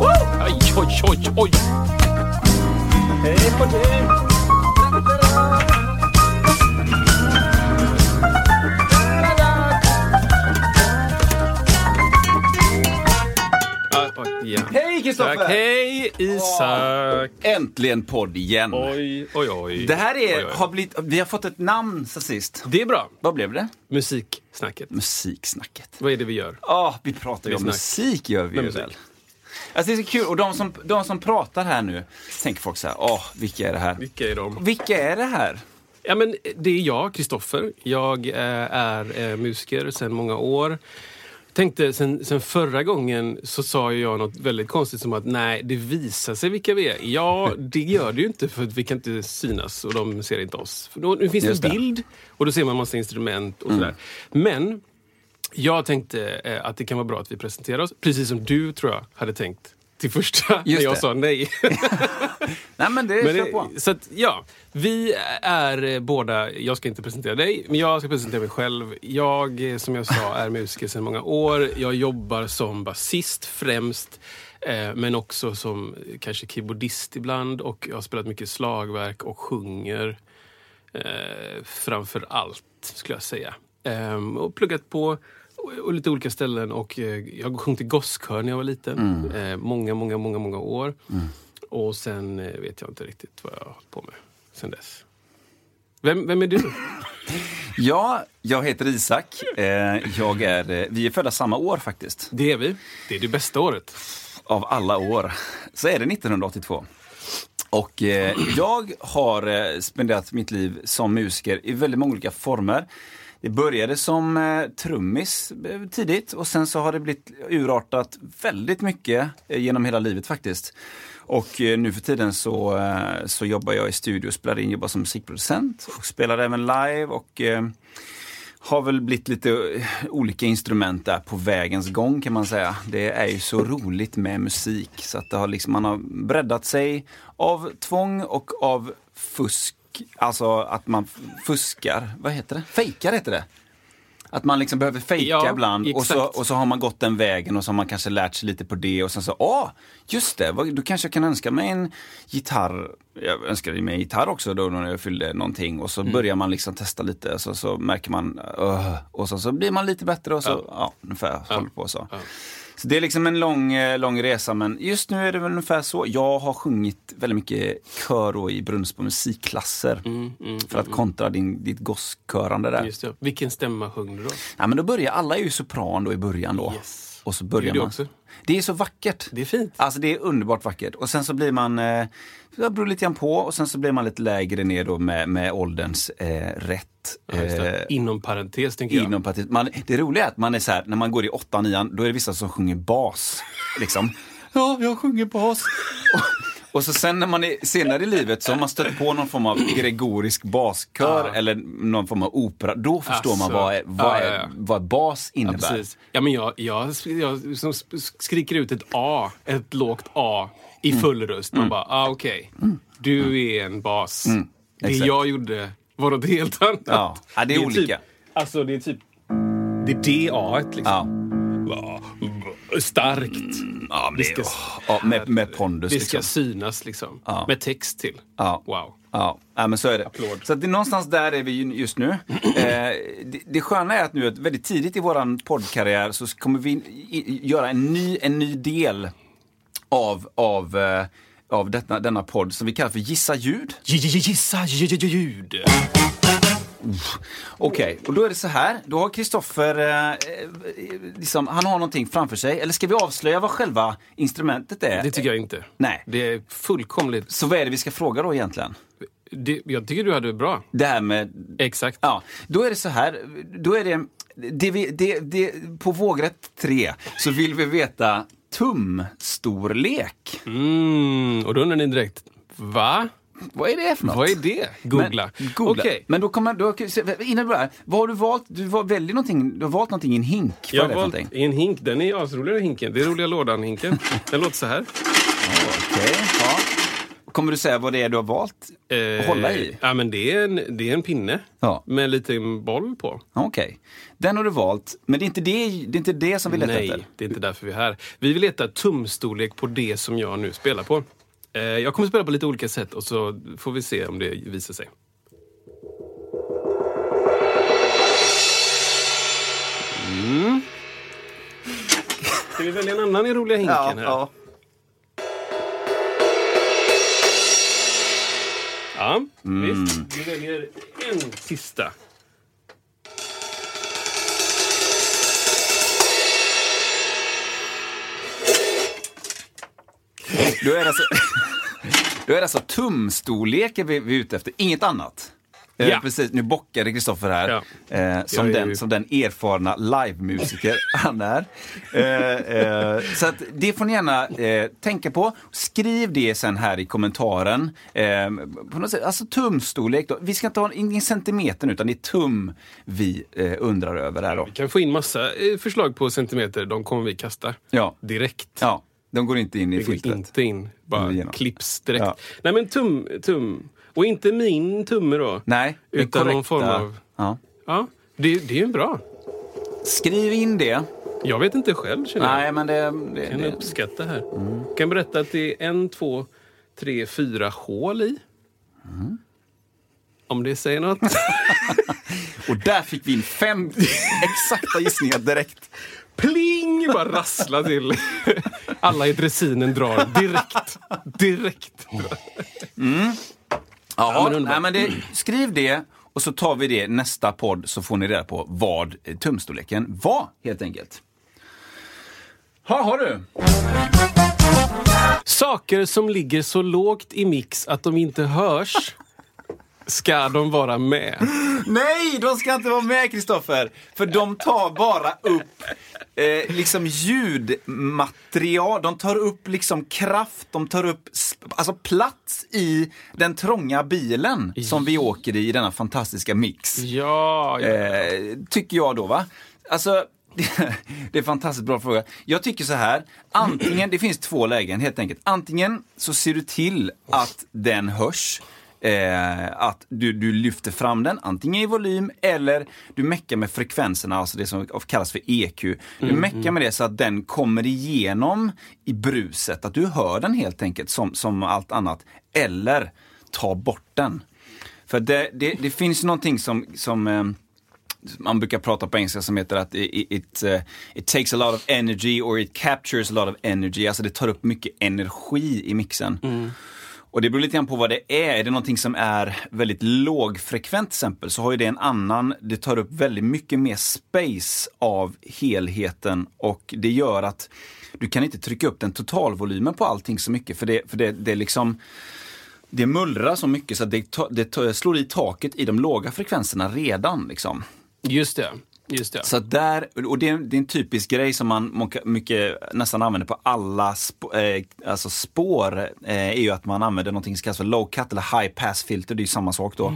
Oj, oj, oj, oj. Hej på dig! Ja. Hej Kristoffer! Hej Isak! Äntligen podd igen. Oj, oj, oj. Det här är, Oj, oj. har blivit, vi har fått ett namn sen sist. Det är bra. Vad blev det? Musiksnacket. Musiksnacket. Vad är det vi gör? Ja, vi pratar ju om snack. musik gör vi Med ju musik. väl. Alltså det är så kul, och de som, de som pratar här nu, tänker folk så här, åh, vilka är det här? Vilka är de? Vilka är det här? Ja, men det är jag, Kristoffer. Jag eh, är eh, musiker sedan många år. Tänkte sen, sen förra gången så sa jag något väldigt konstigt som att nej, det visar sig vilka vi är. Ja, det gör det ju inte för att vi kan inte synas och de ser inte oss. För då, nu finns det en bild och då ser man massa instrument och sådär. Men jag tänkte eh, att det kan vara bra att vi presenterar oss, precis som du tror jag hade tänkt till första när Just jag det. sa nej. Nej men det, Men kör på. så att, ja, vi är eh, båda, jag ska inte presentera dig, men jag ska presentera mig själv. Jag, eh, som jag sa, är musiker sedan många år. Jag jobbar som basist främst, eh, men också som eh, kanske keyboardist ibland. Och jag har spelat mycket slagverk och sjunger eh, framför allt, skulle jag säga. Ehm, och pluggat på och, lite olika ställen. Och eh, jag sjungit i gosskör när jag var liten. Eh, många, många, många, många år. Och sen eh, vet jag inte riktigt vad jag har hållit på med sen dess. Vem, vem är du? Ja, jag heter Isak. Jag är, vi är födda samma år faktiskt. Det är vi. Det är det bästa året. Av alla år. Så är det 1982. Och jag har spenderat mitt liv som musiker i väldigt många olika former. Det började som eh, trummis eh, tidigt och sen så har det blivit urartat väldigt mycket eh, genom hela livet faktiskt. Och eh, nu för tiden så, eh, så jobbar jag i studio, spelar in, jobbar som musikproducent och spelar även live och eh, har väl blivit lite eh, olika instrument där på vägens gång kan man säga. Det är ju så roligt med musik så att det har liksom, man har breddat sig av tvång och av fusk. Alltså att man fuskar, vad heter det? Fejkar heter det. Att man liksom behöver fejka Ja, ibland och så, och så har man gått den vägen och så har man kanske lärt sig lite på det och sen så, åh, just det, vad- då kanske jag kan önska mig en gitarr. Jag önskade mig en gitarr också då när jag fyllde någonting och så Mm. börjar man liksom testa lite så, så märker man, "Ugh", och så, så blir man lite bättre och så, ja, Ja. ungefär, håller på så. Ja. Så det är liksom en lång, eh, lång resa men just nu är det väl ungefär så. Jag har sjungit väldigt mycket kör och i Brunnsbo musikklasser. Mm, mm, För att kontra din, ditt gosskörande där. Just det. Vilken stämma sjöng du då? Ja, men då börjar, alla är ju sopran då i början då. Yes. Och så börjar Det man. också. Det är så vackert. Det är fint. Alltså det är underbart vackert. Och sen så blir man, eh, det beror lite grann på, och sen så blir man lite lägre ner då med, med ålderns eh, rätt. Eh, Inom parentes, tänker jag. Inom partiet. Man, det roliga är att man är så här, när man går i åttan, nian, då är det vissa som sjunger bas. Liksom. Ja, jag sjunger bas. Och, så sen när man är senare i livet så har man stött på någon form av gregorisk baskör Ja. eller någon form av opera. Då förstår man Alltså, vad, är, vad, ja, är, ja, ja. vad bas innebär. Ja, men jag, jag, jag som skriker ut ett A, ett lågt A, i full röst. Man bara, ah, okej. Du är en bas. det Mm. exakt. jag gjorde var något helt annat. Ja. Ja, det är olika. Typ, alltså, det är typ... Det är det A liksom. Ja. Ja, Starkt. Ja, men Det ska- ja, med, med pondus. Det ska liksom. synas liksom. Ja. Med text till. Ja. Wow. Ja, ja men så är det. Applåd. Så det är någonstans där är vi ju just nu. Eh, det, det sköna är att nu att väldigt tidigt i våran poddkarriär så kommer vi i, göra en ny, en ny del av, av, eh, av detta, denna podd som vi kallar för Gissa ljud. Gissa ljud. Okej, och då är det så här. Då har Kristoffer, eh, eh, liksom, han har någonting framför sig. Eller ska vi avslöja vad själva instrumentet är? Det tycker jag inte. Nej. Det är fullkomligt... Så vad är det vi ska fråga då egentligen? Det, jag tycker du hade det bra. Det här med Exakt. Ja, då är det så här. Då är det, det vi, det, det, på vågrätt tre så vill vi veta tumstorlek. Mm, och då undrar ni direkt, va? Vad är det för något? Vad är det? Googla. Men, googla. Okej. Men då kommer, då, innan du börjar, vad har du valt? Du väljer någonting, du har valt någonting i en hink. Jag har valt i en hink. Den är asroligare hinken. Det är roliga lådan-hinken. Den låter så här. Okej, ja. Kommer du säga vad det är du har valt att hålla i? Eh, Ja, men det är en, det är en pinne Ja. med en liten boll på. Okej. Den har du valt, men det är inte det, det, är inte det som vi letar Nej, efter. det är inte därför vi är här. Vi vill leta tumstorlek på det som jag nu spelar på. Eh, Jag kommer spela på lite olika sätt och så får vi se om det visar sig. Mm. Ska vi välja en annan i roliga hinken Ja, här? ja. Ja, Mm. visst. Vi väljer en sista. Då är det alltså, då är det alltså tumstorleken vi, vi är ute efter, inget annat. Eh, Ja. Precis, nu bockade Kristoffer här, Ja. eh, som, är den, som den erfarna livemusiker han är. Eh, eh, så det får ni gärna eh, tänka på. Skriv det sen här i kommentaren. Eh, på något sätt, alltså tumstorlek, då. vi ska inte ha ingen centimeter nu, utan det är tum vi undrar över här då. Vi kan få in massa förslag på centimeter. De kommer vi kasta Ja. direkt. Ja, de går inte in i Det går filtret. inte in. Bara igenom. klipps direkt. Ja. Nej men tum, tum. Och inte min tumme då. Nej, Utan någon korrekta- form av... Ja. Ja, det, det är ju bra. Skriv in det. Jag vet inte själv känner jag. Nej, men det... det, Jag kan det uppskatta här. kan berätta att det är en, två, tre, fyra hål i. Om det säger något. och där fick vi in fem exakta gissningar direkt. Pling! Bara rassla till. Alla i dressinen drar direkt. Direkt. Jaha, Ja, men nej, men det, skriv det och så tar vi det nästa podd så får ni reda på vad tumstorleken var helt enkelt. Ha, har du? Saker som ligger så lågt i mix att de inte hörs ska de vara med. Nej, de ska inte vara med Kristoffer! För de tar bara upp eh, liksom ljudmaterial, de tar upp liksom kraft, de tar upp alltså plats i den trånga bilen som vi åker i, i denna fantastiska mix. Ja, ja. Eh, tycker jag då va. Alltså, det är en fantastiskt bra fråga. Jag tycker så här, antingen, det finns två lägen helt enkelt. Antingen så ser du till att den hörs. Eh, att du, du lyfter fram den, antingen i volym eller du meckar med frekvenserna, alltså det som kallas för EQ. Du meckar med det så att den kommer igenom i bruset, att du hör den helt enkelt som, som allt annat. Eller ta bort den. För det, det, det finns någonting som, som eh, man brukar prata på engelska som heter att it, it, eh, it takes a lot of energy or it captures a lot of energy. Alltså det tar upp mycket energi i mixen. Och det beror lite grann på vad det är. Är det någonting som är väldigt lågfrekvent till exempel så har ju det en annan, det tar upp väldigt mycket mer space av helheten och det gör att du kan inte trycka upp den totalvolymen på allting så mycket för det, för det, det är liksom det mullrar så mycket så att det, det slår i taket i de låga frekvenserna redan. Liksom. Just det. Just det. Så där, och det är, det är en typisk grej som man mycket, nästan använder på alla sp, eh, alltså spår, eh, är ju att man använder någonting som kallas för low cut eller high pass filter, det är ju samma sak då.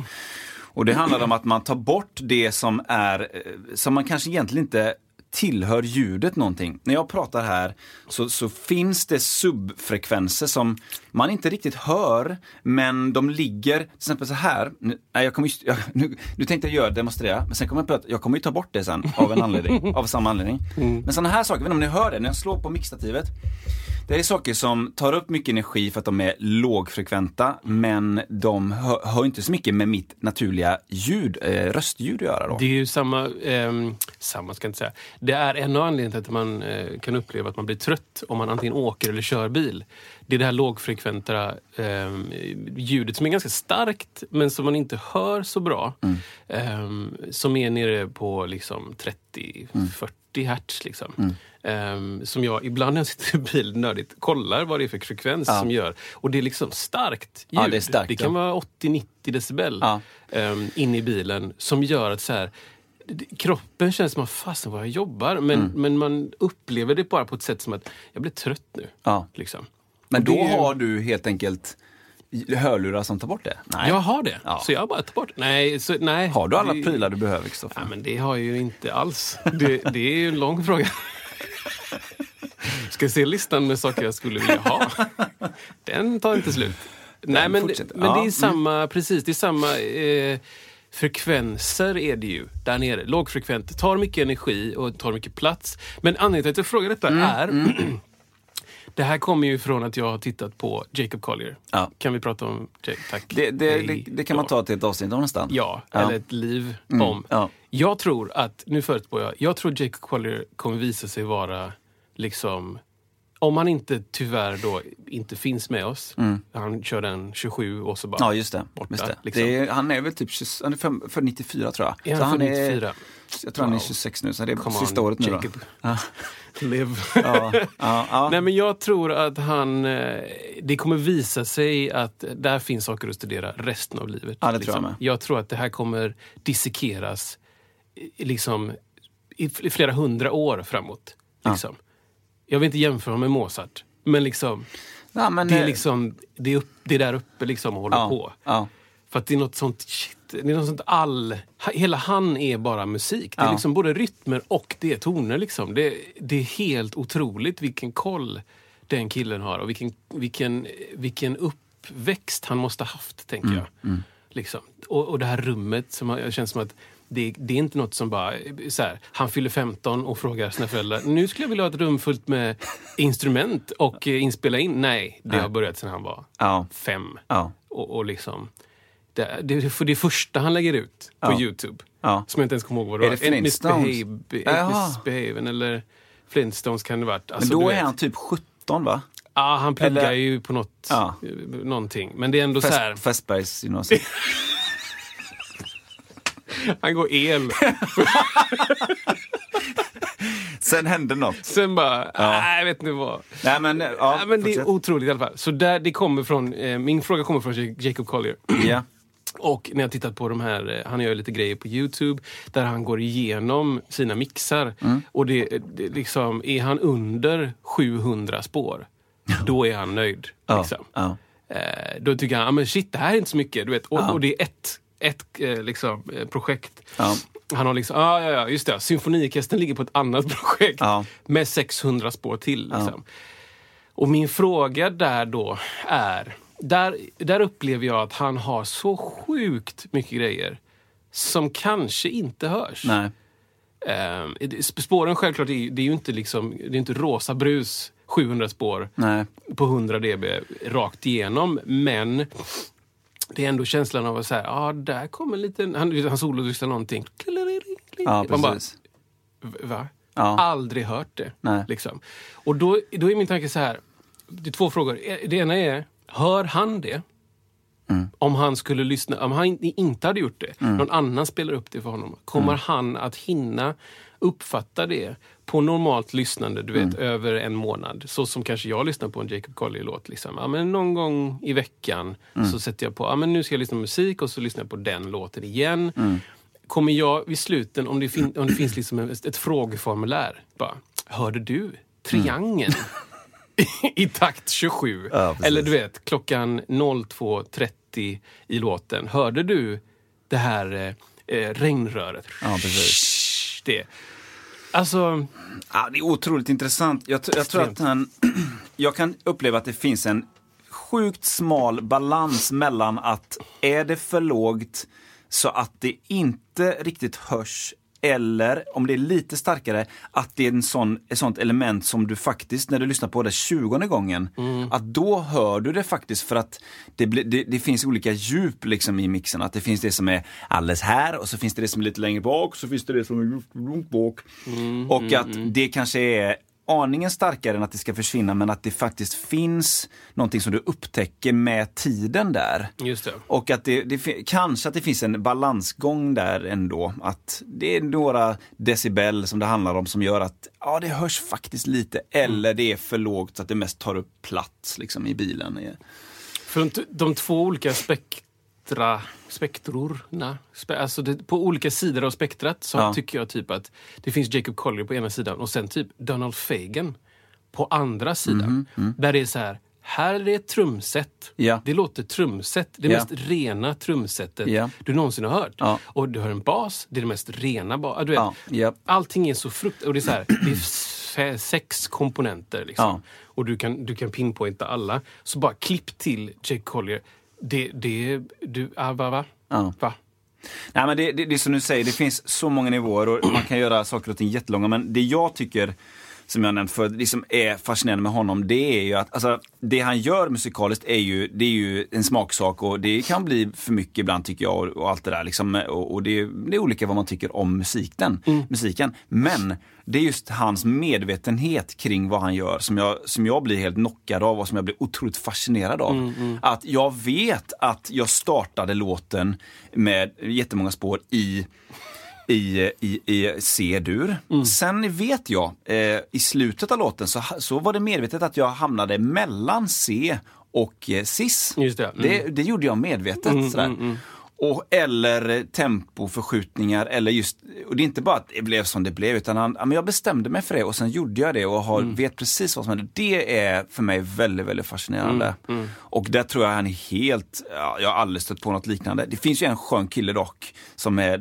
Och det handlar om att man tar bort det som är, eh, som man kanske egentligen inte tillhör ljudet någonting. När jag pratar här så, så finns det subfrekvenser som man inte riktigt hör, men de ligger, till exempel så här. Nu, nej, jag kommer, just- jag, nu, nu tänkte jag göra demonstrera, men sen kommer jag på att jag kommer ju ta bort det sen av en anledning, av samma anledning. Men sådana här saker, jag vet inte om ni hör det, när jag slår på mixstativet. Det är saker som tar upp mycket energi för att de är lågfrekventa, men de hör, hör inte så mycket med mitt naturliga ljud, eh, röstljud att göra då. Det är ju samma, ehm, samma ska jag inte säga. Det är en av anledningarna till att man eh, kan uppleva att man blir trött om man antingen åker eller kör bil. Det är det här lågfrekventa ehm, ljudet som är ganska starkt men som man inte hör så bra. Ehm, som är nere på liksom 30-40 hertz. Liksom. Ehm, som jag ibland när jag sitter i bil nördigt kollar vad det är för frekvens Ja. som gör. Och det är liksom starkt ljud. Ja, det starkt, det kan ja. vara 80-90 decibel um, in i bilen som gör att så här, kroppen känns som att fasen vad jag jobbar. Men, Mm. men man upplever det bara på ett sätt som att jag blir trött nu. Liksom. Men då ju- har du helt enkelt hörlurar som tar bort det? Nej. Jag har det. Ja. Så jag bara tagit bort Nej, så, nej. Har du alla det, prylar du behöver, Kristoffer? Ja, men det har jag ju inte alls. Det, det är ju en lång fråga. Ska jag se listan med saker jag skulle vilja ha? Den tar inte slut. Nej, men, fortsätter. men Ja, det är mm. samma, precis, det är samma eh, frekvenser är det ju där nere. Lågfrekvent, tar mycket energi och tar mycket plats. Men anledningen till att jag frågar detta Mm, är Det här kommer ju från att jag har tittat på Jacob Collier. Ja. Kan vi prata om Jake? Tack. Det, det, det, det kan man ta till ett avsnitt om nästan. Ja, Ja. Mm, eller ett liv om. ja. Jag tror att, nu förutspår jag, jag tror Jacob Collier kommer visa sig vara liksom om han inte tyvärr då inte finns med oss. Han kör den 27 och så bara Mm. Ja, just det. borta. Just det. liksom. det är, han är väl typ 20, han är för, för 94 tror jag. Är Så han för 94? Är, jag tror han är Wow. 26 nu, så det är Come sista on, året nu då. Jacob. Ja. Live. Ja, ja, ja. Nej, men jag tror att han... eh, Det kommer visa sig att där finns saker att studera resten av livet. Ja, det tror jag med. jag tror att det här kommer dissekeras i- liksom, i flera hundra år framåt. Liksom. Jag vill inte jämföra med Mozart, men liksom, Ja, men, det, är eh, liksom, det, är upp, det är där uppe liksom och håller ja, på. Ja. För att det är något sånt shit, det är något sånt all... Hela han är bara musik. Det är liksom både rytmer och det är toner. Liksom. Det, det är helt otroligt vilken koll den killen har och vilken, vilken, vilken uppväxt han måste ha haft, tänker Mm, jag. Liksom. Och, och det här rummet, som jag känns som att det, det är inte något som bara... Så här, han fyller 15 och frågar sina föräldrar nu skulle jag vilja ha ett rum fullt med instrument och eh, inspela in. Nej, det har börjat sedan han var Ja. fem. Ja. Och, och liksom, det, det är för det första han lägger ut på Ja. Youtube. Som jag inte ens kommer ihåg vad det Är var. det Flintstones? Misbehaven eller Flintstones kan det varit. Men Alltså, då du är han typ 17 va? Ja, han pluggar Eller- ju på något, Ja. eh, någonting. Men det är ändå så här, Fest, Fässbergs gymnasium. han går el. Sen hände något. Sen bara, nej, jag vet inte vad. Nej men, ja, Ja, men det är otroligt i alla fall. Så där, det kommer från, eh, min fråga kommer från Jacob Collier. Ja. Och när jag tittat på de här, eh, han gör lite grejer på Youtube där han går igenom sina mixar. Mm. Och det, det liksom, är han under 700 spår, då är han nöjd. Ja. Liksom. Ja. Eh, då tycker han, ah, men shit det här är inte så mycket. Du vet. Och, och det är ett, ett eh, liksom, eh, projekt. Ja. Han har liksom, ah, ja, ja, just det, symfoniorkestern ligger på ett annat projekt Ja. med 600 spår till. Liksom. Och min fråga där då är, där, där upplever jag att han har så sjukt mycket grejer som kanske inte hörs. Nej. Ehm, spåren självklart, är, det är ju inte, liksom, det är inte rosa brus 700 spår Nej. på 100 dB rakt igenom. Men det är ändå känslan av att säga, ja ah, där kommer en liten, han, han solodrysslar någonting. Ja, Man bara. Va? Ja. Aldrig hört det. Nej. Liksom. Och då, då är min tanke så här. Det är två frågor. Det ena är, hör han det? Mm. Om han skulle lyssna, om han inte hade gjort det, någon annan spelar upp det för honom. Kommer Mm. han att hinna uppfatta det på normalt lyssnande, du vet, Mm. över en månad? Så som kanske jag lyssnar på en Jacob Collier-låt. Liksom. Ja, men någon gång i veckan Mm. så sätter jag på, ja, men nu ska jag lyssna på musik och så lyssnar jag på den låten igen. Mm. Kommer jag vid sluten, om det, fin- om det finns liksom ett, ett frågeformulär, bara, hörde du triangeln? I takt 27. Mm. Ja. Eller du vet, klockan 02.30 i låten. Hörde du det här eh, eh, regnröret? Ja, precis. Det. Alltså, Ja, det är otroligt intressant. Jag, jag tror att han... Jag kan uppleva att det finns en sjukt smal balans mellan att är det för lågt så att det inte riktigt hörs eller om det är lite starkare, att det är en sån, ett sånt element som du faktiskt, när du lyssnar på det 20 gången, att då hör du det faktiskt för att det, det, det finns olika djup liksom i mixen. Att det finns det som är alldeles här och så finns det det som är lite längre bak, så finns det det som är långt bak. och att det kanske är aningen starkare än att det ska försvinna men att det faktiskt finns någonting som du upptäcker med tiden där. just det. Och att det, det kanske att det finns en balansgång där ändå. Att det är några decibel som det handlar om som gör att ja, det hörs faktiskt lite. Eller det är för lågt så att det mest tar upp plats liksom, i bilen. För de, de två olika aspekterna spektra, spektrorna. Spe, alltså det, på olika sidor av spektrat så Ja. tycker jag typ att det finns Jacob Collier på ena sidan och sen typ Donald Fagen på andra sidan. Där det är så här, här är det ett trumset. Ja. Det låter trumset. Det Ja. mest rena trumsetet Ja. du någonsin har hört. Ja. Och du hör en bas, det är det mest rena bas. Du vet, Ja. Allting är så frukt... Och det är, så här, det är sex komponenter. Liksom. Ja. Och du kan, du kan pinpointa alla. Så bara klipp till Jake Collier. Det, det, du, ah, va, va? Ja. va? Nej, men det, det, det är som du säger, det finns så många nivåer och man kan göra saker och ting jättelånga. Men det jag tycker, som jag nämnt för det som är fascinerande med honom, det är ju att alltså, det han gör musikaliskt är ju, det är ju en smaksak och det kan bli för mycket ibland tycker jag och, och allt det där. Liksom, och, och det, det är olika vad man tycker om musiken. musiken. Men det är just hans medvetenhet kring vad han gör som jag, som jag blir helt knockad av och som jag blir otroligt fascinerad av. Att jag vet att jag startade låten med jättemånga spår i i, i, i C-dur. Sen vet jag, eh, i slutet av låten så, så var det medvetet att jag hamnade mellan C och eh, cis. Just det. Mm. Det, det gjorde jag medvetet. sådär. Och, eller tempoförskjutningar eller just, och det är inte bara att det blev som det blev utan han, ja, men jag bestämde mig för det och sen gjorde jag det och har, Mm. vet precis vad som hände. Det är för mig väldigt, väldigt fascinerande. Mm, Och där tror jag han är helt, ja, jag har aldrig stött på något liknande. Det finns ju en skön kille dock, som är,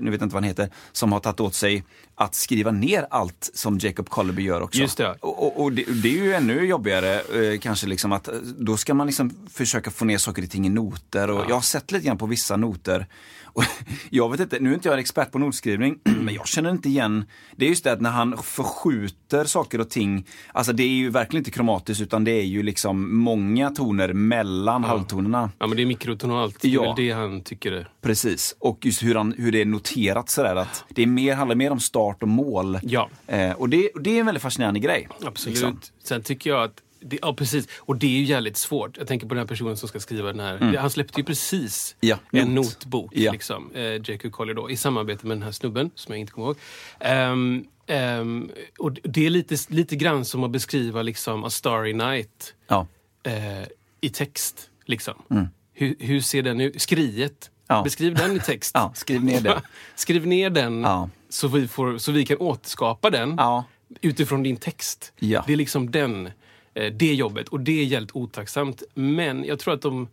nu vet jag inte vad han heter, som har tagit åt sig att skriva ner allt som Jacob Collerby gör också. Just det. Och, och, och det, det är ju ännu jobbigare eh, kanske liksom att eh, då ska man liksom försöka få ner saker och ting i noter och jag har sett lite grann på vissa noter. Och jag vet inte, nu är inte jag en expert på notskrivning, men jag känner inte igen, det är just det att när han förskjuter saker och ting, alltså det är ju verkligen inte kromatiskt utan det är ju liksom många toner mellan halvtonerna. Ja, men det är mikrotonalt. Det är Ja. väl det han tycker är... Precis, och just hur, han, hur det är noterat sådär att det är mer, handlar mer om start och mål. Ja. Eh, och, det, och det är en väldigt fascinerande grej. Absolut. liksom. Sen tycker jag att det, ja, precis. Och det är ju jävligt svårt. Jag tänker på den här personen som ska skriva den här. Han släppte ju precis Mm. Ja, en not. notbok. Ja. Liksom, eh, Jacob Collier då, i samarbete med den här snubben, som jag inte kommer ihåg. Ehm, ehm, och det är lite, lite grann som att beskriva liksom, A Starry Night Ja. eh, i text. Liksom. Hur, hur ser den ut? Skriet. Mm. Beskriv den i text. Skriv ner det. Skriv ner den så, vi får, så vi kan återskapa den utifrån din text. Det är liksom den, det jobbet och det är jävligt otacksamt. Men jag tror att de,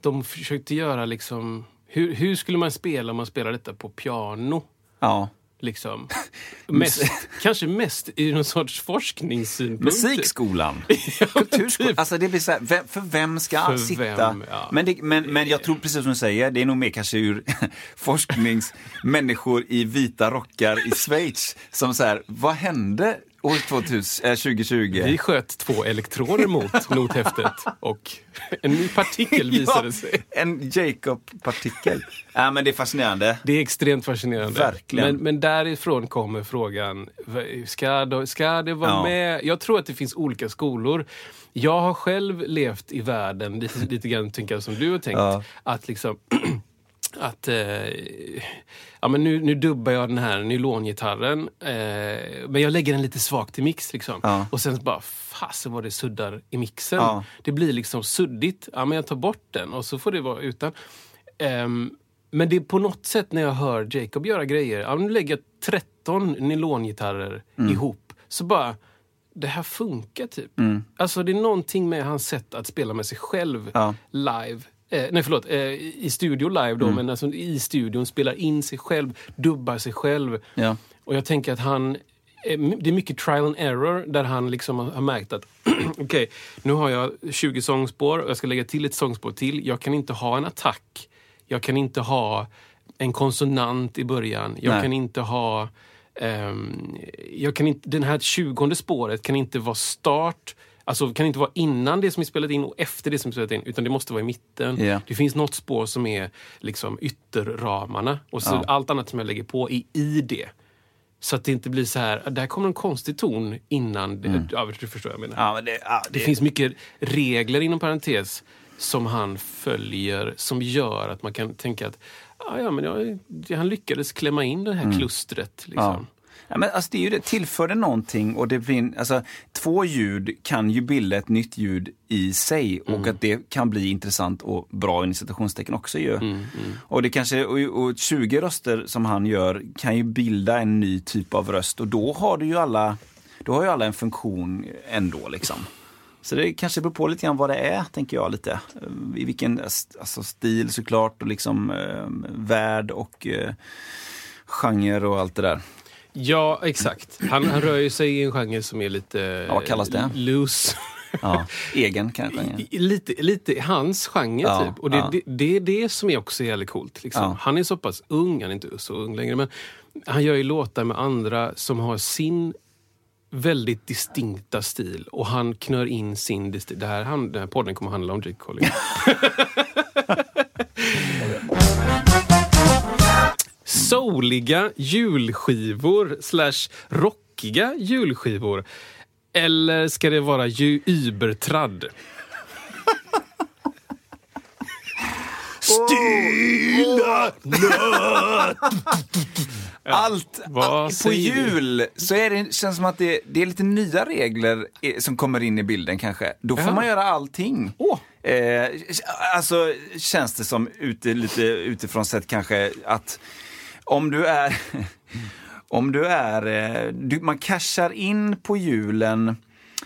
de försökte göra liksom... Hur, hur skulle man spela om man spelar detta på piano? Ja. Liksom. Mest, kanske mest i någon sorts forskningssynpunkt. Musikskolan. Ja, Kulturskolan. typ. Alltså det blir så här, vem, för vem ska För sitta? vem, ja. men, det, men, men jag tror precis som du säger, det är nog mer kanske ur forskningsmänniskor i vita rockar i Schweiz som så här, vad hände år 2000, eh, 2020? Vi sköt två elektroner mot nothäftet och en ny partikel visade sig. En Jacob-partikel. ja, men det är fascinerande. Det är extremt fascinerande. Verkligen. Men, men därifrån kommer frågan, ska, då, ska det vara Ja. med? Jag tror att det finns olika skolor. Jag har själv levt i världen lite, lite grann tänker jag, som du har tänkt. Ja. Att liksom... Att, eh, ja, men nu, nu dubbar jag den här nylongitarren, eh, men jag lägger den lite svagt i mix. Liksom. Ja. Och sen bara, fasen vad det suddar i mixen. Ja. Det blir liksom suddigt. Ja, men jag tar bort den och så får det vara utan. Ehm, men det är på något sätt när jag hör Jacob göra grejer, ja, nu lägger jag 13 nylongitarrer Mm. ihop, så bara, det här funkar typ. Mm. Alltså det är någonting med hans sätt att spela med sig själv Ja. live. Eh, nej förlåt, eh, i studio live då, men alltså i studion spelar in sig själv, dubbar sig själv. Ja. Och jag tänker att han, eh, det är mycket trial and error där han liksom har märkt att okej, nu har jag 20 sångspår och jag ska lägga till ett sångspår till. Jag kan inte ha en attack. Jag kan inte ha en konsonant i början. Jag Nej. kan inte ha... ehm, jag kan inte, den här tjugonde spåret kan inte vara start, alltså kan inte vara innan det som är spelat in och efter det som är spelat in, utan det måste vara i mitten. Ja. Det finns något spår som är liksom ytterramarna och så Ja. allt annat som jag lägger på är i det. Så att det inte blir så här, där kommer en konstig ton innan, det, ja, du förstår vad jag menar. Ja, det, ja, Det finns mycket regler inom parentes som han följer som gör att man kan tänka att ah, ja, men jag, han lyckades klämma in det här klustret. Liksom. Mm. Ja. Ja, men alltså det är ju det, tillför det någonting och det blir, alltså, två ljud kan ju bilda ett nytt ljud i sig och att det kan bli intressant och bra i citationstecken också ju. Och det kanske, och, och 20 röster som han gör kan ju bilda en ny typ av röst och då har du ju alla, då har ju alla en funktion ändå liksom. Så det kanske beror på lite grann vad det är, tänker jag lite. I vilken alltså, stil såklart och liksom eh, värld och eh, genre och allt det där. Ja, exakt. Han, han rör ju sig i en genre som är lite Ja, vad kallas det? loose. Ja, egen kanske. Lite, lite hans genre Ja, typ. Och det, ja. det, det är det som är också jävligt coolt. Liksom. Han är så pass ung, han är inte så ung längre, men han gör ju låtar med andra som har sin väldigt distinkta stil och han knör in sin. Det här, han, den här podden kommer handla om Jake Collins. Souliga julskivor slash rockiga julskivor. Eller ska det vara ju übertradd? Stilla Allt, vad all, på jul så är det, känns som att det, det är lite nya regler som kommer in i bilden kanske. Då får Jaha. man göra allting. Åh. Eh, alltså känns det som ute, lite utifrån sett kanske att om du är om du är, eh, du, man cashar in på julen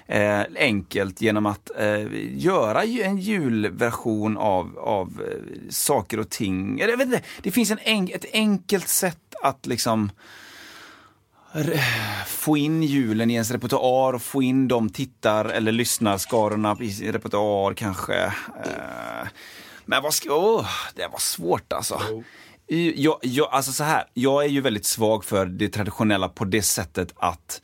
eh, enkelt genom att eh, göra ju en julversion av, av eh, saker och ting. Eller Jag vet inte, det finns en en, ett enkelt sätt att liksom få in julen i ens repertoar och få in de tittar eller lyssnarskarorna i sin repertoar kanske. Eh, Men vad ska, åh, det var svårt alltså. Jag, jag, alltså så här, jag är ju väldigt svag för det traditionella på det sättet att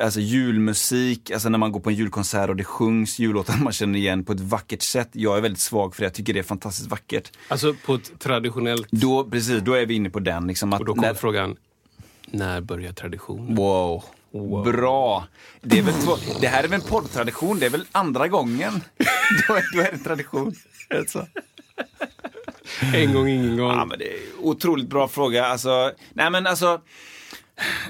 Alltså julmusik, alltså när man går på en julkonsert och det sjungs jullåtar man känner igen på ett vackert sätt. Jag är väldigt svag för det, jag tycker det är fantastiskt vackert. Alltså på ett traditionellt... Då, precis, då är vi inne på den. Liksom, Och då kommer när- frågan, när börjar traditionen? Wow. Bra! Det, är väl två, det här är väl en poddtradition, det är väl andra gången. då, är, då är det tradition. Alltså. En gång, ingen gång. Ja, men det är otroligt bra fråga. Alltså, nej men alltså,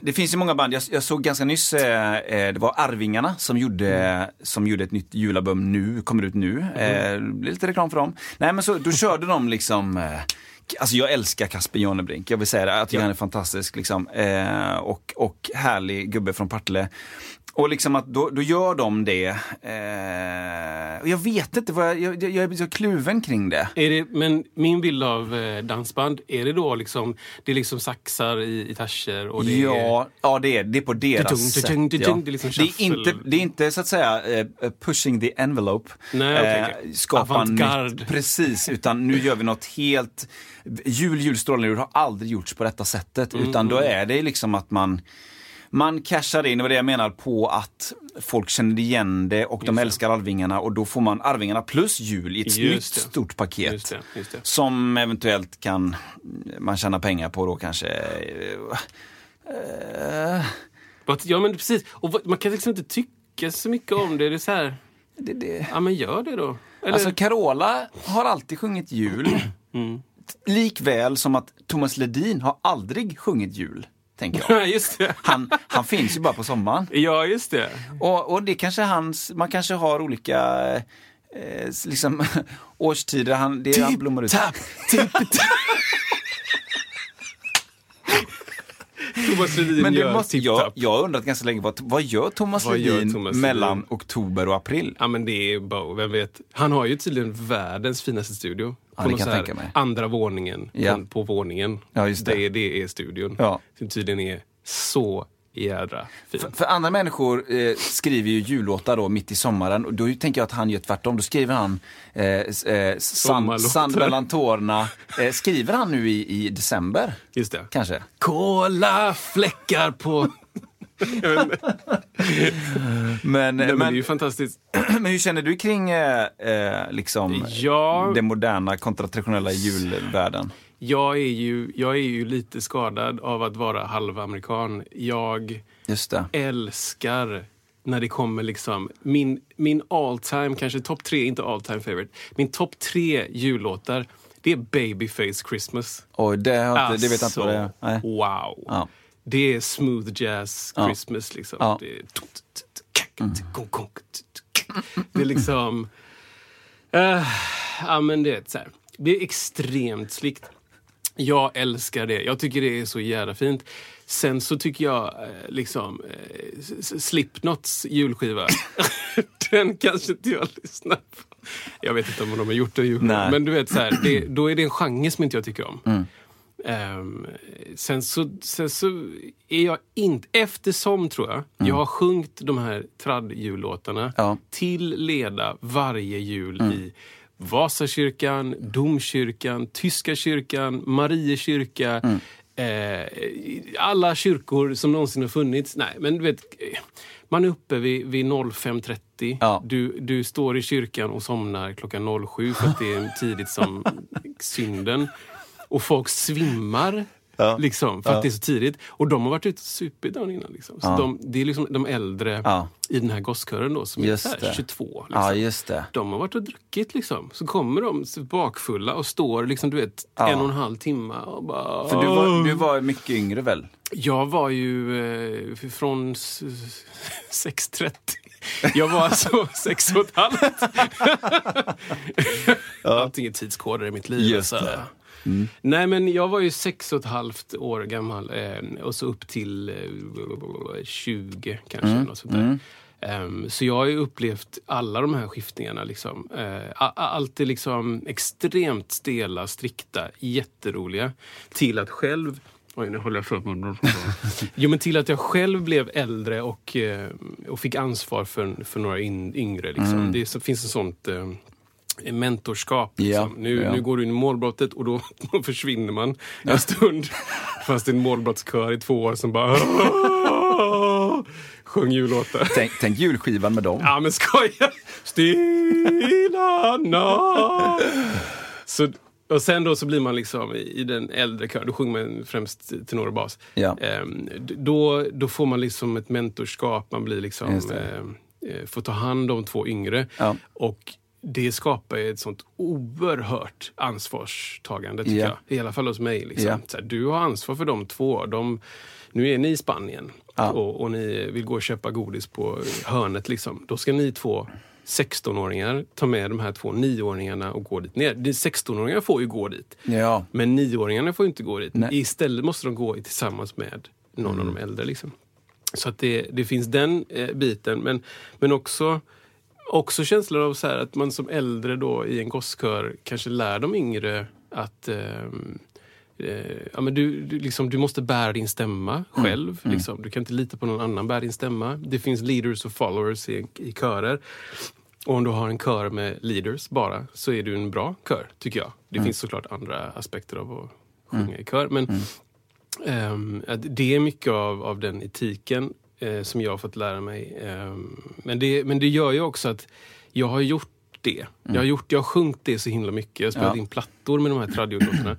det finns ju många band. Jag, jag såg ganska nyss, eh, eh, det var Arvingarna som gjorde, som gjorde ett nytt julalbum nu, kommer ut nu. Eh, det blir lite reklam för dem. Nej men så, då körde de liksom eh, Alltså jag älskar Kasper Jonnebrink, jag vill säga det. Jag tycker Ja. han är fantastisk. Liksom. Eh, och, och härlig gubbe från Partille. Och liksom att då, då gör de det. Eh, och jag vet inte, vad jag, jag, jag är så kluven kring det. Det, men min bild av eh, dansband, är det då liksom, det är liksom saxar i, i tascher och det är... Ja, ja det, är, det är på deras sätt. ja. det är liksom det, är inte, det är inte så att säga eh, pushing the envelope. Nej, okej, okej. Skapa Avantgarde. nytt. Precis, utan nu gör vi något helt... Jul, julstrålning har aldrig gjorts på detta sättet. Mm, Utan då är det liksom att man man cashar in, det var det jag menar, på att folk känner igen det och de älskar Arvingarna och då får man Arvingarna plus jul i ett Just nytt det. stort paket. Just det, just det. Som eventuellt kan man tjäna pengar på då kanske. But, ja men precis, och man kan liksom inte tycka så mycket om det. Det är så här, ja men gör det då. Eller, Alltså Carola har alltid sjungit jul. Mm. Likväl som att Thomas Ledin har aldrig sjungit jul, tänker jag. Ja, just det. Han, han finns ju bara på sommaren. Ja, just det. Och, och det kanske hans, man kanske har olika eh, liksom, årstider han, det han blommar ut. Tapp, tipp, tapp. Thomas Ledin Men gör måste, jag, jag har undrat ganska länge, vad, vad gör Thomas Vad gör Ledin Thomas mellan Ledin? oktober och april? Ja men det är Bo, vem vet. Han har ju tydligen världens finaste studio. Ja, på mig. Andra våningen Ja. på, på våningen. Ja, just det. det. Det är studion. Ja. Som tydligen är så jädra fin. För, för andra människor eh, skriver ju jullåtar då mitt i sommaren och då tänker jag att han gör tvärtom. Då skriver han eh, eh, sand mellan tårna. Eh, skriver han nu i, i december? Just det. Kanske? Kola fläckar på... Men, Nej, men, det är men, ju fantastiskt. men hur känner du kring eh, eh, liksom, Ja. den moderna kontra traditionella julvärlden? Jag är, ju, jag är ju lite skadad av att vara halvamerikan. Jag älskar när det kommer liksom... Min, min all time, kanske topp tre, inte all time favorite. Min topp tre jullåtar, det är Babyface Christmas. Och det, har inte, det vet jag inte vad det är. Nej. Wow! Ja. Det är smooth jazz Ja. Christmas. Liksom. Ja. Det, är... det är liksom... eh, ja, men det, är så här. det är extremt slikt. Jag älskar det. Jag tycker det är så jävla fint. Sen så tycker jag eh, liksom eh, Slipknots julskiva. den kanske inte jag lyssnar på. Jag vet inte om de har gjort en julskiva. Men du vet, så här, det, då är det en genre som inte jag tycker om. Mm. Ehm, sen, så, sen så är jag inte... Eftersom, tror jag, jag Mm. har sjungit de här tradd-jullåtarna Ja. till leda varje jul i Vasakyrkan, Domkyrkan, Tyska kyrkan, Mariekyrka. Eh, alla kyrkor som någonsin har funnits. Nej, men du vet, eh, man är uppe vid, vid 05.30. Ja. Du, du står i kyrkan och somnar klockan 07 för att det är tidigt som synden. Och folk svimmar. Ja. Liksom, för Ja. att det är så tidigt. Och de har varit ute och supit dagen innan. Liksom. Så Ja. de, det är liksom de äldre Ja. i den här gosskören då, som Just är så här det. 22. Liksom. Ja. De har varit och druckit liksom. Så kommer de så bakfulla och står liksom, du vet, Ja. en och en halv timme och bara... För du var, du var mycket yngre väl? Jag var ju eh, från s- s- 6.30. Jag var alltså sex och ett halvt. Allting är tidskoder i mitt liv. Just alltså. Det. Nej men jag var ju sex och ett halvt år gammal eh, och så upp till eh, 20 kanske. Något sånt där. Ehm, så jag har ju upplevt alla de här skiftningarna. Liksom. A- allt är liksom extremt stela, strikta, jätteroliga. Till att själv Oj, nu håller jag för munnen. jo, men till att jag själv blev äldre och, eh, och fick ansvar för, för några in, yngre. Liksom. Det är, finns ett sånt eh, mentorskap. Ja, Liksom. Nu, ja. nu går du in i målbrottet och då, då försvinner man en stund. Fast det är en målbrottskör i två år som bara sjöng jullåtar. Tänk, tänk julskivan med dem. Ja men skoja! Stilla natt. Så, och sen då så blir man liksom i, den äldre kören, då sjunger man främst tenor och bas. Ja. Ehm, då, då får man liksom ett mentorskap, man blir liksom, ehm, eh, får ta hand om två yngre. Ja. Och det skapar ett sånt oerhört ansvarstagande tycker Ja. jag. I alla fall hos mig. Liksom. Så här, du har ansvar för de två. De, nu är ni i Spanien Ja. och, och ni vill gå och köpa godis på hörnet. Liksom. Då ska ni två 16-åringar ta med de här två 9-åringarna och gå dit ner. De 16-åringarna får ju gå dit. Ja. Men 9-åringarna får inte gå dit. Nej. Istället måste de gå tillsammans med någon av de äldre. Liksom. Så att det, det finns den eh, biten. Men, men också, också känslan av så här att man som äldre då i en gosskör kanske lär de yngre att ehm, eh, ja, men du, du, liksom, du måste bära din stämma själv. Liksom. Du kan inte lita på någon annan bära din stämma. Det finns leaders och followers i, i körer. Och om du har en kör med leaders bara så är du en bra kör, tycker jag. Det finns såklart andra aspekter av att sjunga i kör. Men att det är mycket av, av den etiken eh, som jag har fått lära mig. Ehm, men, det, men det gör ju också att jag har gjort det. Jag har, gjort, jag har sjungit det så himla mycket. Jag har spelat Ja. in plattor med de här tradiolåtarna.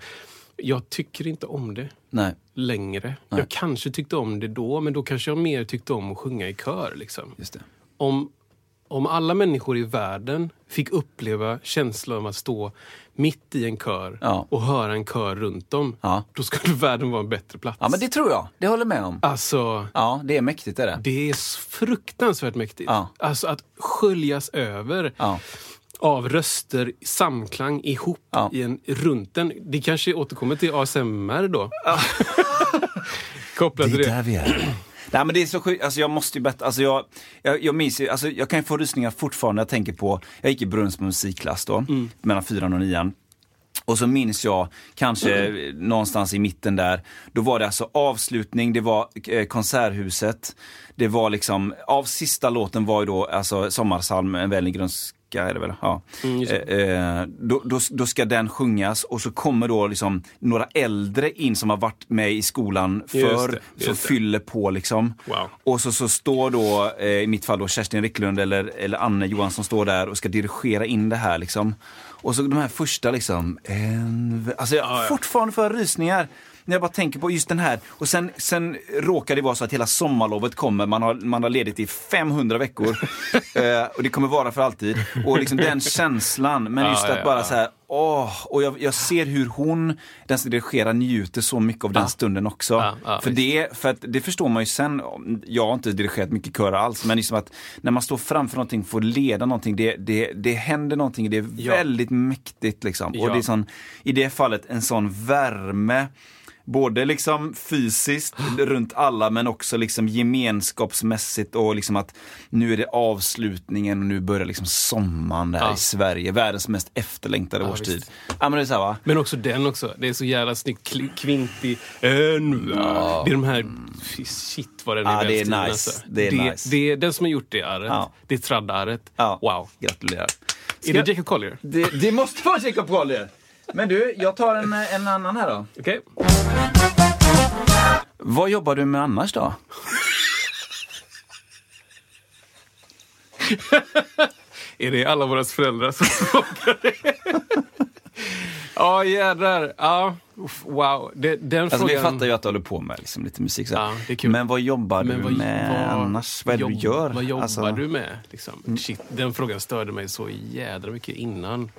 Jag tycker inte om det Nej. längre. Jag kanske tyckte om det då, men då kanske jag mer tyckte om att sjunga i kör. Liksom Just det. om, om alla människor i världen fick uppleva känslan av att stå mitt i en kör Ja. och höra en kör runt om, Ja. då skulle världen vara en bättre plats. Ja, men det tror jag. Det håller jag med om. Alltså, Ja, det är mäktigt är det. det är fruktansvärt mäktigt. Ja. Alltså att sköljas över Ja. av röster, samklang ihop Ja. i en, runt en. Det kanske återkommer till ASMR då. Kopplat till det. vi är. Nej men det är så sjukt, alltså jag måste ju berätta, alltså jag, jag, jag minns ju, alltså jag kan ju få rysningar fortfarande när jag tänker på, jag gick i Brunnsbo musikklass då, mellan fyran och nian. Och så minns jag kanske någonstans i mitten där, då var det alltså avslutning, det var eh, Konserthuset, det var liksom, av sista låten var ju då alltså Sommarsalm, en väl i grönska är det väl? Ja. just Eh, eh, då, då, då ska den sjungas och så kommer då liksom några äldre in som har varit med i skolan förr, som fyller på liksom. Wow. Och så, så står då, eh, i mitt fall då Kerstin Ricklund eller, eller Anne Johansson står där och ska dirigera in det här liksom. Och så de här första liksom, en, alltså jag Ja, ja. fortfarande jag rysningar. När jag bara tänker på just den här. Och sen, sen råkar det vara så att hela sommarlovet kommer, man har, man har ledigt i 500 veckor. eh, och det kommer vara för alltid. Och liksom den känslan, men just ja, att ja, bara ja. så här åh, och jag, jag ser hur hon, den som dirigerar, njuter så mycket av den stunden också. För, det, för att det förstår man ju sen, jag har inte dirigerat mycket körer alls, men liksom att när man står framför någonting, får leda någonting, det, det, det händer någonting, det är väldigt mäktigt liksom. Och det är sån, i det fallet en sån värme, Både liksom fysiskt runt alla men också liksom gemenskapsmässigt och liksom att nu är det avslutningen och nu börjar liksom sommaren där Ja. i Sverige. Världens mest efterlängtade Ja, årstid. visst. Ja men det är så här, va? Men också den också. Det är så jävla snyggt. Kvinti. En, Det är de här... Shit vad den är Ja, det är nice. Alltså. Det är nice. det den som har gjort det arret. Ja. Det är traddarret. Ja. Wow. Gratulerar. Är det Jacob Collier? Det, det måste vara Jacob Collier. Men du, jag tar en, en annan här då. Okej. Vad jobbar du med annars då? Är det alla våra föräldrar som frågar det? Ja, jädrar. Ja, wow. Det, den Alltså frågan... vi fattar ju att du håller på med liksom, lite musik. Så. Ja, det är kul. Men vad jobbar Men du vad- med vad- annars? Vad är det du gör? Vad jobbar Alltså- du med? Liksom? Shit, den frågan störde mig så jädra mycket innan.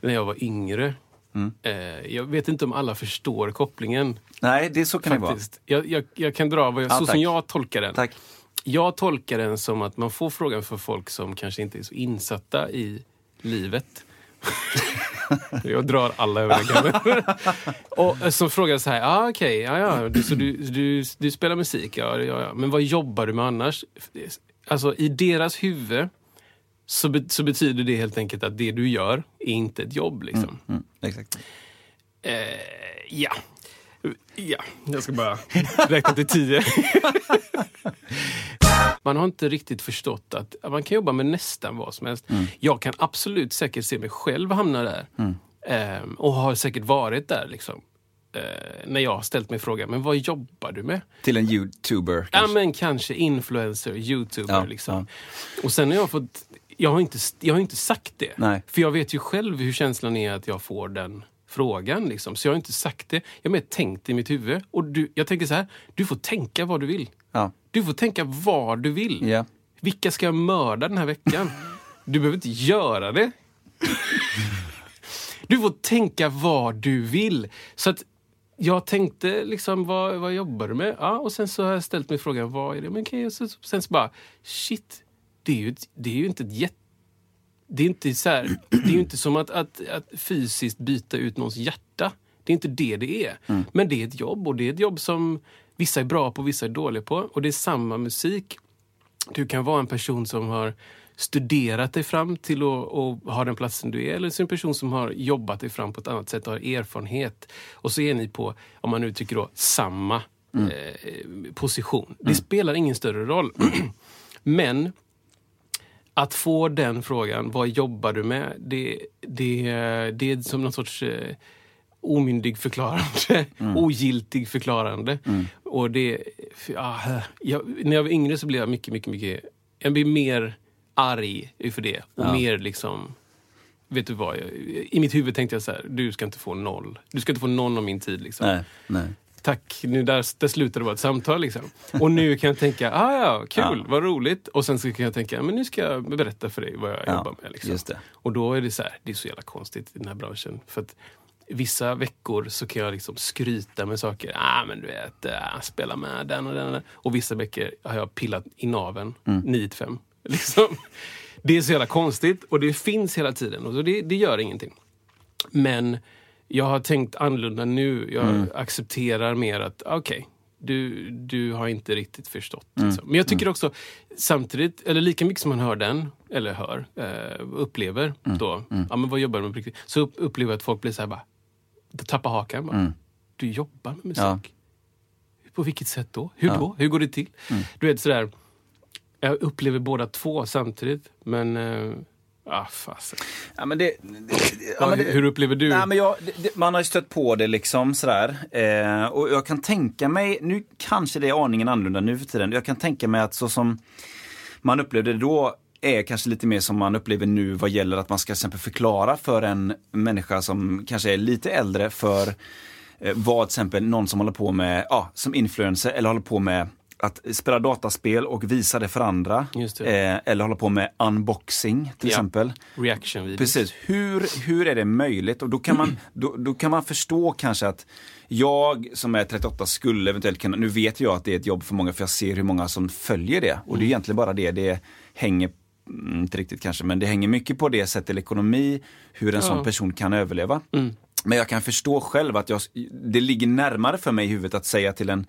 När jag var yngre. Mm. Eh, jag vet inte om alla förstår kopplingen. Nej, det, så kan det vara. Faktiskt. Jag, jag, jag kan dra jag, Ja, så tack. som jag tolkar den. Tack. Jag tolkar den som att man får frågan för folk som kanske inte är så insatta i livet. jag drar alla över den kammen. Och eh, som frågar så här, ah, okej, ja, ja, du, så du, du, du spelar musik, ja, ja, ja, men vad jobbar du med annars? Alltså i deras huvud så, be, så betyder det helt enkelt att det du gör är inte ett jobb. Liksom. Mm, exakt. Eh, ja. Ja, jag ska bara räkna till tio. Man har inte riktigt förstått att man kan jobba med nästan vad som helst. Jag kan absolut säkert se mig själv hamna där. Ehm, och har säkert varit där. Liksom. Eh, när jag har ställt mig frågan, men vad jobbar du med? Till en youtuber Ja, kanske? men kanske influencer, youtuber. Ja, liksom. Och sen har jag fått... Jag har, inte, jag har inte sagt det. Nej. För jag vet ju själv hur känslan är att jag får den frågan. Liksom. Så jag har inte sagt det. Jag har mer tänkt i mitt huvud. Och du, jag tänker så här, du får tänka vad du vill. Ja. Du får tänka vad du vill. Ja. Vilka ska jag mörda den här veckan? Du behöver inte göra det. Du får tänka vad du vill. Så att jag tänkte liksom, vad, vad jobbar du med? Ja, och sen så har jag ställt mig frågan, vad är det? Men okej, och så, sen så bara, shit, det är ju, ett, det är ju inte ett jätte... Det är inte, så här, det är ju inte som att, att, att fysiskt byta ut någons hjärta. Det är inte det det är. Men det är ett jobb och det är ett jobb som vissa är bra på, vissa är dåliga på. Och det är samma musik. Du kan vara en person som har studerat dig fram till att ha den platsen du är. Eller så är det en person som har jobbat dig fram på ett annat sätt och har erfarenhet. Och så är ni på, om man nu tycker då, samma eh, position. Det spelar ingen större roll. Men att få den frågan, vad jobbar du med? Det, det, det är som någon sorts eh, omyndig förklarande, ogiltig förklarande. Och det, ja, jag, när jag var yngre så blev jag mycket, mycket, mycket... Jag blev mer arg för det. Och mer liksom... Vet du vad? Jag, I mitt huvud tänkte jag så här, du ska inte få noll. Du ska inte få någon av min tid. Liksom. Nej, nej. Tack, nu där, där slutade det vara ett samtal. Liksom. Och nu kan jag tänka, ah, ja, kul, Ja. vad roligt. Och sen så kan jag tänka, men nu ska jag berätta för dig vad jag Ja, jobbar med. Liksom. just det. Och då är det så här, det är så jävla konstigt i den här branschen. För att vissa veckor så kan jag liksom skryta med saker. Ah, men du vet, äh, spela med den och den. Och, den. och vissa veckor har jag pillat i naven, Mm. 9 till 5. Liksom. Det är så jävla konstigt och det finns hela tiden. Och så det, det gör ingenting. Men jag har tänkt annorlunda nu. Jag Mm. accepterar mer att, okej, du, du har inte riktigt förstått. Mm. Liksom. Men jag tycker också, samtidigt, eller lika mycket som man hör den, eller hör, eh, upplever Mm. då, ja men vad jobbar du med på riktigt? Så upp, upplever jag att folk blir så här bara, tappar hakan. Bara, Du jobbar med musik? Mm. Ja. På vilket sätt då? Hur då? Hur går det till? Mm. Du vet sådär, jag upplever båda två samtidigt, men eh, Ah, fasen. Ja, men det, det, ja, men det, hur upplever du? Nej, men jag, det, det, man har ju stött på det liksom sådär. Eh, och jag kan tänka mig, nu kanske det är aningen annorlunda nu för tiden. Jag kan tänka mig att så som man upplevde det då är kanske lite mer som man upplever nu vad gäller att man ska till exempel förklara för en människa som kanske är lite äldre för eh, vad till exempel någon som håller på med, ja, som influencer eller håller på med att spela dataspel och visa det för andra. Det. Eh, eller hålla på med unboxing till Ja. exempel. Reaction videos. Precis. Hur, hur är det möjligt? Och då kan, man, då, då kan man förstå kanske att jag som är 38 skulle eventuellt kunna, nu vet jag att det är ett jobb för många för jag ser hur många som följer det. Och det är egentligen bara det det hänger, mm, inte riktigt kanske, men det hänger mycket på det sättet ekonomi, hur en sån person kan överleva. Men jag kan förstå själv att jag, det ligger närmare för mig i huvudet att säga till en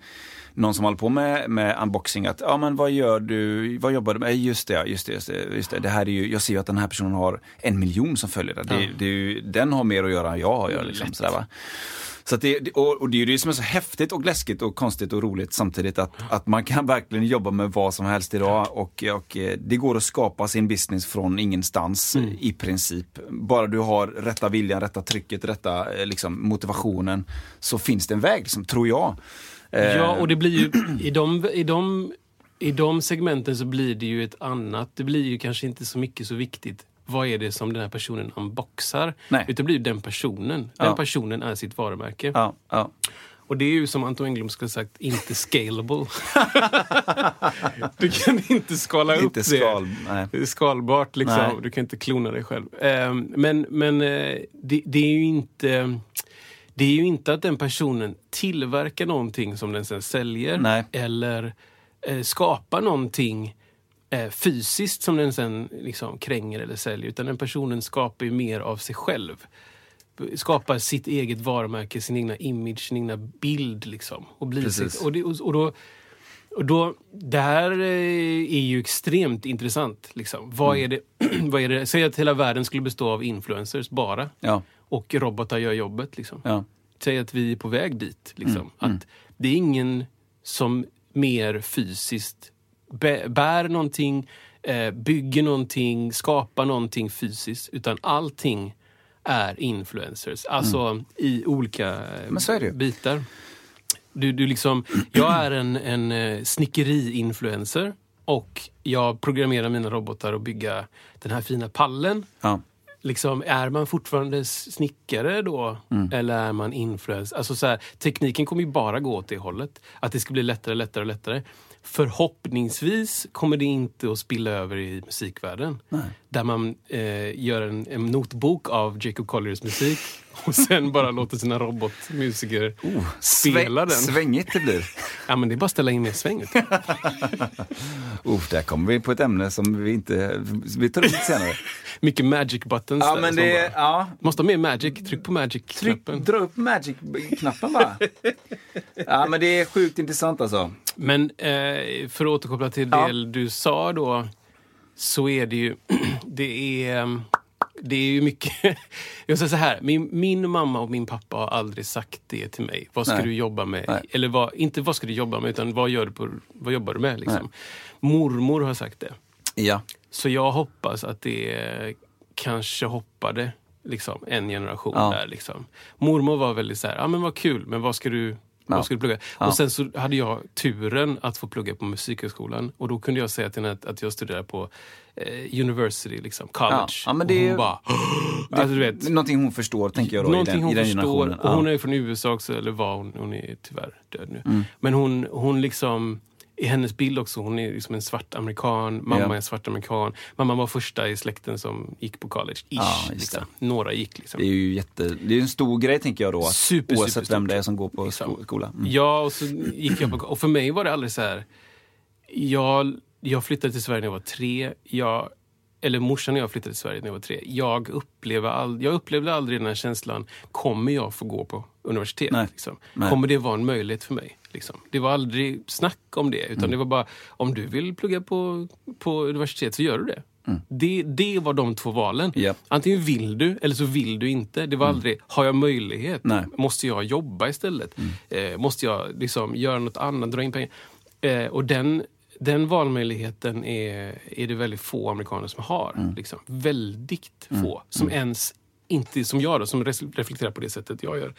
någon som håller på med, med unboxing att, ja men vad gör du, vad jobbar du med? Just det, just det, just det, just det. det här är ju, jag ser ju att den här personen har en miljon som följer det. det, det ju, den har mer att göra än jag har att göra. Liksom, sådär, va? Så det, och det är ju det som är så häftigt och läskigt och konstigt och roligt samtidigt att, att man kan verkligen jobba med vad som helst idag och, och eh, det går att skapa sin business från ingenstans Mm. i princip. Bara du har rätta viljan, rätta trycket, rätta eh, liksom, motivationen så finns det en väg, liksom, tror jag. Eh, Ja, och det blir ju i de, i, de, i de segmenten så blir det ju ett annat. Det blir ju kanske inte så mycket så viktigt. Vad är det som den här personen unboxar? Nej. Utan det blir ju den personen. Den Ja. personen är sitt varumärke. Ja, ja. Och det är ju som Anton Engblom skulle sagt, inte scalable. du kan inte skala upp Inte det. skal, nej. Det är skalbart liksom. Nej. Du kan inte klona dig själv. Ehm, men men eh, det, det är ju inte... Det är ju inte att den personen tillverkar någonting som den sen säljer. Nej. Eller eh, skapar någonting eh, fysiskt som den sen liksom kränger eller säljer. Utan den personen skapar ju mer av sig själv. Skapar sitt eget varumärke, sin egna image, sin egna bild. Liksom, och blir sitt, och, det, och, och då, och då, det här eh, är ju extremt intressant. Liksom. Vad, är det, vad är det? Säg att hela världen skulle bestå av influencers bara. Ja, Och robotar gör jobbet. Liksom. ja. Säg att vi är på väg dit. Liksom. Mm, Att det är ingen som mer fysiskt bä- bär någonting, eh, bygger någonting, skapar någonting fysiskt. Utan allting är influencers. Alltså i olika eh, Mm. Bitar. Du, du liksom, jag är en, en eh, snickeri-influencer och jag programmerar mina robotar att bygga den här fina pallen. ja. Liksom, är man fortfarande snickare då? Mm. Eller är man influencer? Alltså så här, tekniken kommer ju bara gå åt det hållet. Att det ska bli lättare, lättare och lättare. Förhoppningsvis kommer det inte att spilla över i musikvärlden. Där man eh, gör en, en notbok av Jacob Colliers musik och sen bara låter sina robotmusiker spela den. Svängigt det blir. Ja, men det är bara att ställa in mer sväng. Uh, där kommer vi på ett ämne som vi inte... Vi tar upp senare. Mycket magic buttons ja, där men det... bara- Ja, Måste ha mer magic. Tryck på magic-knappen. dra upp magic-knappen bara. ja, men det är sjukt intressant alltså. Men eh, för att återkoppla till det Ja. du sa då, så är det ju... Det är, det är ju mycket... Jag säger så här, min, min mamma och min pappa har aldrig sagt det till mig. Vad ska Nej. du jobba med? Nej. Eller vad, inte vad ska du jobba med, utan vad, gör du på, vad jobbar du med? Liksom. Mormor har sagt det. Ja. Så jag hoppas att det kanske hoppade liksom, en generation Ja. där. Liksom. Mormor var väldigt så här, ja men vad kul, men vad ska du, Ja. du plugga? Ja. Och sen så hade jag turen att få plugga på Musikhögskolan och då kunde jag säga till henne att, jag studerar på eh, university, liksom, college. Ja. Men det och hon bara, alltså, du vet, Någonting hon förstår, tänker jag då, i Någonting den, hon i den förstår. Och hon är från USA också, eller var hon, hon är tyvärr död nu. Mm. Men hon, hon liksom, i hennes bild också, hon är liksom en svart amerikan, mamma Ja. är svart amerikan. Mamma var första i släkten som gick på college, ish. Ja, liksom. Några gick liksom. Det är ju jätte, det är en stor grej tänker jag då. Att Super, oavsett superstort. vem det är som går på Liksom. sko- skola. Mm. Ja, och så gick jag på, och för mig var det aldrig så här. Jag, jag flyttade till Sverige när jag var tre. Jag, eller morsan och jag flyttade till Sverige när jag var tre. Jag, upplevde all, jag upplevde aldrig den här känslan, kommer jag få gå på universitet? Nej. Liksom? Nej. Kommer det vara en möjlighet för mig? Liksom? Det var aldrig snack om det, Mm. utan det var bara, om du vill plugga på, på universitet så gör du det. Det, det var de två valen. Mm. Japp. Antingen vill du eller så vill du inte. Det var aldrig, har jag möjlighet? Nej. Mm. Måste jag jobba istället? Eh, måste jag liksom göra något annat, dra in pengar? Eh, och den, den valmöjligheten är, är det väldigt få amerikaner som har. Mm. Liksom. Väldigt få. Som ens inte, som jag då, som reflekterar på det sättet jag gör.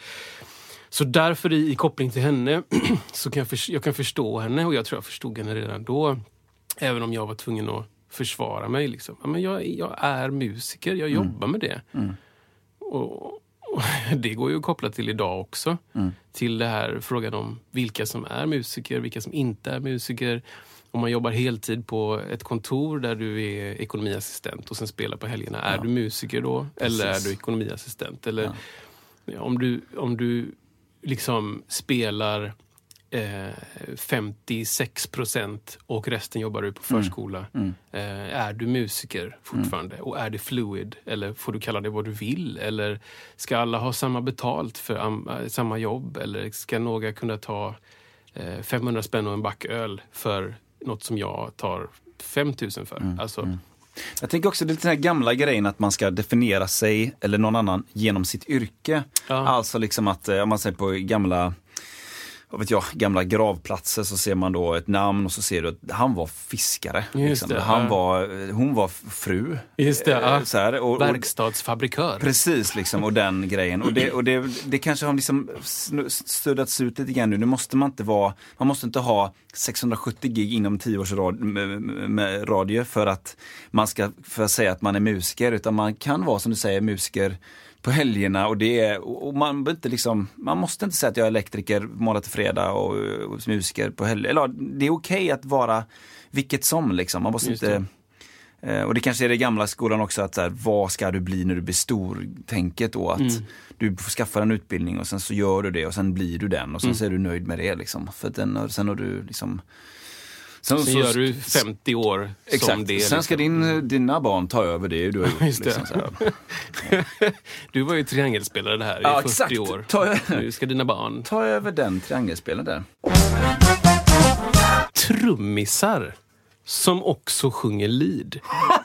Så därför i, i koppling till henne så kan jag, förs- jag kan förstå henne och jag tror jag förstod henne redan då. Även om jag var tvungen att försvara mig. Liksom. Ja, men jag, jag är musiker, jag jobbar med det. Och, det går ju att koppla till idag också. Mm. Till det här frågan om vilka som är musiker, vilka som inte är musiker. Om man jobbar heltid på ett kontor där du är ekonomiassistent och sen spelar på helgerna. Är Ja. du musiker då? Eller är du ekonomiassistent? Eller om, du, om du liksom spelar eh, 56 procent och resten jobbar du på förskola. Eh, är du musiker fortfarande? Och är det fluid? Eller får du kalla det vad du vill? Eller ska alla ha samma betalt för eh, samma jobb? Eller ska några kunna ta eh, 500 spänn och en back öl för något som jag tar 5000 för? Alltså, Jag tänker också det den här gamla grejen att man ska definiera sig eller någon annan genom sitt yrke. Ja. Alltså liksom att, eh, om man säger på gamla vad vet jag, gamla gravplatser så ser man då ett namn och så ser du att han var fiskare. Liksom. det, han ja. var, hon var fru. Just det, Eh, ja. så här, och, verkstadsfabrikör. Precis, liksom, och den grejen. Och det, och det, det kanske har liksom suddats ut lite grann nu. Nu måste man inte vara, man måste inte ha 670 gig inom 10 års rad, med, med radio för att man ska för att säga att man är musiker. Utan man kan vara, som du säger, musiker på helgerna och det är, och man, behöver inte liksom, man måste inte säga att jag är elektriker måndag till fredag och, och musiker på helger. Eller, det är okej att vara vilket som liksom. Man måste inte Eh, Och det kanske är det gamla skolan också, att så här, vad ska du bli när du blir stor? Tänket då att du får skaffa en utbildning och sen så gör du det och sen blir du den och sen så är du nöjd med det. Liksom. För den, sen har du liksom... Sen, så- gör du 50 år Exakt. som det. sen ska liksom. din, dina barn ta över det du har gjort. Just. Liksom. Du var ju triangelspelare här Ja, i 40 exakt. år. Ta- Nu ska dina barn. Ta över den triangelspelen där. Trummisar som också sjunger lead.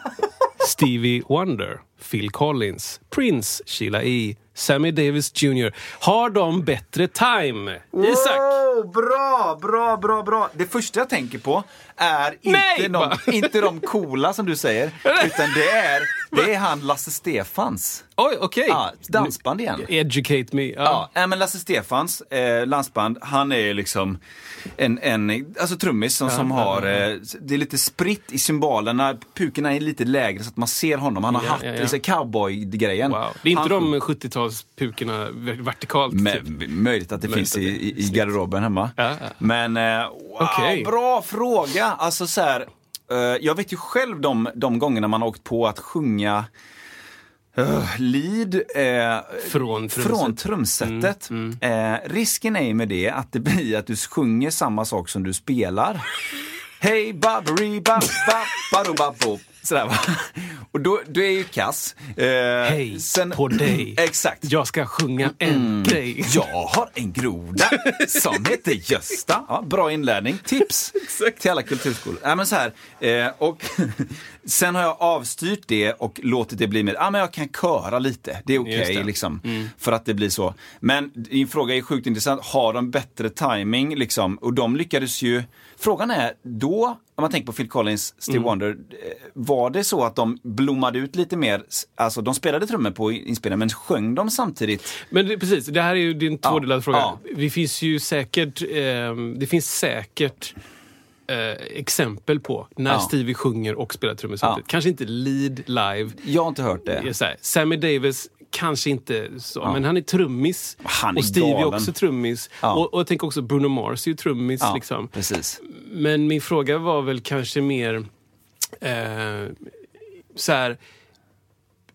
Stevie Wonder, Phil Collins, Prince, Sheila E., Sammy Davis Jr. Har de bättre time? Isak? Wow, bra, bra, bra, bra. Det första jag tänker på är inte, Nej, de, inte de coola som du säger, utan det är, det är han Lasse Stefans. Oj, okej. Ja, dansband igen. Educate me. Ja. Ja, men Lasse Stefans eh, landsband, han är liksom en, en alltså trummis som, som har, eh, det är lite spritt i symbolerna, pukorna är lite lägre så att man ser honom. Han har hatt, ja, ja. cowboy-grejen. Wow. Det är inte han, de 70-talspukorna vertikalt? Men, typ. möjligt att det Möjligt finns att i, det i, i garderoben hemma. Men eh, wow, Okej. bra fråga! Alltså så här, jag vet ju själv de, de gångerna man har åkt på att sjunga uh, lead eh, Från trumset. från trumsetet. Eh, risken är ju med det att det blir att du sjunger samma sak som du spelar. Hej baberi bab bab bado babbo. Sådär va. Och då, då är ju kass. Eh, Hej på dig. Exakt. Jag ska sjunga en grej. Jag har en groda som heter Gösta. Ja, bra inlärning. Tips till alla kulturskolor. Ja, men så här, eh, och sen har jag avstyrt det och låtit det bli mer, ja men jag kan köra lite. Det är okej det. liksom. För att det blir så. Men din fråga är sjukt intressant. Har de bättre timing liksom? Och de lyckades ju. Frågan är då, om man tänker på Phil Collins, Steve Wonder, eh, var det så att de blommade ut lite mer? Alltså de spelade trummor på inspelningen men sjöng de samtidigt? Men det, precis, det här är ju din tvådelade fråga. ja. Det finns ju säkert, ehm, det finns säkert eh, exempel på när Ja. Stevie sjunger och spelar trummor samtidigt. Kanske inte lead live. Jag har inte hört Det Sammy Davis kanske inte så, men han är trummis. Han är och Stevie är galen. också trummis. Ja. Och, och jag tänker också Bruno Mars är ju trummis. Ja, Liksom. precis. Men min fråga var väl kanske mer eh, så här.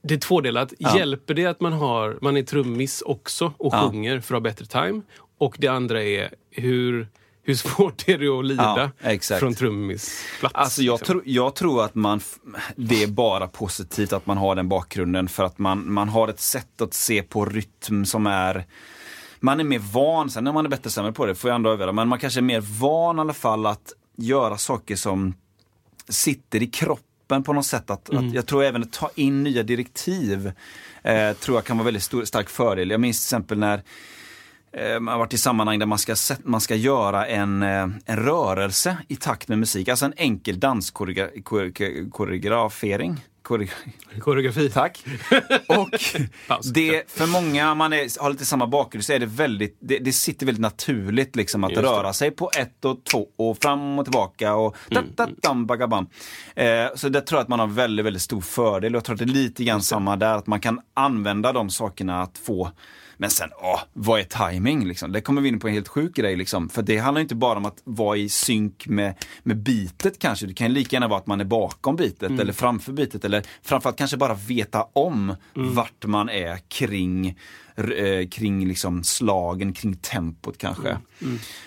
Det är tvådelat. Hjälper det att man, har, man är trummis också och Ja. sjunger för att ha bättre time? Och det andra är hur, hur svårt är det att lida Ja, från trummisplats? Alltså jag, liksom? tro, jag tror att man, det är bara positivt att man har den bakgrunden för att man, man har ett sätt att se på rytm som är man är mer van, sen när man är bättre sämre på det får jag ändå överväga, men man kanske är mer van i alla fall att göra saker som sitter i kroppen på något sätt. Att, att jag tror även att ta in nya direktiv eh, tror jag kan vara väldigt stor, stark fördel. Jag minns till exempel när man har varit i sammanhang där man ska, man ska göra en, eh, en rörelse i takt med musik. Alltså en enkel danskoreografering. koreografi. Koreografi. Tack. Och det, för många, man är, har lite samma bakgrund, så är det väldigt, det, det sitter väldigt naturligt liksom att röra sig på ett och två och fram och tillbaka och da, da, dam, bagabam. Eh, så det tror jag att man har väldigt, väldigt stor fördel och jag tror att det är lite grann samma där, att man kan använda de sakerna att få men sen, åh, vad är timing liksom? Det kommer vi in på en helt sjuk grej liksom. För det handlar inte bara om att vara i synk med, med bitet kanske. Det kan lika gärna vara att man är bakom bitet eller framför bitet. Eller framförallt kanske bara veta om vart man är kring, eh, kring liksom slagen, kring tempot kanske.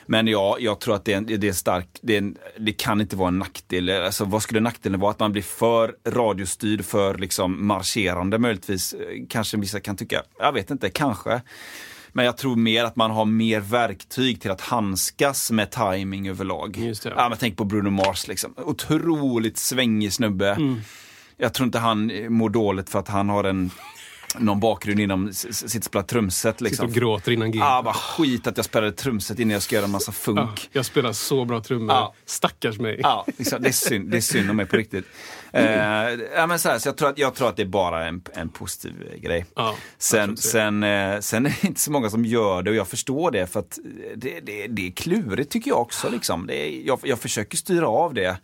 Men ja, jag tror att det är, det är starkt, det, är det kan inte vara en nackdel. Alltså, vad skulle nackdelen vara? Att man blir för radiostyrd, för liksom marscherande möjligtvis. Eh, Kanske vissa kan tycka, jag vet inte, kanske. Men jag tror mer att man har mer verktyg till att handskas med timing överlag. Just det. Ja, men tänk på Bruno Mars, liksom. otroligt svängig snubbe. Mm. Jag tror inte han eh, mår dåligt för att han har en någon bakgrund inom sitt spela trumset. Sitter Liksom. och gråter innan gig. Ah, vad skit att jag spelade trumset innan jag ska göra en massa funk. Ja, jag spelar så bra trummor. Ja. Stackars mig. Ja, liksom, det, är synd, det är synd om mig på riktigt. Eh, ja, men så här, så jag, tror att, jag tror att det är bara en, en positiv eh, grej. Jag sen, sen, eh, sen är det inte så många som gör det och jag förstår det för att det, det, det är klurigt tycker jag också. Liksom. Är, jag, jag försöker styra av det.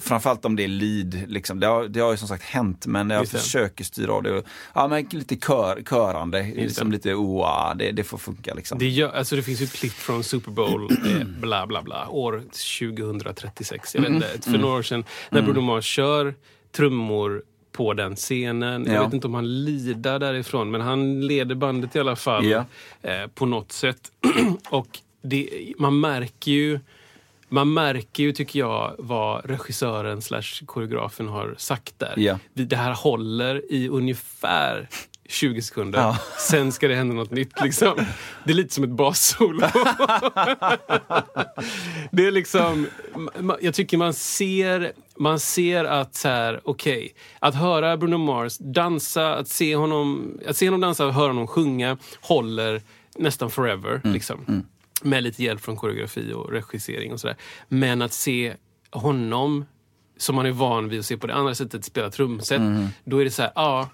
Framförallt om det är lead. Liksom. Det, har, det har ju som sagt hänt men jag Just försöker styra av det. Ja, men lite kör, körande, liksom lite oa, det, det får funka. Liksom. Det, gör, alltså det finns ju ett klipp från Super Bowl, eh, bla bla bla, år 2036. Jag vet Mm. inte, för några år sedan. När Bruno Mars kör trummor på den scenen. Jag Ja. vet inte om han lidar därifrån, men han leder bandet i alla fall. Ja. Eh, på något sätt. Och det, man märker ju man märker ju, tycker jag, vad regissören slash koreografen har sagt där. Vi- Det här håller i ungefär 20 sekunder. Ja. Sen ska det hända något nytt. Liksom. Det är lite som ett bassolo. det är liksom, jag tycker man ser, man ser att så här, okej, att höra Bruno Mars dansa, att se honom, att se honom dansa höra honom sjunga håller nästan forever. Liksom. Med lite hjälp från koreografi och regissering och sådär. Men att se honom som man är van vid att se på det andra sättet, spela trumset. Då är det så här, ja,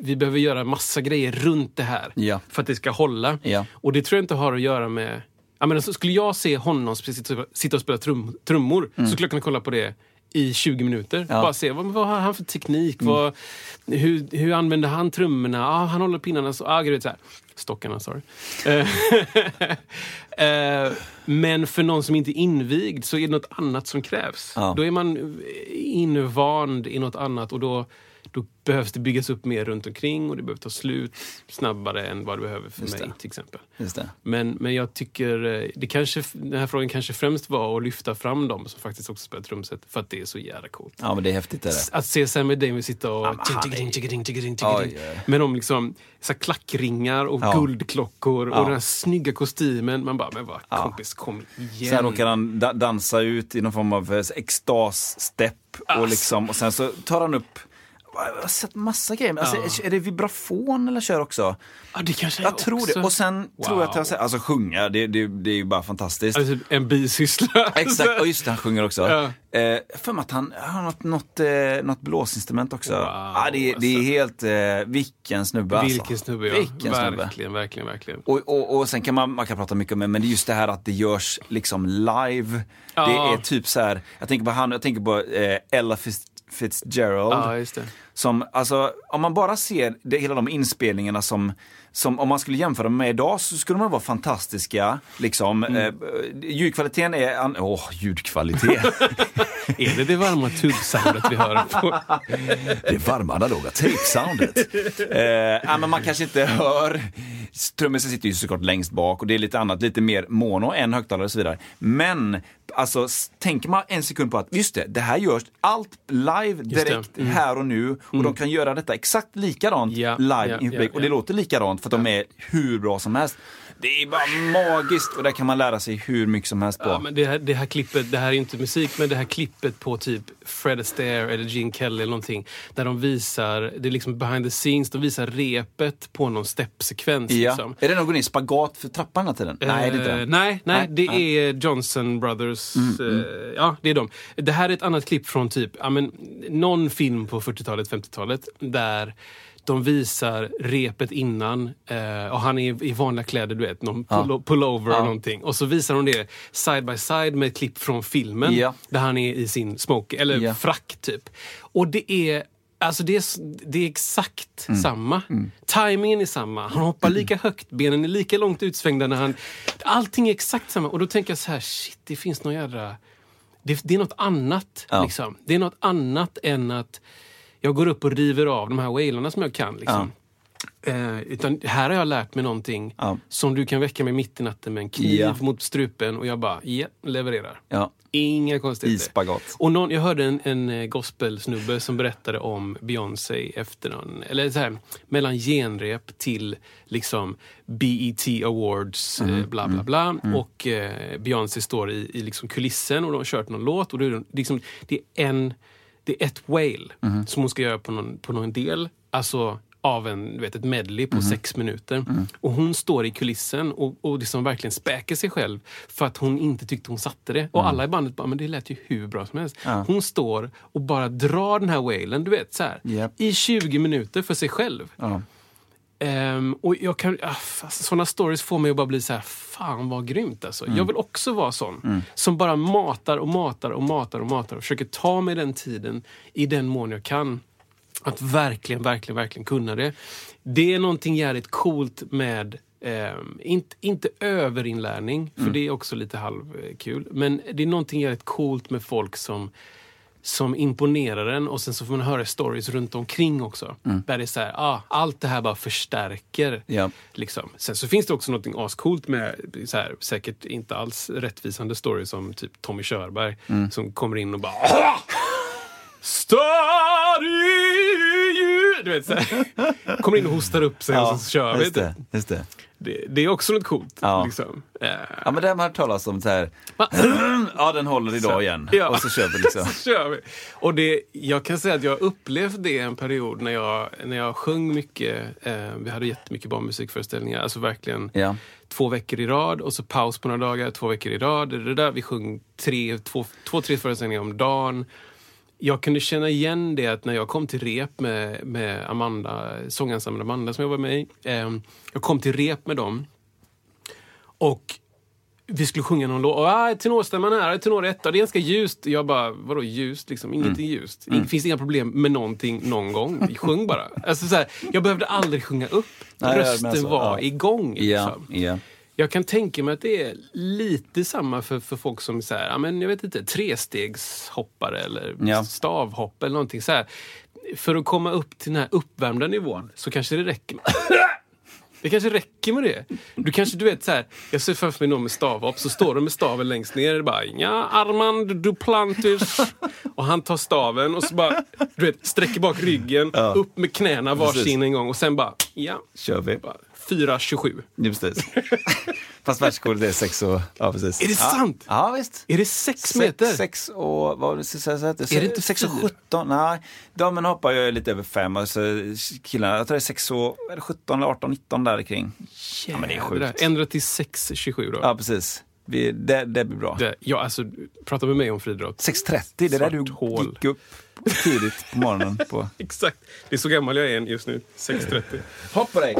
vi behöver göra massa grejer runt det här Ja. för att det ska hålla. Ja. Och det tror jag inte har att göra med... Jag menar, så skulle jag se honom sitta och spela trum, trummor så skulle jag kunna kolla på det i 20 minuter. Mm. Ja. Mm. Bara se vad, vad har han för teknik? Vad, hur, hur använder han trummorna? Ah, han håller pinnarna så... Ah, gud, så här. Stockarna, sorry. Eh, eh, Men för någon som inte är invigd så är det något annat som krävs. Ja. Då är man invand i något annat och då, då behövs det byggas upp mer runt omkring och det behöver ta slut snabbare än vad det behöver för Just mig det. till exempel. Men, men jag tycker eh, det kanske, den här frågan kanske främst var att lyfta fram dem som faktiskt också spelar trumset för att det är så jävla coolt. Ja, men det är häftigt. Är det. Att se Sammy Davis sitta och... men de liksom, så klackringar och Ja. guldklockor Ja. och den här snygga kostymen. Man bara, men vad, Ja. kompis kom igen. Sen råkar han da- dansa ut i någon form av eh, extas-stepp och, liksom, och sen så tar han upp jag har sett massa grejer. Alltså, Ja. Är det vibrafon eller kör också? Ja, det kanske Jag tror också. det. Och sen tror jag att jag Wow. säger, alltså sjunga, det, det, det är ju bara fantastiskt. Alltså, en bisyssla. Exakt, och just det, han sjunger också. Ja. Eh, för mig att han har något, något, eh, något blåsinstrument också. Wow, ja, det, är- det är alltså. helt, eh, vilken snubbe alltså. Vilken snubbe, ja. Vilken snubbe. verkligen, verkligen, verkligen. Och, och, och sen kan man, man kan prata mycket om det, men det är just det här att det görs liksom live. Ja. Det är typ så här, jag tänker på han, jag tänker på eh, Ella Fitz, Fitzgerald. Ja. Som, alltså, om man bara ser det, hela de inspelningarna som, som, om man skulle jämföra med idag så skulle de vara fantastiska. Liksom. Mm. Eh, ljudkvaliteten är, an- åh, ljudkvalitet. Är det det varma tuggsoundet vi hör på? det varma analoga tape-soundet. eh, men man kanske inte hör, trummisen sitter ju såklart längst bak och det är lite annat, lite mer mono än högtalare och så vidare. Men alltså, tänker man en sekund på att just det, det här görs allt live direkt Mm. här och nu och de kan göra detta exakt likadant Ja, live inför ja, publik. och det låter likadant för att de är hur bra som helst. Det är bara magiskt och där kan man lära sig hur mycket som helst på. Ja, men det, här, det här klippet, det här är inte musik, men det här klippet på typ Fred Astaire eller Gene Kelly eller någonting. Där de visar, det är liksom behind the scenes, de visar repet på någon steppsekvens. ja. Liksom. Är det någon går i spagat för trappan hela tiden? nej, det är inte Eh, det. nej, nej, Nej, det är Johnson Brothers. eh, Ja, det är de. Det här är ett annat klipp från typ ja, men, någon film på 40-talet, 50-talet där de visar repet innan eh, och han är i vanliga kläder, du vet, någon pull- pullover och någonting. Och så visar de det side by side med ett klipp från filmen Ja. där han är i sin smoke, eller Ja. frack typ. Och det är Alltså det är, det är exakt Mm. samma. Timingen är samma. Han hoppar lika högt, benen är lika långt utsvängda när han... Allting är exakt samma. Och då tänker jag så här, shit, det finns någon jädra... Det, det är något annat. Ja. Liksom. Det är något annat än att jag går upp och river av de här wailarna som jag kan. Liksom. Eh, utan här har jag lärt mig någonting Ja. som du kan väcka mig mitt i natten med en kniv Ja. mot strupen och jag bara, ja, levererar. Ja. Inga konstigheter. Och någon, jag hörde en, en eh, gospelsnubbe som berättade om Beyoncé efter någon, eller så här, mellan genrep till liksom BET Awards, Mm. eh, bla bla bla. Och eh, Beyoncé står i, i liksom kulissen och de har kört någon låt. Och det, är liksom, det, är en, det är ett whale Mm. som hon ska göra på någon, på någon del. Alltså av en, du vet, ett medley Mm. på sex minuter. Och hon står i kulissen och, och liksom verkligen späker sig själv för att hon inte tyckte hon satte det. Och Mm. alla i bandet bara, men det lät ju hur bra som helst. Hon står och bara drar den här whalen, du vet, så här, Japp. i 20 minuter för sig själv. Ja. Ehm, och jag kan, ah, fast såna stories får mig att bara bli så här, fan vad grymt alltså. Mm. Jag vill också vara sån. Som bara matar och matar och matar och matar och försöker ta mig den tiden i den mån jag kan. Att verkligen, verkligen, verkligen kunna det. Det är någonting jävligt coolt med ehm, inte, inte överinlärning, för det är också lite halvkul. Men det är någonting jävligt coolt med folk som som imponerar en och sen så får man höra stories runt omkring också. Där det är så här, ah, allt det här bara förstärker. Ja. Liksom. Sen så finns det också något ascoolt med så här, säkert inte alls rättvisande stories som typ Tommy Körberg som kommer in och bara "Ah! Stad i ljus!" Du vet, så här. Kommer in och hostar upp sig och så kör vi. det. Just det. Det, det är också något coolt. Ja. Liksom. Ja men det har man hört talas om så här. Ja den håller idag igen. Ja. Och så kör vi liksom. Så kör vi. Och det, jag kan säga att jag har upplevt det en period när jag, när jag sjöng mycket. Eh, vi hade jättemycket barnmusikföreställningar. Alltså verkligen Ja. två veckor i rad och så paus på några dagar, två veckor i rad. Det där. Vi sjöng tre, två, två, tre föreställningar om dagen. Jag kunde känna igen det att när jag kom till rep med, med Amanda, sångensemblen Amanda som jag var med i. Eh, jag kom till rep med dem. Och vi skulle sjunga någon låt. Och, ah, tenorstämman här, tenor ett, det är ganska ljust. Jag bara, vadå ljust? Liksom, ingenting ljust. Det finns inga problem med någonting någon gång. Vi sjöng bara. Alltså, så här, jag behövde aldrig sjunga upp. Nej, Rösten menar så, var ja. igång. Liksom. ja. Jag kan tänka mig att det är lite samma för, för folk som så här, ja, men jag vet inte, trestegshoppare eller Ja. stavhopp eller någonting så här. För att komma upp till den här uppvärmda nivån så kanske det räcker med det kanske räcker med det. Du kanske, du vet så här, jag ser framför mig någon med stavhopp, så står de med staven längst ner. och Bara, ja, Armand Duplantis. Och han tar staven och så bara, du vet, sträcker bak ryggen, upp med knäna varsin Precis. en gång och sen bara, ja, Kör vi. bara 4.27. Just det. Fast världsrekordet är sex och... Ja, precis. Är det ja. sant? Ja, visst. Är det sex meter? Sex, sex och, vad det jag sa? Är det inte sex och fyra? 17? Nej, damen hoppar ju lite över fem. Alltså, killarna, jag tror det är sex och, är det 17 eller 18, 19 där kring. Ja, men det är sjukt. Ändra till 6.27 då. Ja, precis. Vi, det, det blir bra. Det, ja, alltså, prata med mig om friidrott. 6.30, det är där du hål. gick upp tidigt på morgonen. På. Exakt. Det är så gammal jag är just nu. 6.30. Hopp på dig!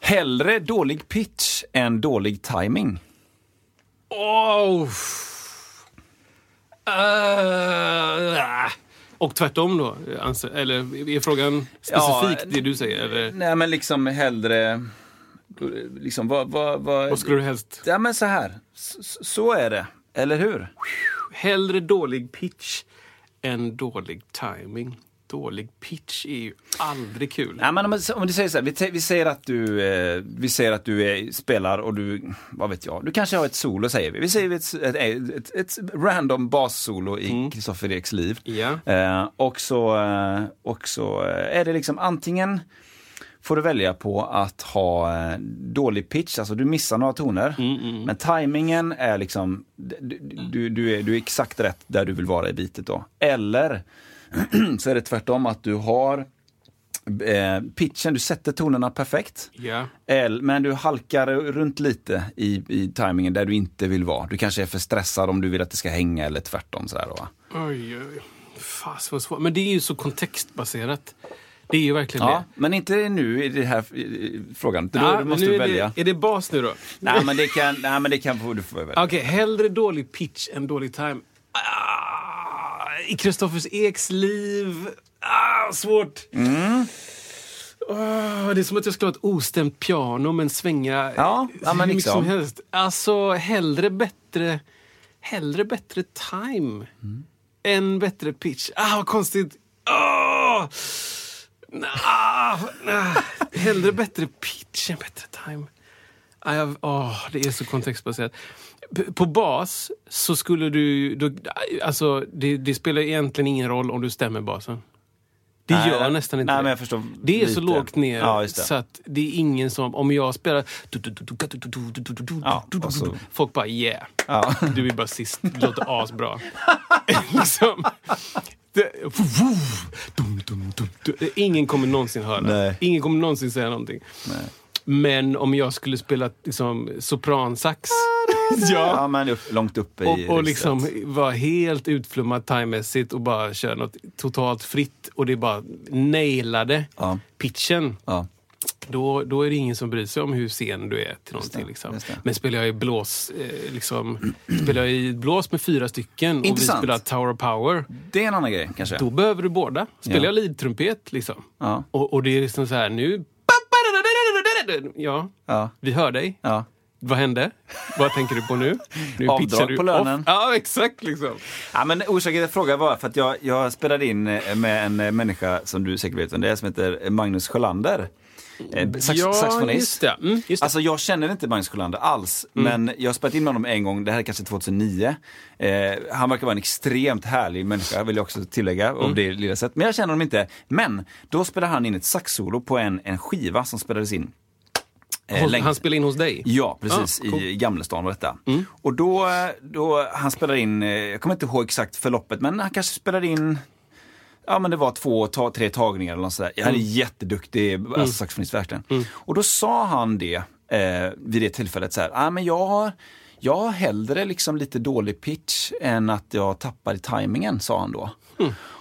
Hellre dålig pitch än dålig timing. Oh. Uh, och tvärtom då? Eller är frågan specifikt Ja, det du säger? Eller Nej, men liksom hellre... Liksom, vad, vad, vad, vad skulle du helst? Ja, men så här. Så, så är det. Eller hur? Hellre dålig pitch än dålig timing. Dålig pitch är ju aldrig kul. Ja, men om, om du säger så här, vi, vi säger att du, eh, vi säger att du är, spelar och du, vad vet jag, du kanske har ett solo säger vi. Vi säger ett, ett, ett, ett random bassolo i Kristoffer Eks liv. Ja. Eh, och, så, eh, och så eh, är det liksom antingen får du välja på att ha eh, dålig pitch, alltså du missar några toner. Mm, Men tajmingen är liksom, du, du, du, är, du är exakt rätt där du vill vara i bitet då. Eller så är det tvärtom att du har eh, pitchen, du sätter tonerna perfekt. Eller, men du halkar runt lite i, i tajmingen där du inte vill vara. Du kanske är för stressad om du vill att det ska hänga eller tvärtom. Sådär då. Oj, oj. Fast vad svårt. Men det är ju så kontextbaserat. Det är ju verkligen Ja, det. men inte nu i den här frågan. Då Ja, måste du välja. Det, är det bas nu då? Nej, men det kan, nej, men det kan du få välja. Okej, hellre dålig pitch än dålig time. Ah, I Kristoffers Eks liv. Ah, svårt. Mm. Ah, det är som att jag skulle ha ett ostämt piano men svänga Ja, ja, hur mycket liksom. som helst. Alltså, hellre bättre, hellre bättre time Mm. än bättre pitch. Ah, vad konstigt. Ah, nah, nah. Hellre bättre pitch än bättre time. Jag, åh, det är så kontextbaserat. På bas så skulle du... Då, alltså, det, det spelar egentligen ingen roll om du stämmer basen. Det Nej, gör nästan inte Nej, det. förstår det är så lite. lågt ner Ja, så att det är ingen som... Om jag spelar... Ja, och så- Folk bara yeah. Ja. Du är bara sist. Det låter asbra. liksom. Ingen kommer någonsin höra. Nej. Ingen kommer någonsin säga någonting. Men om jag skulle spela liksom, sopransax ja, Ja, men upp, långt uppe i och, och liksom vara helt utflummad timemässigt och bara köra något totalt fritt och det är bara nailade Ja. pitchen. Ja. Då, då är det ingen som bryr sig om hur sen du är till någonting. Liksom. det. Men spelar jag i blås, eh, liksom, spelar jag i blås med fyra stycken och vi Intressant. spelar Tower of Power. Det är en annan grej kanske. Då behöver du båda. Spelar Ja. jag leadtrumpet liksom. Ja. Och, och det är liksom så här nu... Ja, Ja. vi hör dig. Ja. Vad hände? Vad tänker du på nu? Nu Avdrag du på lönen. off. Ja, exakt. Liksom. Ja, men orsaken till att jag frågar var för att jag, jag spelade in eh, med en eh, människa som du säkert vet vem det är, som heter Magnus Sjölander. Eh, Sax, ja, saxofonist. det. Mm, det. Alltså jag känner inte Magnus Sjölander alls, men jag har spelat in med honom en gång, det här är kanske 2009. Eh, han verkar vara en extremt härlig människa, vill jag också tillägga, av det lilla sätt. Men jag känner honom inte. Men då spelade han in ett saxsolo på en, en skiva som spelades in. eh, länge- han spelar in hos dig? Ja, precis. Ah, cool. I Gamlestan och detta. Och då, då, han spelade in, eh, jag kommer inte ihåg exakt förloppet, men han kanske spelade in Ja men det var två, ta, tre tagningar eller något sådär. Han är jätteduktig alltså, saxofonist verkligen. Och då sa han det eh, vid det tillfället så här, ah, men jag har, jag har hellre liksom lite dålig pitch än att jag tappar i tajmingen, sa han då.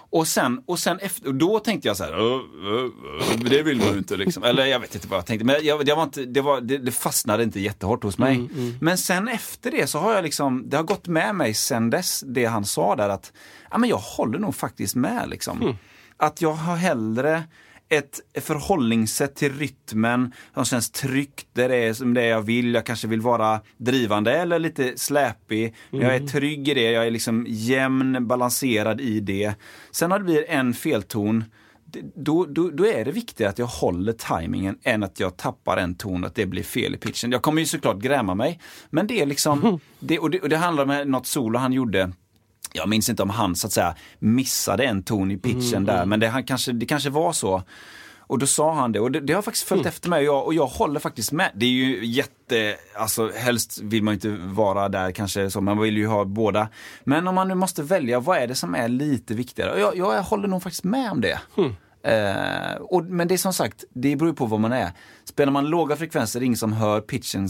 Och sen, och sen efter, och då tänkte jag så här, "Ö, ö, ö, det vill man ju inte liksom. Eller jag vet inte vad jag tänkte, men jag, det, var inte, det, var, det, det fastnade inte jättehårt hos mig. Men sen efter det så har jag liksom, det har gått med mig sen dess, det han sa där att, ja men jag håller nog faktiskt med liksom. Att jag har hellre ett förhållningssätt till rytmen som känns tryggt, det är som det jag vill. Jag kanske vill vara drivande eller lite släpig. Men jag är trygg i det, jag är liksom jämn, balanserad i det. Sen när det blir en felton, då, då, då är det viktigare att jag håller tajmingen än att jag tappar en ton och att det blir fel i pitchen. Jag kommer ju såklart gräma mig, men det är liksom, det, och, det, och det handlar om något solo han gjorde jag minns inte om han så att säga missade en ton i pitchen där, men det, han kanske, det kanske var så. Och då sa han det och det, det har faktiskt följt efter mig och jag, och jag håller faktiskt med. Det är ju jätte, alltså helst vill man inte vara där kanske så, man vill ju ha båda. Men om man nu måste välja, vad är det som är lite viktigare? Och Jag, jag håller nog faktiskt med om det. Eh, och, men det är som sagt, det beror ju på vad man är. Spelar man låga frekvenser, ingen som hör pitchen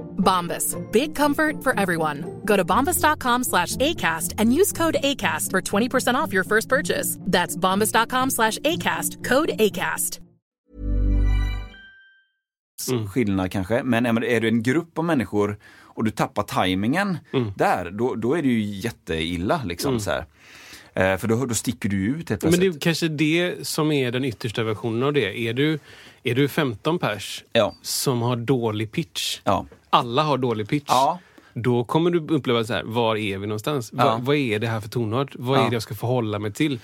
Bombas. Big comfort for everyone. Go to bombas.com slash ACAST and use code ACAST for 20% off your first purchase. That's bombas.com slash ACAST. Code ACAST. skillnad kanske. Men är är du en grupp av människor och du tappar tajmingen där, då, då är det ju jätteilla. Liksom, så här. Eh, för då, då sticker du ut helt Men plötsligt. det är kanske det som är den yttersta versionen av det. Är du, är du 15 pers Ja. som har dålig pitch, Ja. Alla har dålig pitch, Ja. då kommer du uppleva så här, var är vi någonstans? Va, Ja. vad är det här för tonart? Vad är det jag ska förhålla mig till?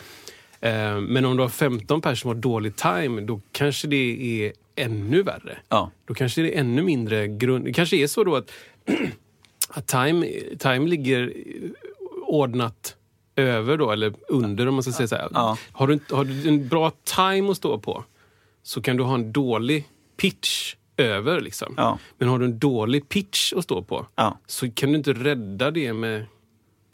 Eh, men om du har 15 pers som har dålig time, då kanske det är ännu värre. Ja. Då kanske det är ännu mindre grund... Det kanske är så då att, att time, time ligger ordnat över då, eller under om man ska säga så här. Ja. Har, du, har du en bra time att stå på så kan du ha en dålig pitch över. Liksom. Ja. Men har du en dålig pitch att stå på Ja. så kan du inte rädda det med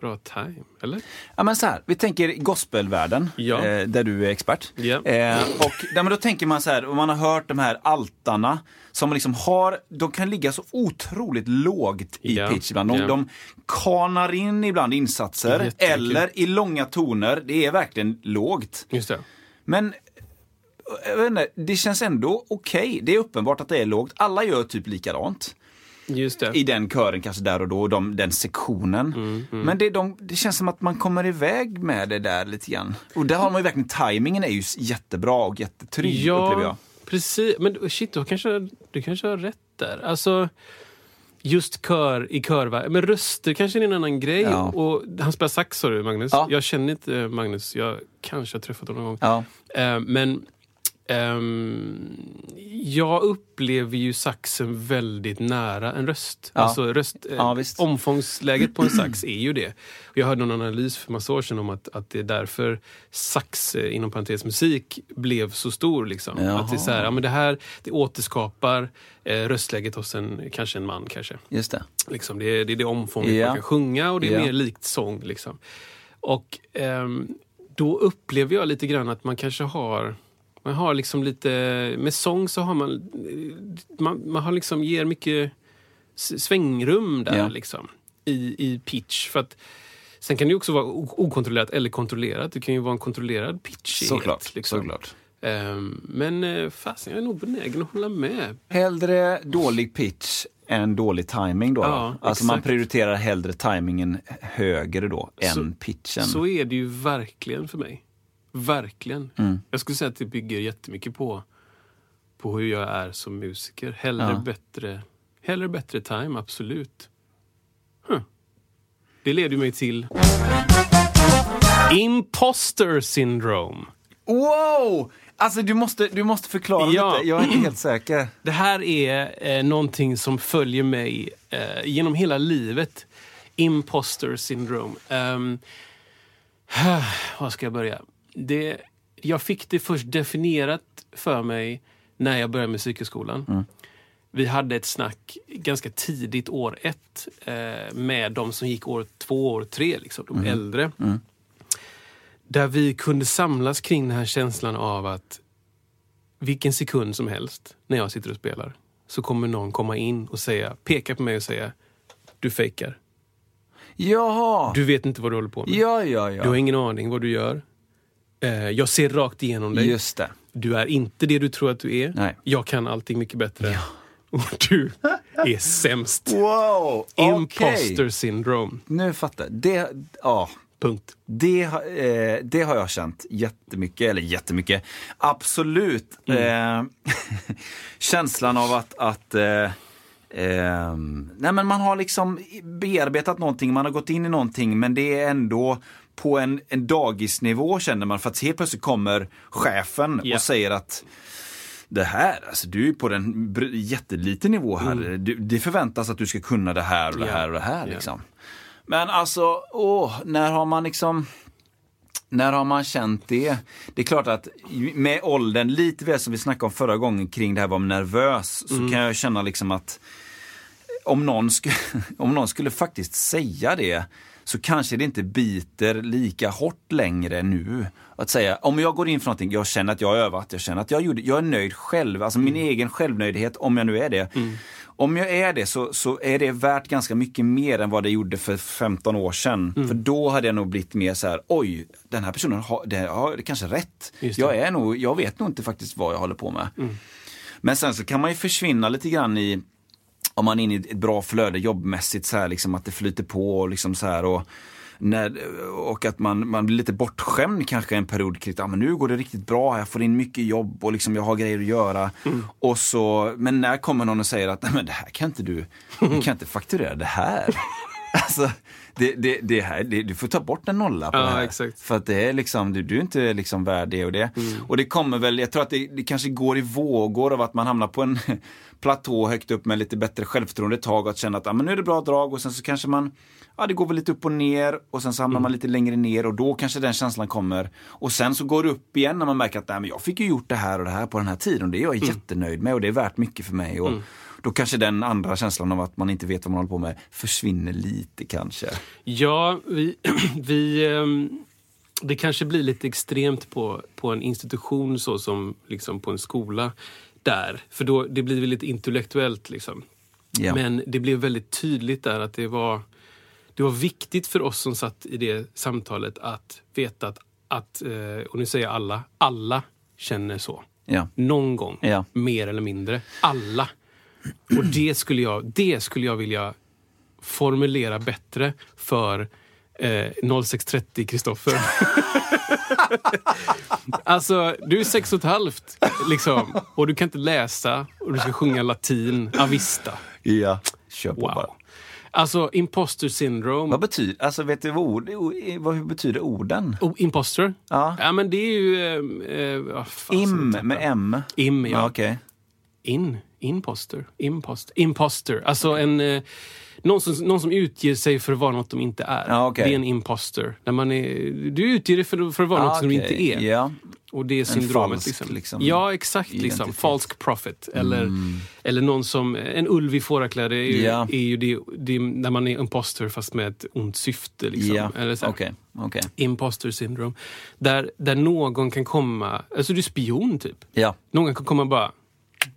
bra time. Eller? Ja, men så här, vi tänker gospelvärlden, Ja. eh, där du är expert. Ja. Eh, och ja, men då tänker man så här, man har hört de här altarna som liksom har, de kan ligga så otroligt lågt i Ja. pitch ibland. De, Ja. de kanar in ibland insatser, eller i långa toner. Det är verkligen lågt. Just det. Men jag vet inte, det känns ändå okej. Det är uppenbart att det är lågt. Alla gör typ likadant i den kören kanske där och då, de, den sektionen. Mm, Men det, de, det känns som att man kommer iväg med det där lite grann. Och där har man ju verkligen, tajmingen är ju jättebra och jättetrygg upplever jag. precis. Men shit, du kanske, du kanske har rätt där. Alltså, just kör i körvärlden. Men röster kanske är en annan grej. Ja. Och han spelar sax sa du, Magnus. Ja. Jag känner inte Magnus. Jag kanske har träffat honom någon gång. Ja. Eh, men ehm, jag upplever ju saxen väldigt nära en röst. Ja. Alltså röst eh, Ja, visst. omfångsläget på en sax är ju det. Jag hörde någon analys för massa år sedan om att, att det är därför sax, eh, inom parentes musik, blev så stor. Liksom. Jaha. Att det, är så här, ja, men det här det återskapar eh, röstläget hos en, kanske en man. kanske. Just det. Liksom, det, är, det är det omfånget Ja. man kan sjunga och det är Ja. mer likt sång. Liksom. Och ehm, då upplever jag lite grann att man kanske har man har liksom lite, med sång så har man, man, man har liksom, ger mycket svängrum där Ja. liksom, i, i pitch. För att, sen kan det också vara okontrollerat eller kontrollerat. Det kan ju vara en kontrollerad pitch i Såklart. liksom. såklart. Ehm, men eh, fasen, jag är nog benägen att hålla med. Hellre dålig pitch än dålig timing då. Ja, då. Alltså man exakt. prioriterar hellre timingen högre då Så- än pitchen. Så är det ju verkligen för mig. Verkligen. Mm. Jag skulle säga att det bygger jättemycket på, på hur jag är som musiker. Hellre, Ja. bättre, hellre bättre time, absolut. Huh. Det leder mig till Imposter syndrome. Wow! Alltså du måste, du måste förklara Ja. lite, jag är inte helt säker. Det här är eh, någonting som följer mig eh, genom hela livet. Imposter syndrome. Ehm, var ska jag börja? Det, jag fick det först definierat för mig när jag började musikskolan. Vi hade ett snack ganska tidigt år ett eh, med de som gick år två, år tre, liksom, de äldre. Där vi kunde samlas kring den här känslan av att vilken sekund som helst när jag sitter och spelar så kommer någon komma in och säga, peka på mig och säga du fejkar. Jaha! Du vet inte vad du håller på med. Ja, ja, Du har ja. ingen aning vad du gör. Eh, jag ser rakt igenom dig. Just det. Du är inte det du tror att du är. Nej. Jag kan allting mycket bättre. Och du är sämst. Wow! Imposter syndrome. Nu fattar jag. Det, ja, Punkt. det, har- eh, det har jag känt jättemycket, eller jättemycket. Absolut. Eh, känslan av att, att eh, eh, nej men man har liksom bearbetat någonting, man har gått in i någonting men det är ändå på en, en dagisnivå känner man för att helt plötsligt kommer chefen Ja. och säger att det här, alltså du är på en jätteliten nivå här. Du, det förväntas att du ska kunna det här och det Ja. här och det här. Liksom. Men alltså, åh, när har man liksom när har man känt det? Det är klart att med åldern, lite väl som vi snackade om förra gången kring det här var nervös, så kan jag känna liksom att om någon, om någon skulle faktiskt säga det så kanske det inte biter lika hårt längre nu. Att säga, om jag går in för någonting, jag känner att jag har övat, jag känner att jag, gjorde, jag är nöjd själv, alltså min egen självnöjdhet, om jag nu är det. Om jag är det så, så är det värt ganska mycket mer än vad det gjorde för 15 år sedan. För då hade jag nog blivit mer så här, oj, den här personen har, det, har det kanske rätt. Det. Jag, är nog, jag vet nog inte faktiskt vad jag håller på med. Men sen så kan man ju försvinna lite grann i, om man är inne i ett bra flöde jobbmässigt, så här, liksom att det flyter på och liksom så här. Och, när, och att man, man blir lite bortskämd kanske en period kring att ah, men nu går det riktigt bra, jag får in mycket jobb och liksom jag har grejer att göra. Och så, men när kommer någon och säger att Nej, men det här kan inte du, du kan inte fakturera det här. alltså, det, det, det här, det, du får ta bort en nolla på Ja, det här. exakt. För att det är liksom, du, du är inte liksom värd det och det. Och det kommer väl, jag tror att det, det kanske går i vågor av att man hamnar på en platå högt upp med lite bättre självförtroende ett tag och att känna att ah, men nu är det bra drag och sen så kanske man, ja det går väl lite upp och ner och sen så hamnar man lite längre ner och då kanske den känslan kommer. Och sen så går det upp igen när man märker att nej, men jag fick ju gjort det här och det här på den här tiden och det är jag jättenöjd med och det är värt mycket för mig. Och Då kanske den andra känslan av att man inte vet vad man håller på med försvinner lite kanske. Ja, vi, vi, ehm, det kanske blir lite extremt på, på en institution så som liksom på en skola där. För då, det blir väl lite intellektuellt. Liksom. Ja. Men det blev väldigt tydligt där att det var, det var viktigt för oss som satt i det samtalet att veta att, att eh, och nu säger jag alla, alla känner så. Ja. Någon gång, Ja. mer eller mindre. Alla. Och det skulle jag, det skulle jag vilja formulera bättre för eh, 0630 Kristoffer. alltså, du är sex och ett halvt liksom, och du kan inte läsa och du ska sjunga latin. Avista. Ja, kör på bara. Wow. Alltså, imposter syndrome. Vad betyder, alltså vet du vad, ord, vad hur betyder orden? Oh, imposter? Ja. ja, men det är ju... Eh, fasen Im med M? Im, ja. Ja, Okej. In. Imposter. Imposter. Imposter. Alltså en... Eh, någon, som, någon som utger sig för att vara något de inte är. Ja, okej. Det är en imposter. När man är, du utger dig för, för att vara Ah, något som du inte är. Ja. Och det är syndromet. falsk, liksom. liksom, ja, exakt. Liksom. identitet. Mm. Falsk prophet. Eller, eller någon som... En ulv i fårakläder är ju, Ja. är ju det, det, när man är imposter fast med ett ont syfte. Liksom. Ja, Eller så okej. okej. Imposter syndrome. Där, där någon kan komma... Alltså du är spion, typ. Ja, Någon kan komma och bara...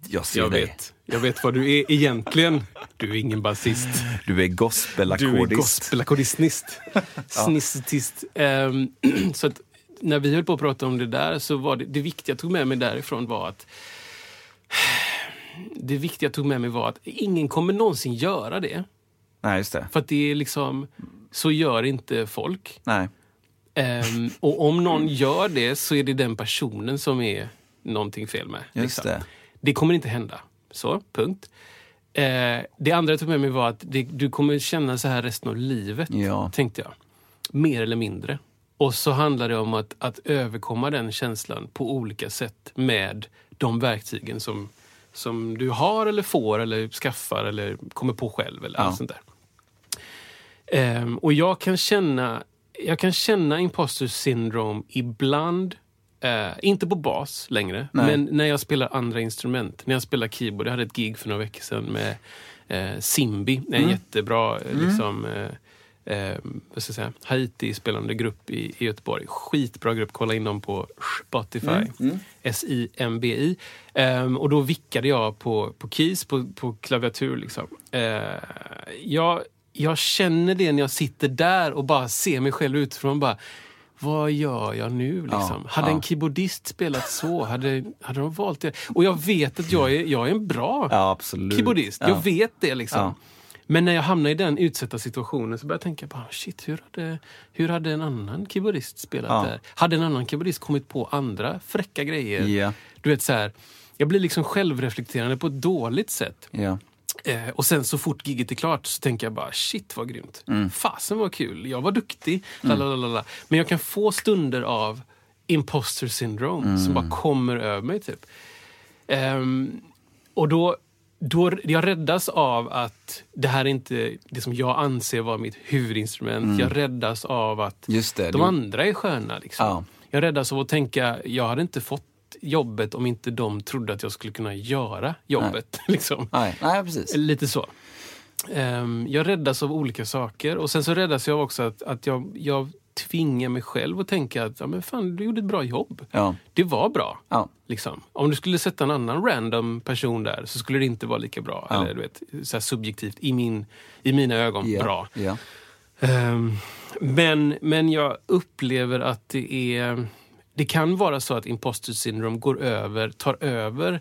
jag ser Jag dig. vet. Jag vet vad du är egentligen. Du är ingen basist. Du är Du är gospelackordist. gospelackordistnist. Snistist. Ehm, så att när vi höll på att prata om det där så var det, det viktiga jag tog med mig därifrån var att det viktiga jag tog med mig var att ingen kommer någonsin göra det. Nej, just det. För att det är liksom, så gör inte folk. Nej. Ehm, och om någon gör det så är det den personen som är någonting fel med. liksom. Just det. Det kommer inte hända. Så, punkt. Eh, det andra jag tog med mig var att det, du kommer känna så här resten av livet, Ja. tänkte jag. Mer eller mindre. Och så handlar det om att, att överkomma den känslan på olika sätt med de verktygen som, som du har eller får eller skaffar eller kommer på själv. eller Ja. allt sånt där. Ehm, och jag kan känna jag kan känna imposter syndrome ibland. Eh, inte på bas längre, Nej. men när jag spelar andra instrument. När jag spelar keyboard. Jag hade ett gig för några veckor sedan med eh, Simbi. En Mm. jättebra eh, liksom, eh, eh, vad ska jag säga, Haiti-spelande grupp i, i Göteborg. Skitbra grupp. Kolla in dem på Spotify. Mm, S-I-M-B-I. Ehm, och då vickade jag på, på keys, på, på klaviatur. Liksom. Jag, jag känner det när jag sitter där och bara ser mig själv utifrån. Bara, vad gör jag nu? Liksom? Ja, hade ja. en keyboardist spelat så? Hade, hade de valt det? Och jag vet att jag är, jag är en bra Ja, keyboardist. Ja. Jag vet det. liksom. Men när jag hamnar i den utsatta situationen så börjar jag tänka bara, shit, hur hade, hur hade en annan keyboardist spelat Ja. där? Hade en annan keyboardist kommit på andra fräcka grejer? Ja. Du vet så här, jag blir liksom självreflekterande på ett dåligt sätt. Ja. Eh, och sen så fort giget är klart så tänker jag bara shit vad grymt. Mm. Fasen vad kul, jag var duktig. Lalalala. Men jag kan få stunder av imposter syndrome Mm. som bara kommer över mig. typ. Ehm, och då, då, jag räddas av att det här är inte det som jag anser vara mitt huvudinstrument. Jag räddas av att Mm. Just det, de du- andra är sköna. Liksom. Ja. Jag räddas av att tänka, jag hade inte fått jobbet om inte de trodde att jag skulle kunna göra jobbet. liksom. Nej, nej, precis. Lite så. ehm, jag räddas av olika saker. Och sen så räddas jag också att, att jag, jag tvingar mig själv att tänka att ja, men fan, du gjorde ett bra jobb. Ja. Det var bra. Ja. Liksom. Om du skulle sätta en annan random person där så skulle det inte vara lika bra. Ja. Eller du vet, så subjektivt, i, min, i mina ögon, Ja. bra. Ehm, men, men jag upplever att det är... Det kan vara så att imposter syndrome går över, tar över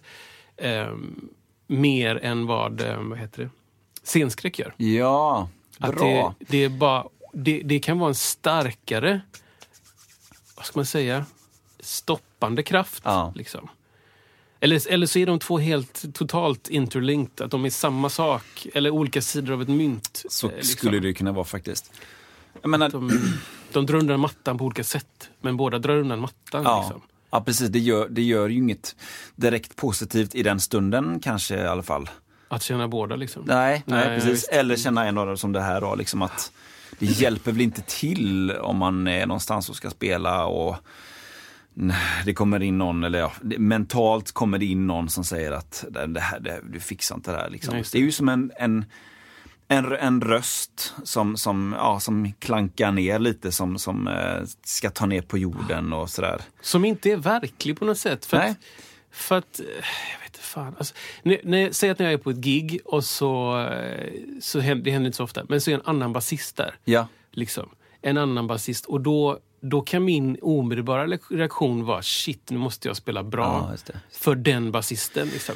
ehm, mer än vad, ehm, vad heter det? scenskräck gör. ja, Att bra. det, det, är bara, det, det kan vara en starkare, vad ska man säga, stoppande kraft. Ja. Liksom. Eller, eller så är de två helt totalt interlinked, att de är samma sak. Eller olika sidor av ett mynt. Så eh, liksom. skulle det kunna vara faktiskt. Jag menar, De, de drar undan mattan på olika sätt, men båda drar undan mattan. ja, Liksom. ja, precis. Det gör, det gör ju inget direkt positivt i den stunden kanske i alla fall. Att känna båda. Liksom. Nej, nej, Nej, precis. Eller känna en av dem som det här då, liksom att det hjälper väl inte till om man är någonstans och ska spela och det kommer in någon, eller ja, mentalt kommer det in någon som säger att det här, det, du fixar inte det här. Liksom. Det. det. är ju som en, en, en, en röst som, som, ja, som klankar ner lite, som, som eh, ska ta ner på jorden och sådär. Som inte är verklig på något sätt. För Nej. att, för att eh, jag vet inte fan. Alltså, när, när, säg att när jag är på ett gig och så, eh, så händer, det händer inte så ofta, men så är en annan basist där. Ja, Liksom. En annan basist. Och då, då kan min omedelbara reaktion vara shit, nu måste jag spela bra Ja, just det. för den basisten. Liksom.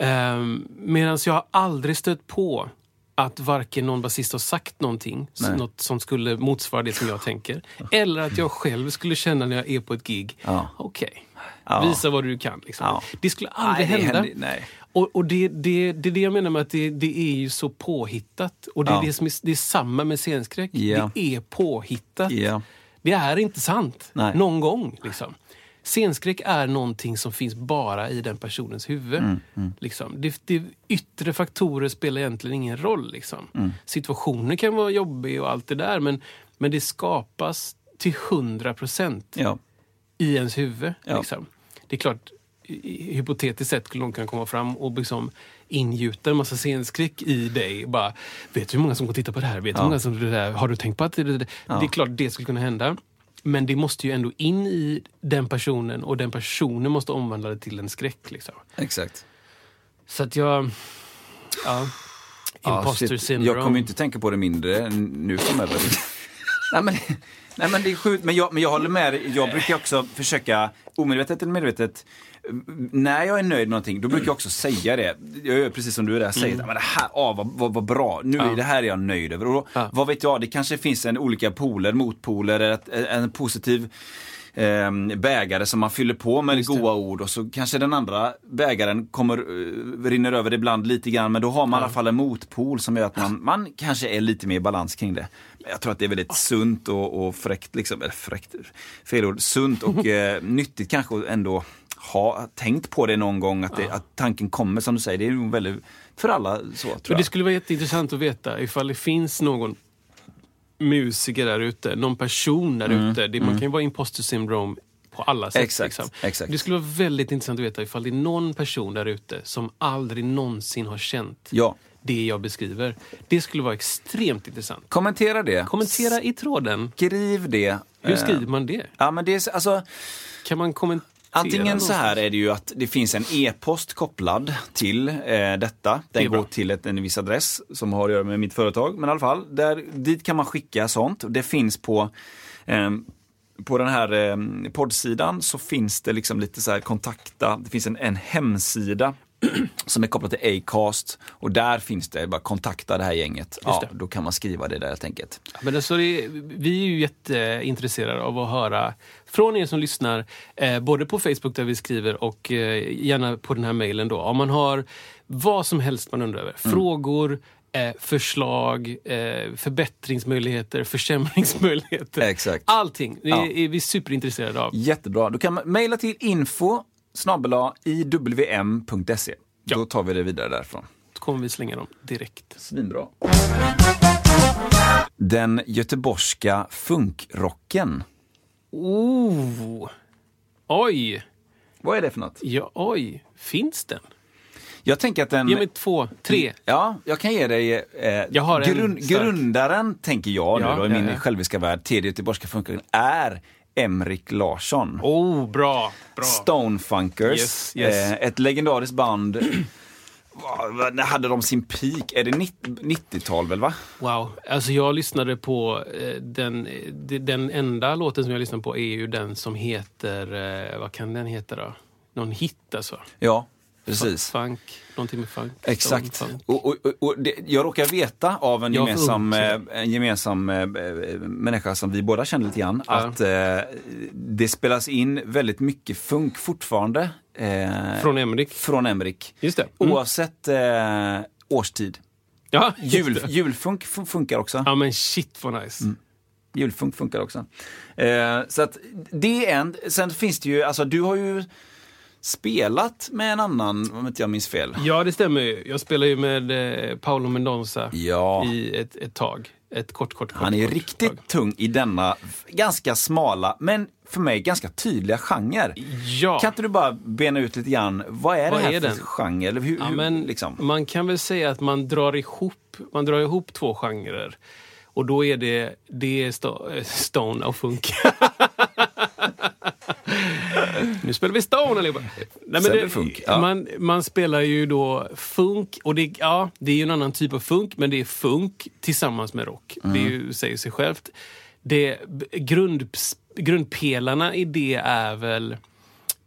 Um, Medan jag har aldrig stött på att varken någon basist har sagt någonting, Nej. något som skulle motsvara det som jag tänker. Eller att jag själv skulle känna när jag är på ett gig, Ja. okej, Ja. visa vad du kan. Liksom. Ja. Det skulle aldrig Nej, det hända. händer-. Och, och det, det, det är det jag menar med att det, det är ju så påhittat. Och det är, Ja. det som är, det är samma med scenskräck. Ja. Det är påhittat. Ja. Det är inte sant. Nej. Någon gång. Liksom. Scenskräck är någonting som finns bara i den personens huvud. Mm, Liksom. Det, det, yttre faktorer spelar egentligen ingen roll. Liksom. Mm. Situationen kan vara jobbig och allt det där men, men det skapas till hundra procent ja. i ens huvud. Ja. Liksom. Det är klart, hypotetiskt sett skulle någon kunna komma fram och liksom ingjuta en massa scenskräck i dig. Bara, vet du hur många som går och tittar på det här? Vet du hur många som det där? Har du tänkt på att det, det, det? det är klart det skulle kunna hända. Men det måste ju ändå in i den personen och den personen måste omvandla det till en skräck. Liksom. Exakt. Så att jag... Ja, imposter shit. syndrome. Jag kommer ju inte tänka på det mindre nu framöver. nej, men, nej men det är sjukt, men jag, men jag håller med dig. Jag brukar också försöka, omedvetet eller medvetet, när jag är nöjd med någonting, då brukar jag också säga det. Jag gör precis som du är där, säger Mm. men det här, ah, vad, vad, vad bra, nu är det här är jag nöjd över. Och då, Ja. Vad vet jag, det kanske finns en olika poler, motpoler, ett, en positiv eh, bägare som man fyller på med Just det. goa ord och så kanske den andra bägaren kommer, uh, rinner över ibland lite grann men då har man i alla fall en motpol som gör att man, man kanske är lite mer i balans kring det. Jag tror att det är väldigt sunt och, och fräckt, liksom, eller fräckt, fel ord, sunt och eh, nyttigt kanske ändå ha tänkt på det någon gång, att, det, att tanken kommer som du säger. Det är nog väldigt, för alla så tror Men jag. det skulle vara jätteintressant att veta ifall det finns någon musiker där ute, någon person där ute. Det, man kan ju vara imposter syndrome på alla sätt. Mm, Exakt, liksom. exakt. Det skulle vara väldigt intressant att veta ifall det är någon person där ute som aldrig någonsin har känt Ja. det jag beskriver. Det skulle vara extremt intressant. Kommentera det. Kommentera i tråden. Skriv det. Hur Eh, skriver man det? Ja, men det är, alltså, Kan man kommentera? Antingen så här är det ju att det finns en e-post kopplad till eh, detta. Det Den bra. går till ett, en viss adress som har att göra med mitt företag. Men i alla fall, där, dit kan man skicka sånt. Det finns på ehm, på den här eh, poddsidan så finns det liksom lite så här kontakta, det finns en, en hemsida som är kopplad till Acast och där finns det, bara kontakta det här gänget. Ja, det. då kan man skriva det där helt enkelt. Men alltså det, vi är ju jätteintresserade av att höra från er som lyssnar, eh, både på Facebook där vi skriver och eh, gärna på den här mejlen då. Om man har vad som helst man undrar över. Mm. Frågor, eh, förslag, eh, förbättringsmöjligheter, försämringsmöjligheter. Exakt. Allting. Det Ja. är vi superintresserade av. Jättebra. Då kan man mejla till info iwm.se. Ja. Då tar vi det vidare därifrån. Då kommer vi slänga dem direkt. Svinbra. Den göteborgska funkrocken. Oh. Oj! Vad är det för något? Ja, oj. Finns den? Jag tänker att den... Ge mig två, tre. Ja, jag kan ge dig eh, Jag har en grund, stark. grundaren, tänker jag Ja, nu då, i ja, min ja. själviska värld, tredje göteborgska funkaren, är Emrik Larsson. Oh, bra. bra. Stonefunkers, Yes, yes. Eh, ett legendariskt band. När hade de sin peak? Är det 90 90-tal väl va? Wow. Alltså jag lyssnade på eh, den, de- den enda låten som jag lyssnade på är ju den som heter, eh, vad kan den heta då? Någon hit alltså. Ja, precis. Funk, någonting med funk. Exakt. Funk. Och, och, och, det, jag råkar veta av en Ja, gemensam, eh, en gemensam eh, människa som vi båda känner lite grann, Ja. att eh, det spelas in väldigt mycket funk fortfarande. Eh, Från Emrik. från Emrik. Just det. Mm. Oavsett årstid. Ja, Jul, julfunk fun- funkar också. Ja men shit vad nice. Mm. Julfunk funkar också. Så att det är en. Sen finns det ju, alltså du har ju spelat med en annan, om inte jag minns fel. Ja det stämmer ju. Jag spelar ju med eh, Paolo Mendonça Ja. i ett, ett tag. Ett kort, kort, kort Han är kort riktigt tag. tung i denna ganska smala, men för mig ganska tydliga genre. Ja. Kan inte du bara bena ut lite grann, vad är Vad det här är för den? genre? Hur, Ja, hur, men liksom? Man kan väl säga att man drar ihop, man drar ihop två genrer. Och då är det, det är sto, eh, Stone och funk. nu spelar vi Stone allihopa. Nej, Sen det, det funk, ja. man, man spelar ju då funk, och det, ja, det är ju en annan typ av funk, men det är funk tillsammans med rock. Det Mm. ju, säger sig självt. Det, grund, grundpelarna i det är väl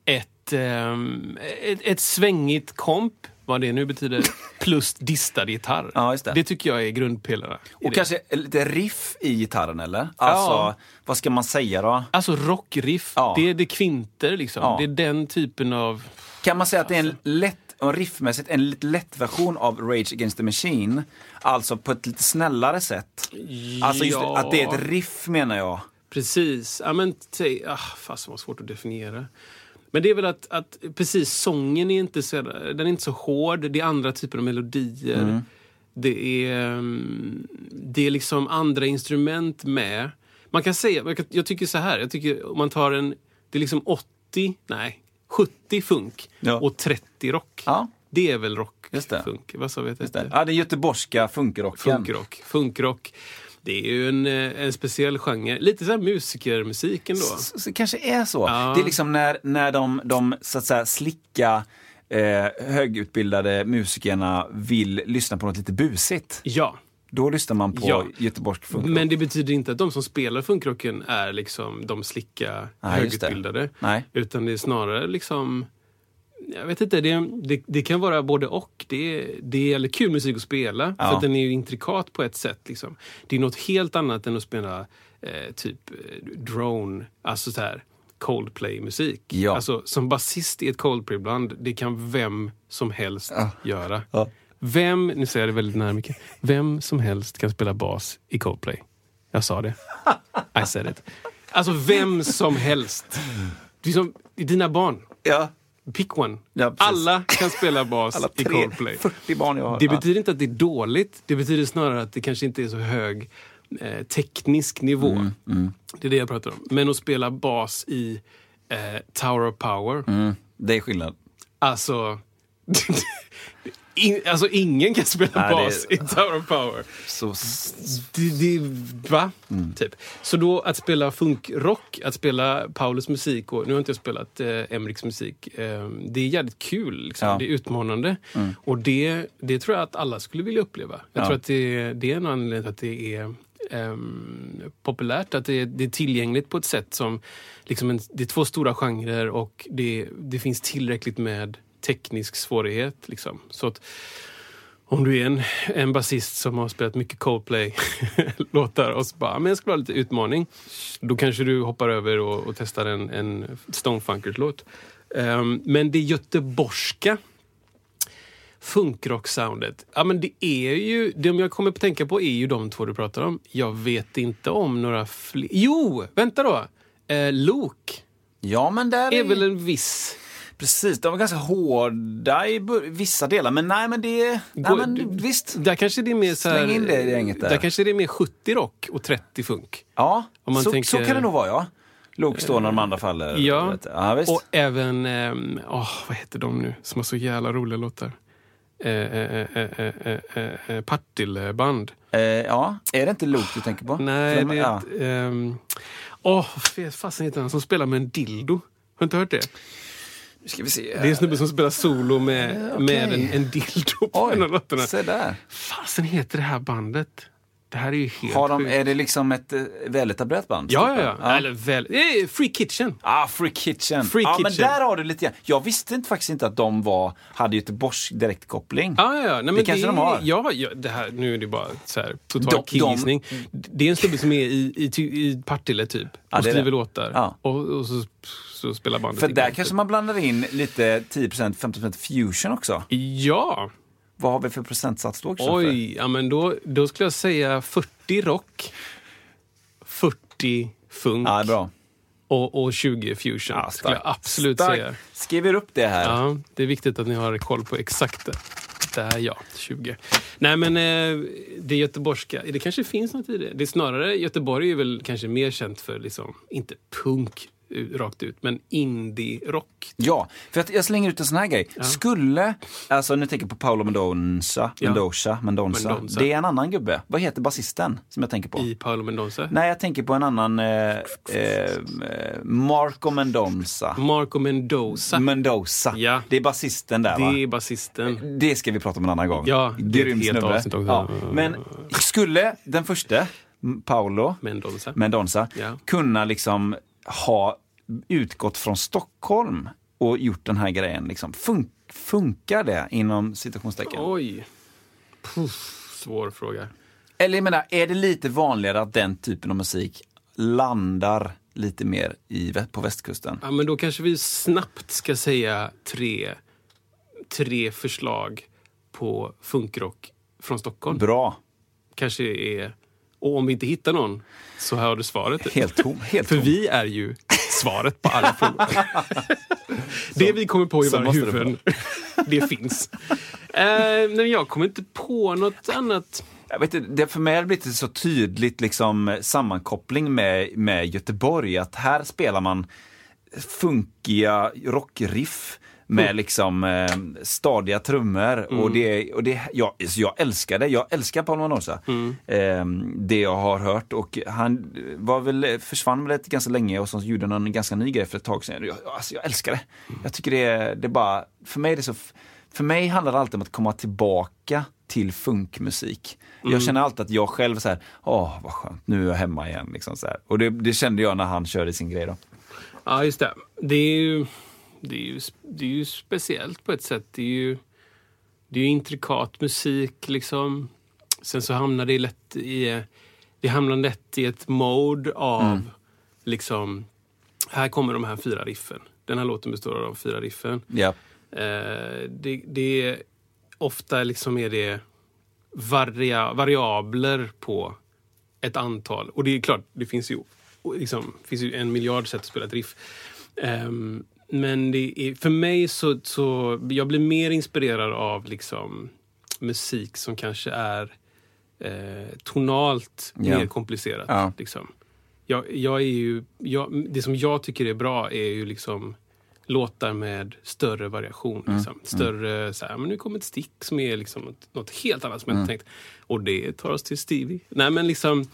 ett, ehm, ett, ett svängigt komp, vad det nu betyder, plus distad gitarr. Ja, just det. tycker jag är grundpelarna. Och det. kanske lite riff i gitarren eller? Alltså, Ja. vad ska man säga då? Alltså rockriff, Ja. det är det kvinter liksom. Det är den typen av... Kan man säga att det är en lätt, och riffmässigt, en lite lätt version av Rage Against the Machine? Alltså på ett lite snällare sätt? Alltså just att det är ett riff menar jag. Precis. Ja, men, ah, fast vad svårt att definiera. Men det är väl att, att precis sången är inte så, den är inte så hård. Det är andra typer av melodier. Mm. Det är, mm, det är liksom andra instrument med. Man kan säga, jag tycker så här, jag tycker om man tar en, det är liksom 80, nej, 70 funk Ja. och 30 rock. Ja. Det är väl rock, Just det. funk. Vad sa vi att det? Ja, det är göteborgska funkrocken. Funkrock. Funkrock. Det är ju en, eh, en speciell genre. Lite så här musikermusik ändå. Så, så kanske är så. Ja. Det är liksom när, när de, de så att säga slicka eh, högutbildade musikerna vill lyssna på något lite busigt. Ja. Då lyssnar man på Ja. göteborgsk funkrock. Men det betyder inte att de som spelar funkrocken är liksom de slicka Nej, högutbildade. Nej. Utan det är snarare liksom jag vet inte, det, det, det kan vara både och. Det, är- det är kul musik att spela, Ja. för den är ju intrikat på ett sätt. Liksom. Det är något helt annat än att spela eh, typ eh, drone, alltså så här Coldplay-musik. Ja. Alltså, som basist i ett Coldplay-band, det kan vem som helst göra. Ja. Vem, nu säger jag det väldigt nära mycket, vem som helst kan spela bas i Coldplay. Jag sa det. I said it. Alltså vem som helst. Det är som dina barn. Ja. Pick one. Ja. Alla kan spela bas i Coldplay. 40 barn jag har. Det betyder inte att det är dåligt. Det betyder snarare att det kanske inte är så hög eh, teknisk nivå. Mm, Det är det jag pratar om. Men att spela bas i eh, Tower of Power. Mm, det är skillnad. Alltså... in, alltså ingen kan spela Nej, det bas i Tower of Power. Så, Det, det, va? Mm. Typ. Så då att spela funkrock, att spela Paulus musik, och nu har inte jag spelat eh, Emriks musik, eh, det är jävligt kul. Liksom. Ja. Det är utmanande. Och det, det tror jag att alla skulle vilja uppleva. Jag Ja. tror att det, det är en anledning till att det är ehm, populärt, att det är, det är tillgängligt på ett sätt som... Liksom en, det är två stora genrer och det, det finns tillräckligt med teknisk svårighet. Liksom. Så att om du är en, en basist som har spelat mycket Coldplay-låtar och så bara, men jag ska ha lite utmaning. Då kanske du hoppar över och, och testar en, en Stonefunkers-låt. Ehm, men det göteborgska funkrock-soundet, ja men det är ju, det jag kommer att tänka på är ju de två du pratar om. Jag vet inte om några fler. Jo, vänta då! Eh, Luke ja, men där är väl en viss... Precis, de var ganska hårda i vissa delar, men nej men det... Nej, men, visst. Där kanske det är mer så här, Släng in det i gänget där. Där kanske det är mer 70 rock och 30 funk. Ja, så, tänker- så kan det nog vara ja. Luke står när de andra faller. Ja, ja och även, ehm, åh, vad heter de nu, som har så jävla roliga låtar? eh, eh, eh, eh, eh, eh, eh, Partille-band. Eh, ja, är det inte Luke du tänker på? Nej, de- det är ja. ett... ehm, Åh, vad fasen heter han som spelar med en dildo? Har du inte hört det? Ska vi se. Det är en snubbe som spelar solo med, Eh, okej. med en, en dildo på en av låtarna. se där. fasen heter det här bandet? Det här är ju helt Har de, sjukt. är det liksom ett eh, väletablerat band? Ja, ja, ja. Eller väl... Det är Free Kitchen. Ah, Free Kitchen. Free ja, men Kitchen. där har du lite grann. Jag visste inte, faktiskt inte att de var, hade Göteborgs direktkoppling. Ja, ja, ja. Nej, men Det kanske de har. Ja, ja, det här, nu är det bara så här, total De- de- killgissning. Det är en snubbe som är i, i, i Partille typ. Ja, och det är skriver det. låtar. Ja. Och, och så, så spelar bandet För där kanske man blandar in lite 10%, 15% fusion också. Ja. Vad har vi för procentsats då? Oj, ja, men då, då skulle jag säga 40 rock, 40 funk Ja, bra. och, och 20 fusion. Ja, skulle jag absolut Starkt. säga. Skriver upp det här. Ja, det är viktigt att ni har koll på exakt det. Det här, ja, 20. Nej, men eh, det göteborgska, det kanske finns något i det. Det är snarare, Göteborg är väl kanske mer känt för, liksom, inte punk rakt ut, men indie-rock. Ja, för att jag slänger ut en sån här grej. Skulle, alltså nu tänker jag på Paolo Mendoza, Ja. Mendoza. Mendoza. Det är en annan gubbe. Vad heter basisten som jag tänker på? I Paolo Mendoza. Nej, jag tänker på en annan, eh, eh, Marco Mendoza. Marco Mendoza. Mendoza. Ja. Det är basisten där va? det är basisten. Det ska vi prata om en annan gång. Ja, det är ett Grym helt avsnitt också. Ja. Men skulle den första, Paolo Mendoza. Mendoza, Ja. kunna liksom ha utgått från Stockholm och gjort den här grejen? Liksom. Fun- funkar det inom citationstecken? Oj. Puff, svår fråga. Eller jag menar, är det lite vanligare att den typen av musik landar lite mer i, på västkusten? Ja, men då kanske vi snabbt ska säga tre, tre förslag på funkrock från Stockholm. Bra. Kanske är... Och om vi inte hittar någon så har du svaret. Helt tom. Helt För tom. vi är ju svaret på alla frågor. det vi kommer på i så våra huvuden, det finns. Eh, nej, jag kommer inte på något annat. Jag vet, inte, det för mig har det blivit så tydligt liksom, sammankoppling med, med Göteborg. Att här spelar man funkiga rockriff med liksom eh, stadiga trummor. Och det, och det, ja, så jag älskar det. Jag älskar Paolo Mendoza. Eh, det jag har hört. Och han var väl, försvann väl ganska länge och så gjorde han en ganska ny grej för ett tag sedan. Jag, alltså, jag älskar det. Jag tycker det är, det är bara, för mig är det så för mig handlar det alltid om att komma tillbaka till funkmusik. Jag känner alltid att jag själv så här, åh vad skönt, nu är jag hemma igen. Liksom så här. Och det, det kände jag när han körde sin grej då. Ja, just det. Det är ju, det är ju, det är ju speciellt på ett sätt. Det är ju, det är ju intrikat musik liksom. Sen så hamnar det lätt i, det hamnar lätt i ett mode av liksom, här kommer de här fyra riffen. Den här låten består av fyra riffen. Ja. Eh, det, det är ofta liksom är det varia, variabler på ett antal. Och det är klart, det finns ju, liksom, finns ju en miljard sätt att spela ett riff. Ehm, men det är, för mig så, så jag blir mer inspirerad av liksom musik som kanske är eh, tonalt Ja. mer komplicerat. Ja. Liksom. Jag, jag är ju, jag, det som jag tycker är bra är ju liksom låtar med större variation. Mm. Liksom. Större, så här, men nu kommer ett stick som är liksom något, helt annat som Mm. jag inte tänkt. Och det tar oss till Stevie. Nej men liksom,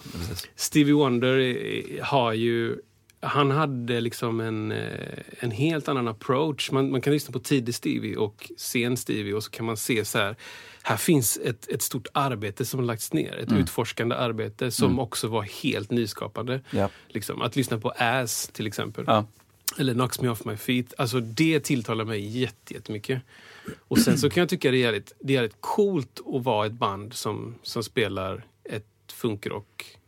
Stevie Wonder har ju han hade liksom en, eh, en helt annan approach. Man, man kan lyssna på tidig Stevie och sen Stevie och så kan man se så här. Här finns ett, ett stort arbete som lagts ner. Ett utforskande arbete som också var helt nyskapande. Ja. Liksom, att lyssna på Ass till exempel. Ja. Eller Knocks Me Off My Feet. Alltså det tilltalar mig jätte- jättemycket. Och sen så kan jag tycka det är jävligt, det är jävligt coolt att vara ett band som, som spelar ett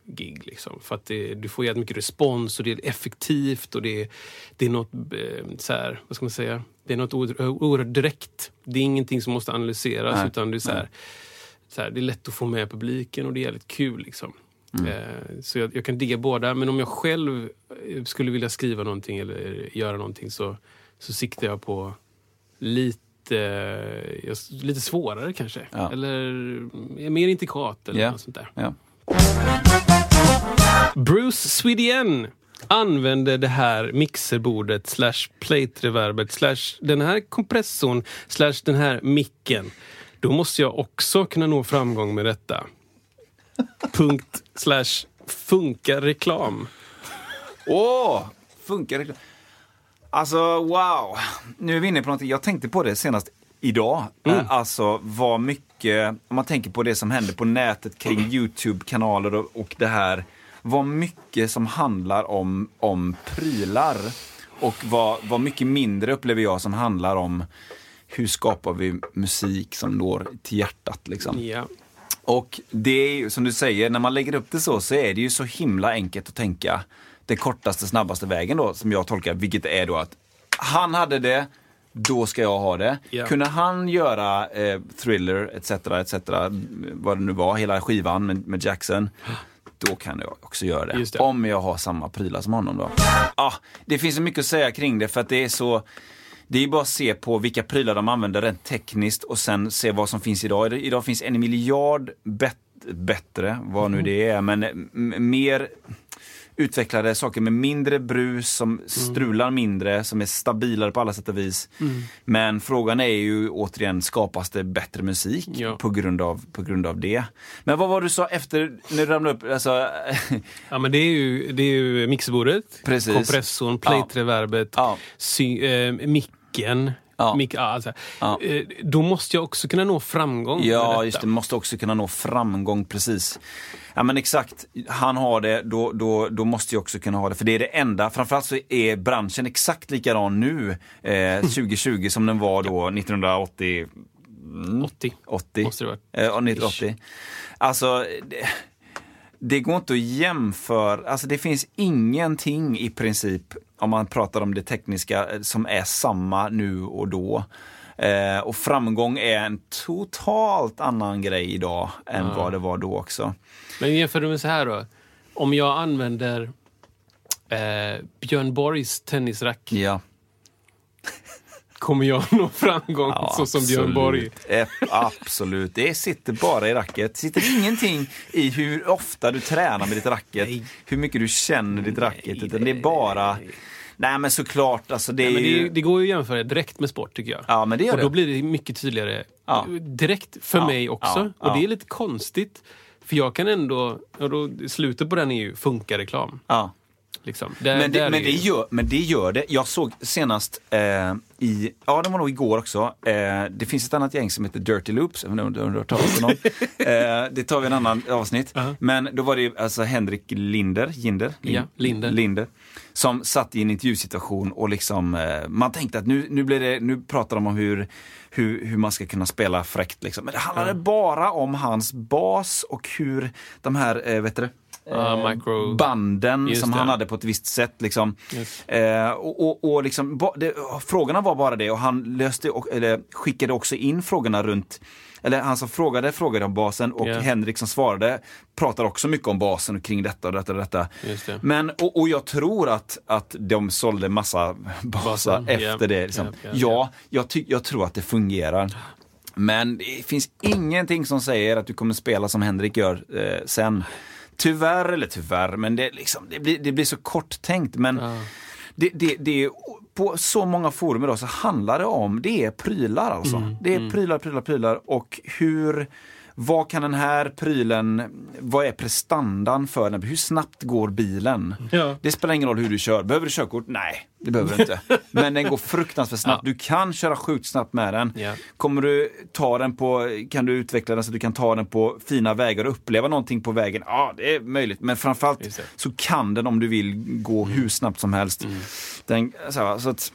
funkrock-gig. Liksom. För att det, du får jävligt mycket respons och det är effektivt och det, är- det är något, eh, så här, vad ska man säga, det är något oerhört direkt. Det är ingenting som måste analyseras Nej, utan det är så här, så här, det är lätt att få med publiken och det är jävligt kul. Liksom. Eh, Så jag, jag kan digga båda, men om jag själv eh, skulle vilja skriva någonting eller göra någonting så, så siktar jag på lite, lite svårare kanske. Ja. Eller mer intrikat eller Ja. något sånt där. Ja. Bruce Swedien använde det här mixerbordet slash plate-reverbet slash den här kompressorn slash den här micken då måste jag också kunna nå framgång med detta. Punkt slash funkar reklam. Åh! funkar reklam? Alltså wow! Nu är vi inne på någonting. Jag tänkte på det senast idag. Eh, Alltså vad mycket, om man tänker på det som händer på nätet kring YouTube-kanaler och, och det här. Vad mycket som handlar om, om prylar. Och vad, vad mycket mindre upplever jag som handlar om hur skapar vi musik som når till hjärtat liksom. Ja. Och det är ju som du säger, när man lägger upp det så, så är det ju så himla enkelt att tänka den kortaste, snabbaste vägen då, som jag tolkar, vilket är då att han hade det, då ska jag ha det. Ja. Kunde han göra eh, Thriller, etc, etc, vad det nu var, hela skivan med, med Jackson, då kan jag också göra det. Det. Om jag har samma prylar som honom då. Ah, det finns så mycket att säga kring det för att det är så det är bara att se på vilka prylar de använder rent tekniskt och sen se vad som finns idag. Idag finns en miljard bet bättre, vad nu det är, men mer utvecklade saker med mindre brus, som strular mindre, som är stabilare på alla sätt och vis. Men frågan är ju återigen, skapas det bättre musik Ja. på, grund av, på grund av det? Men vad var du sa efter, när du ramlade upp, alltså, Ja, men det är ju, det är ju mixerbordet, Precis. kompressorn, plate-reverbet, Ja. sy- eh, micken. Ja. Ja, alltså. Ja. eh, då måste jag också kunna nå framgång Ja, just det. Måste också kunna nå framgång, precis. Ja men exakt, han har det, då, då, då måste jag också kunna ha det. För det är det enda, framförallt så är branschen exakt likadan nu, eh, 2020, som den var då 1980. 80 80. måste det vara. Eh, ja, 1980. Alltså, det, det går inte att jämföra, alltså det finns ingenting i princip, om man pratar om det tekniska, eh, som är samma nu och då. Eh, och framgång är en totalt annan grej idag än vad det var då också. Men jämför du med så här då. Om jag använder eh, Björn Borgs tennisrack, Ja, kommer jag nå framgång så som Björn Borg? Eh, absolut, det sitter bara i racket. sitter ingenting i hur ofta du tränar med ditt racket, Nej. hur mycket du känner ditt racket, utan det är bara Nej men såklart, alltså det Nej, men det, ju... det går ju att jämföra direkt med sport tycker jag. Ja, men det gör och då det. blir det mycket tydligare Ja. direkt för Ja, mig också. ja, Och det är lite konstigt. För jag kan ändå, och då, slutet på den är ju funkar-reklam. Ja. Liksom. Där, Men, det, men, det gör, men det gör det. Jag såg senast eh, i, ja det var nog igår också, eh, det finns ett annat gäng som heter Dirty Loops, jag vet inte om du har hört talas om dem. eh, Det tar vi en annan avsnitt. Men då var det alltså Henrik Linder, Ginder, Ja, Linder. Linder som satt i en intervjusituation och liksom, eh, man tänkte att nu, nu, blir det, nu pratar de om hur, hur, hur man ska kunna spela fräckt. Liksom. Men det handlade bara om hans bas och hur de här, eh, vet du det? Ja, micro- banden Just som det. han hade på ett visst sätt. Liksom. Eh, och, och, och liksom, det, frågorna var bara det och han löste, och, eller skickade också in frågorna runt eller han som frågade frågade om basen och Ja. Henrik som svarade pratar också mycket om basen och kring detta och detta och detta. Det. Men, och, och jag tror att, att de sålde massa basar efter ja. det. Liksom. Ja, ja, Ja, jag, ty, jag tror att det fungerar. Men det finns ingenting som säger att du kommer spela som Henrik gör eh, sen. Tyvärr, eller tyvärr, men det, liksom, det, blir, det blir så kort tänkt. Men det, det, det är, på så många forum idag så handlar det om, det är prylar alltså. Det är prylar, prylar, prylar och hur vad kan den här prylen, vad är prestandan för den? Hur snabbt går bilen? Ja. Det spelar ingen roll hur du kör. Behöver du körkort? Nej, det behöver du inte. Men den går fruktansvärt snabbt. Du kan köra sjukt snabbt med den. Ja. Kommer du ta den på, kan du utveckla den så att du kan ta den på fina vägar och uppleva någonting på vägen? Ja, det är möjligt. Men framförallt så kan den om du vill gå hur snabbt som helst. Den, så, här, så att,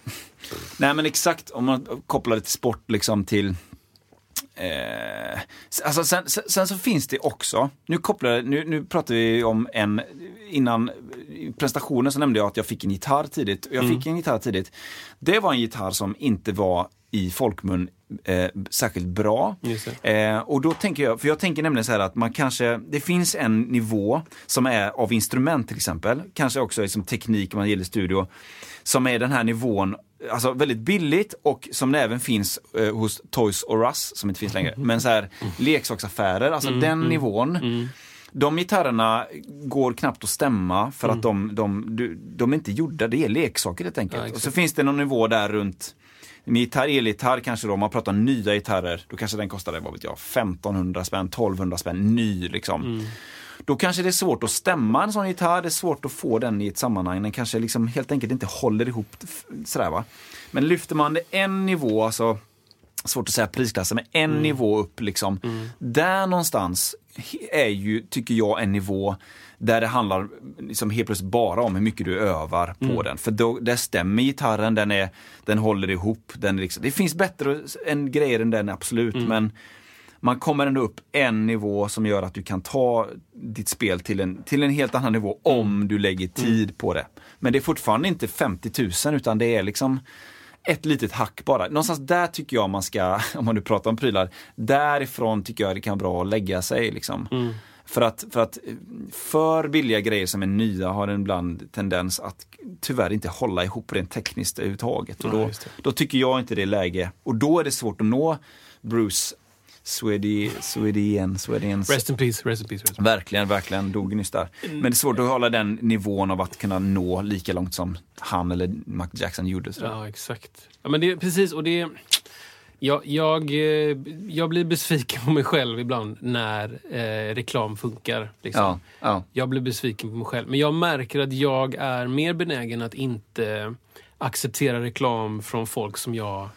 nej men exakt, om man kopplar det till sport liksom till Eh, alltså sen, sen, sen så finns det också, nu kopplar nu, nu pratar vi om en, innan i presentationen så nämnde jag att jag fick en gitarr tidigt. Jag fick en gitarr tidigt. Det var en gitarr som inte var i folkmun eh, särskilt bra. Eh, och då tänker jag, för jag tänker nämligen så här att man kanske, det finns en nivå som är av instrument till exempel, kanske också liksom teknik om man gillar studio, som är den här nivån, alltså väldigt billigt och som det även finns eh, hos Toys R Us, som inte finns längre, men så här leksaksaffärer, alltså den nivån. De gitarrerna går knappt att stämma för att de, de, de, de är inte gjorda, det är leksaker helt enkelt. Ja, och så finns det någon nivå där runt Med gitarr, elgitarr kanske då, om man pratar nya gitarrer, då kanske den kostade, vad vet jag, 1500 spänn, 1200 spänn ny liksom. Då kanske det är svårt att stämma en sån gitarr, det är svårt att få den i ett sammanhang. Den kanske liksom helt enkelt inte håller ihop sådär va. Men lyfter man det en nivå, alltså svårt att säga prisklassen, men en nivå upp liksom. Där någonstans är ju, tycker jag, en nivå där det handlar liksom helt plötsligt bara om hur mycket du övar på den. För då, där stämmer gitarren, den, är, den håller ihop. Den liksom, det finns bättre än grejer än den, absolut. Men man kommer ändå upp en nivå som gör att du kan ta ditt spel till en, till en helt annan nivå om du lägger tid på det. Men det är fortfarande inte 50 000 utan det är liksom ett litet hack bara. Någonstans där tycker jag man ska, om man nu pratar om prylar, därifrån tycker jag det kan vara bra att lägga sig. Liksom. För, att, för att för billiga grejer som är nya har en ibland tendens att tyvärr inte hålla ihop rent tekniskt överhuvudtaget. Och Ja, då, det. då tycker jag inte det är läge. Och då är det svårt att nå Bruce Swedi, Swedian, Swedians. Rest in peace, rest in peace. Rest in peace. Verkligen, verkligen. Dog nyss där. Men det är svårt att hålla den nivån av att kunna nå lika långt som han eller Michael Jackson gjorde. Så. Ja, exakt. Ja, men det är precis, och det. Jag, jag, eh, jag blir besviken på mig själv ibland när eh, reklam funkar. Liksom. Ja, ja. Jag blir besviken på mig själv. Men jag märker att jag är mer benägen att inte acceptera reklam från folk som jag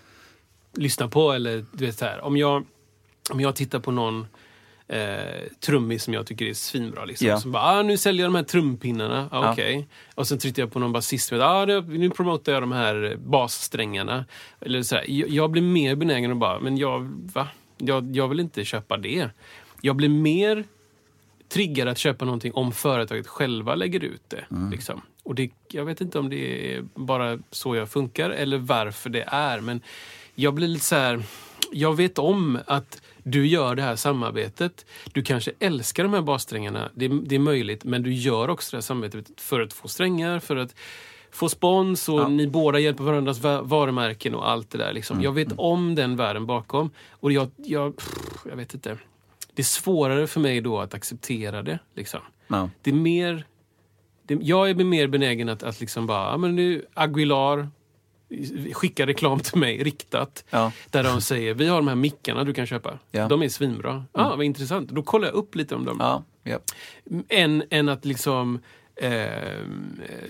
lyssnar på. Eller, du vet, så här. Om, jag, om jag tittar på någon eh, trummis som jag tycker är svinbra. Liksom. Ja. Så bara, ah, nu säljer jag de här trumpinnarna. Ah, Ja. Okej. Och sen tittar jag på någon basist ah, det- nu promotar jag de här bassträngarna. Eller så här. Jag, jag blir mer benägen att bara, men jag, va? Jag, jag vill inte köpa det. Jag blir mer triggad att köpa någonting om företaget själva lägger ut det. Liksom. Och det, jag vet inte om det är bara så jag funkar eller varför det är. Men jag blir lite så här... Jag vet om att du gör det här samarbetet. Du kanske älskar de här bassträngarna. Det, det är möjligt. Men du gör också det här samarbetet för att få strängar, för att få spons och ni båda hjälper varandras va- varumärken och allt det där. Liksom. Jag vet om den världen bakom. Och jag, jag, pff, jag vet inte. Det är svårare för mig då att acceptera det. Liksom. Ja. Det är mer... Det, jag är mer benägen att, att liksom bara, ja, men nu Aguilar skickar reklam till mig riktat. Ja. Där de säger, vi har de här mickarna du kan köpa. Ja. Mm. De är svinbra. Ja, vad intressant. Då kollar jag upp lite om dem. Ja, ja. Än, än att liksom eh,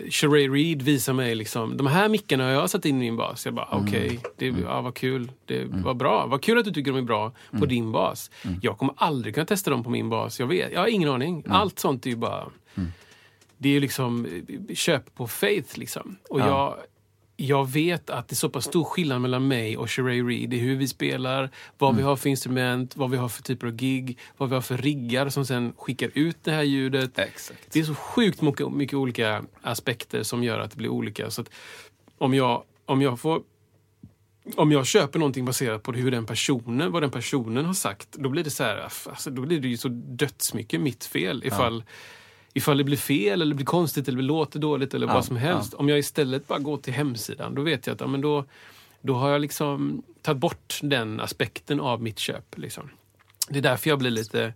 Sheree Reed visar mig liksom, de här mickarna har jag satt in i min bas. Jag bara, okej, det ja, vad kul. Det var bra. Vad kul att du tycker de är bra på din bas. Jag kommer aldrig kunna testa dem på min bas. Jag, vet, jag har ingen aning. Allt sånt är ju bara... Det är ju liksom eh, köp på faith liksom. Och jag, jag vet att det är så pass stor skillnad mellan mig och Sheree Reed i hur vi spelar, vad vi har för instrument, vad vi har för typer av gig, vad vi har för riggar som sen skickar ut det här ljudet. Exakt. Det är så sjukt mycket, mycket olika aspekter som gör att det blir olika. Så om jag, om jag får om jag köper någonting baserat på hur den personen, vad den personen har sagt, då blir det så här, alltså, då blir det ju så dödsmycket mitt fel ifall, ifall det blir fel eller blir konstigt eller låter dåligt eller Ja, vad som helst. Om jag istället bara går till hemsidan, då vet jag att ja, men då, då har jag liksom tagit bort den aspekten av mitt köp. Liksom. Det är därför jag blir lite...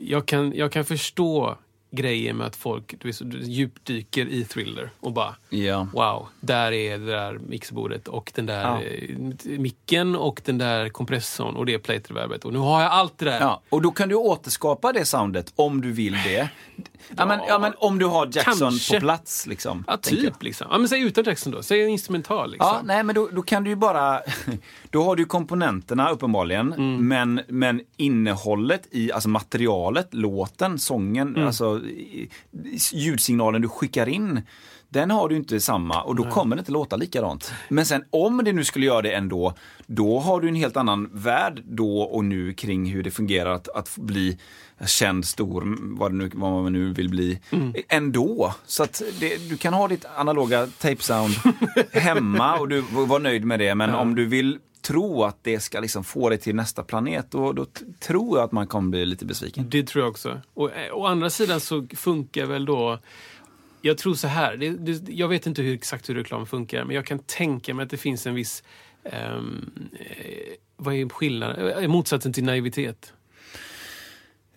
Jag kan, jag kan förstå grejer med att folk du så djupdyker i thriller och bara Ja. Wow, där är det där mixerbordet och den där Ja. eh, micken och den där kompressorn och det playtreverbet. Och nu har jag allt det där. Ja, och då kan du återskapa det soundet om du vill det. Ja, men, ja, men om du har Jackson Kanske. på plats. Liksom, Ja, typ. Liksom. Ja, men säg utan Jackson då. Säg en instrumental. Liksom. Ja, nej men då, då kan du ju bara, då har du komponenterna uppenbarligen, Mm. men, men innehållet i, alltså materialet, låten, sången, Mm. alltså ljudsignalen du skickar in, den har du inte samma och då kommer det inte låta likadant. Men sen om det nu skulle göra det ändå, då har du en helt annan värld då och nu kring hur det fungerar att, att bli känd, stor, vad, nu, vad man nu vill bli, Mm. ändå. Så att det, du kan ha ditt analoga tape sound hemma och du var nöjd med det. Men om du vill tro att det ska liksom få dig till nästa planet, då, då tror jag att man kommer bli lite besviken. Det tror jag också. Och, eh, å andra sidan så funkar väl då... Jag tror så här. Det, det, jag vet inte hur, exakt hur reklam funkar, men jag kan tänka mig att det finns en viss... Um, vad är skillnaden? Eh, motsatsen till naivitet.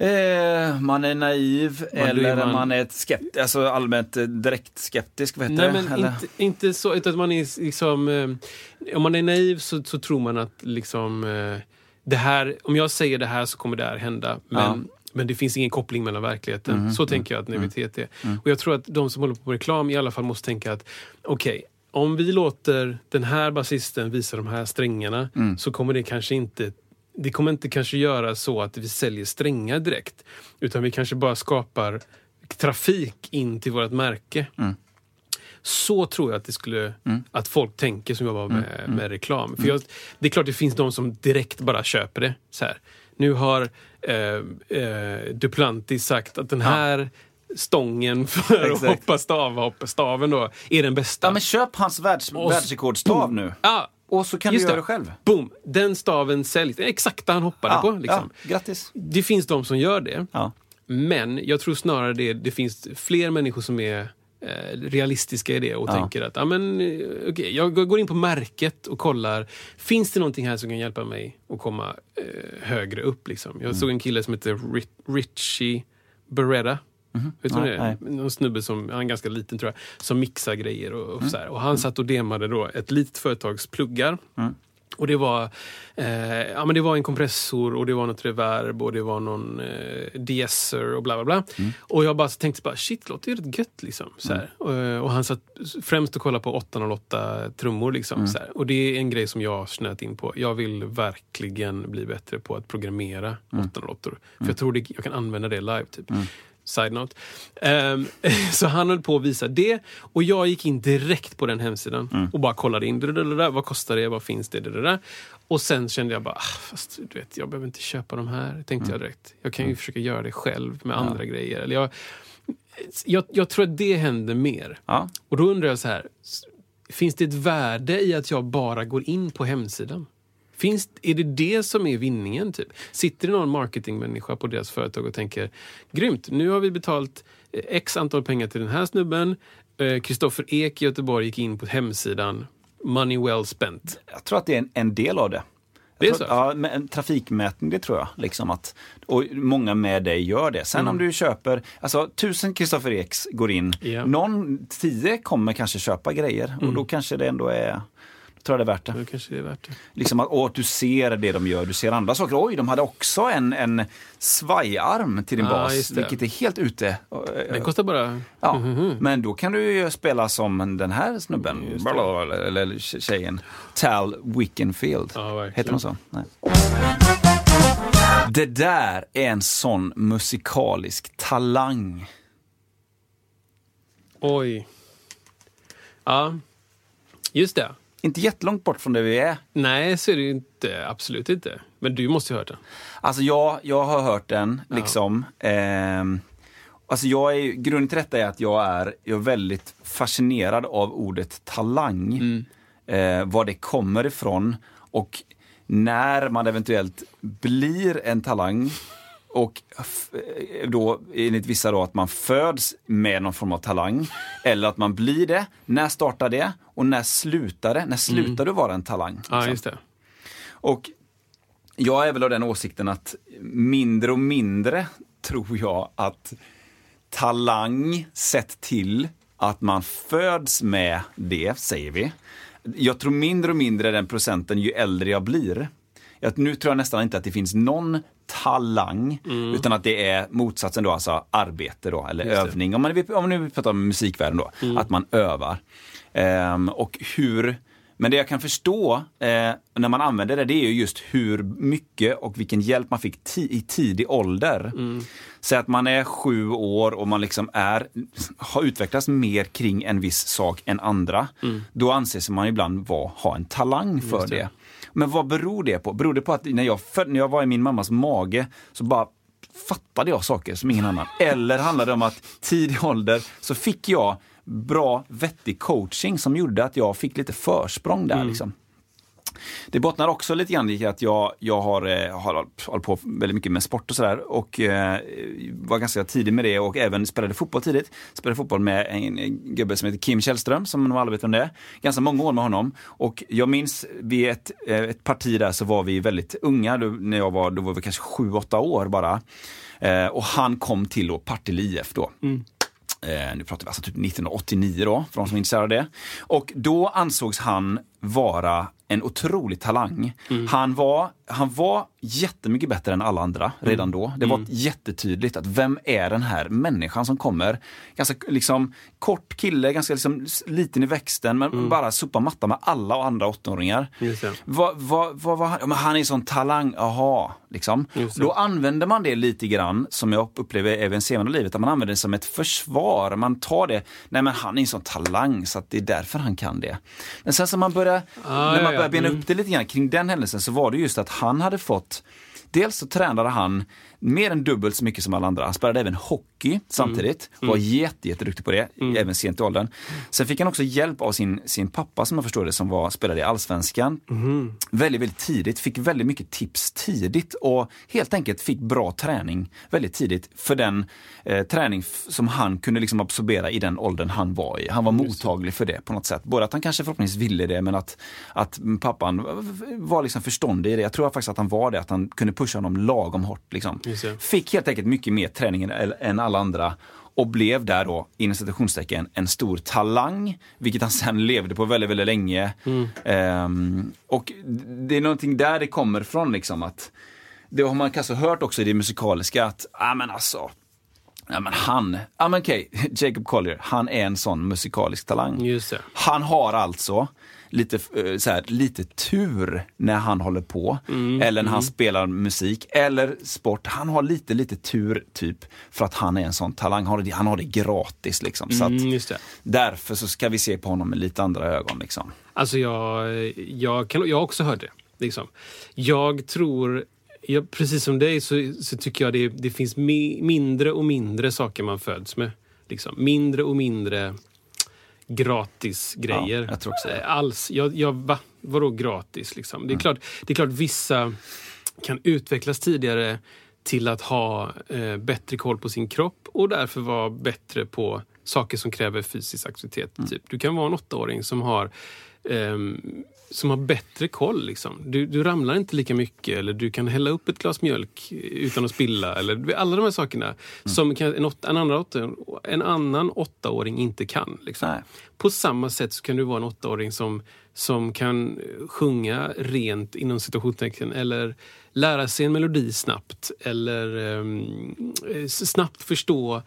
Eh, man är naiv eller man- man, är skept, alltså allmänt eh, direkt skeptisk. Vad heter Nej, det? men inte, inte så. Utan man är liksom, eh, om man är naiv så, så tror man att liksom, eh, det här, om jag säger det här så kommer det här hända. Men, Ja. Mhm, men det finns ingen koppling mellan verkligheten. Så tänker jag att naivitet är. Mm. Och jag tror att de som håller på med reklam i alla fall måste tänka att okej, om vi låter den här basisten visa de här strängarna Mm. så kommer det kanske inte det kommer inte kanske göra så att vi säljer strängar direkt. Utan vi kanske bara skapar trafik in till vårt märke. Mm. Så tror jag att det skulle att folk tänker som jobbar med, Mm. med reklam. För jag, det är klart det finns de som direkt bara köper det. Så här. Nu har eh, eh, Duplantis sagt att den här stången för att Exakt. hoppa stav, hoppa staven då, är den bästa. Ja, men köp hans världs, världsrekordstav nu. Ja, Och så kan just du göra det själv. Boom! Den staven säljs. Den exakta han hoppade Ja, på. Liksom. ja, grattis. Det finns de som gör det. Ja. Men jag tror snarare det, det finns fler människor som är eh, realistiska i det och Ja. tänker att men, eh, okej, jag går in på märket och kollar. Finns det någonting här som kan hjälpa mig att komma eh, högre upp? Liksom? Jag Mm. såg en kille som heter Ri- Richie Beretta. Vet du det? Någon snubbe som, han är ganska liten tror jag, som mixar grejer. Och, och, så här. och han satt och demade då ett litet företags pluggar. Och det var, eh, ja, men det var en kompressor och det var något reverb och det var någon eh, deesser och bla bla bla. Och jag bara tänkte bara, shit, det låter ju rätt gött liksom. Så här. Och, och han satt främst och kollade på 808 trummor liksom. Så här. Och det är en grej som jag har snöat in på. Jag vill verkligen bli bättre på att programmera 808 För jag tror det, jag kan använda det live typ. Side note. Ehm, så han höll på att visa det och jag gick in direkt på den hemsidan och bara kollade in. Dadadada, Vad kostar det? Vad finns det? Dadadada. Och sen kände jag bara, ah, fast du vet, jag behöver inte köpa de här. Tänkte jag direkt. Jag kan ju försöka göra det själv med andra grejer. Eller jag, jag, jag tror att det händer mer. Ja. Och då undrar jag så här, finns det ett värde i att jag bara går in på hemsidan? Finns, är det det som är vinningen? Typ? Sitter det någon marketingmänniska på deras företag och tänker grymt, nu har vi betalt eh, x antal pengar till den här snubben. Eh, Kristoffer Ek i Göteborg gick in på hemsidan. Money well spent. Jag tror att det är en, en del av det. Det är så? Ja, men en trafikmätning, det tror jag. Liksom att, och många med dig gör det. Sen om du köper, alltså tusen Kristoffer Eks går in, Ja. någon tio kommer kanske köpa grejer och då kanske det ändå är tror jag det är värt det. Då kanske det är värt det. Liksom att, och att du ser det de gör, du ser andra saker. Oj, de hade också en, en svajarm till din Ja, bas, det. vilket är helt ute. Den kostar bara... Ja, men då kan du ju spela som den här snubben, det. eller, eller tjejen, Tal Wickenfield. Verkligen. Heter hon så? Nej. Det där är en sån musikalisk talang. Oj. Ja, just det. Inte jättelångt bort från där vi är. Nej, så är det ju inte. Absolut inte. Men du måste ju ha hört den. Alltså jag, jag har hört den, liksom. Ehm, alltså jag är, grunden till detta är att jag är, jag är väldigt fascinerad av ordet talang. Eh, var det kommer ifrån och när man eventuellt blir en talang och eh, då enligt vissa då att man föds med någon form av talang eller att man blir det. När startar det? Och när slutar det? När slutar du vara en talang? Ja, liksom? just det. Och jag är väl av den åsikten att mindre och mindre tror jag att talang sett till att man föds med det, säger vi. Jag tror mindre och mindre den procenten ju äldre jag blir. Jag, nu tror jag nästan inte att det finns någon talang, utan att det är motsatsen då, alltså arbete då, eller övning. Om man, om nu pratar om musikvärlden då, att man övar. Ehm, och hur, men det jag kan förstå eh, när man använder det, det är ju just hur mycket och vilken hjälp man fick ti- i tidig ålder. Säg att man är sju år och man liksom är, har utvecklats mer kring en viss sak än andra. Då anses man ibland vara, ha en talang för det. det. Men vad beror det på? Beror det på att när jag, föd, när jag var i min mammas mage så bara fattade jag saker som ingen annan? Eller handlade det om att tidig ålder så fick jag bra, vettig coaching som gjorde att jag fick lite försprång där. Liksom. Det bottnar också lite grann i att jag, jag har, eh, har hållit på väldigt mycket med sport och sådär och eh, var ganska tidig med det och även spelade fotboll tidigt. Spelade fotboll med en gubbe som heter Kim Källström, som nog alla vet om det är. Ganska många år med honom. Och jag minns vid ett, eh, ett parti där så var vi väldigt unga, då, när jag var, då var vi kanske sju, åtta år bara. Eh, och han kom till då Partille IF då. Mm. Eh, nu pratar vi alltså typ 1989 då, för de som är intresserade av det. Och då ansågs han vara en otrolig talang. Mm. Han, var, han var jättemycket bättre än alla andra redan mm. då. Det var mm. jättetydligt att vem är den här människan som kommer? Ganska liksom kort kille, ganska liksom liten i växten men mm. bara sopa matta med alla och andra åttaåringar. Vad va, va, va, han? han är sån talang, aha. Liksom. Då använder man det lite grann, som jag upplever även senare i livet, att man använder det som ett försvar. Man tar det, nej men han är en sån talang så att det är därför han kan det. Men sen så man börjar, ah, när man börjar bena mm. upp det lite grann kring den händelsen så var det just att han hade fått. Dels så tränade han mer än dubbelt så mycket som alla andra. Han spelade även hockey samtidigt. Mm. Var mm. jätte, jätteduktig på det, mm. även sent i åldern. Sen fick han också hjälp av sin, sin pappa som jag förstår det, som var, spelade i Allsvenskan. Mm. Väldigt, väldigt tidigt. Fick väldigt mycket tips tidigt och helt enkelt fick bra träning väldigt tidigt för den eh, träning som han kunde liksom absorbera i den åldern han var i. Han var mottaglig för det på något sätt. Både att han kanske förhoppningsvis ville det, men att, att pappan var liksom förståndig i det. Jag tror faktiskt att han var det, att han kunde pusha honom lagom hårt. Liksom. Fick helt enkelt mycket mer träning än alla andra och blev där då, inom citationstecken, en stor talang. Vilket han sen levde på väldigt, väldigt länge. Mm. Um, och det är någonting där det kommer ifrån liksom att det har man kanske hört också i det musikaliska att, ja ah, men alltså, Ja men han, ja men okej. Jacob Collier, han är en sån musikalisk talang. Han har alltså lite, eh, så här, lite tur när han håller på. Mm, eller när mm. han spelar musik eller sport. Han har lite, lite tur typ för att han är en sån talang. Han har det, han har det gratis liksom. Så mm, Därför så ska vi se på honom med lite andra ögon. Liksom. Alltså jag, jag, kan, jag har också hört det. Liksom. Jag tror Ja, precis som dig så, så tycker jag det, det finns mi, mindre och mindre saker man föds med. Liksom. Mindre och mindre gratis grejer. Ja, jag tror också Alls. Jag, jag, va? Vadå gratis? Liksom? Det, är mm. klart, det är klart vissa kan utvecklas tidigare till att ha eh, bättre koll på sin kropp och därför vara bättre på saker som kräver fysisk aktivitet. Mm. Typ. Du kan vara en åttaåring som har um, som har bättre koll. Liksom. Du, du ramlar inte lika mycket eller du kan hälla upp ett glas mjölk utan att spilla. Eller, alla de här sakerna mm. som kan, en, åt, en, annan åtta, en annan åttaåring inte kan. Liksom. På samma sätt så kan du vara en åttaåring som, som kan sjunga rent inom situationstecken eller lära sig en melodi snabbt eller um, snabbt förstå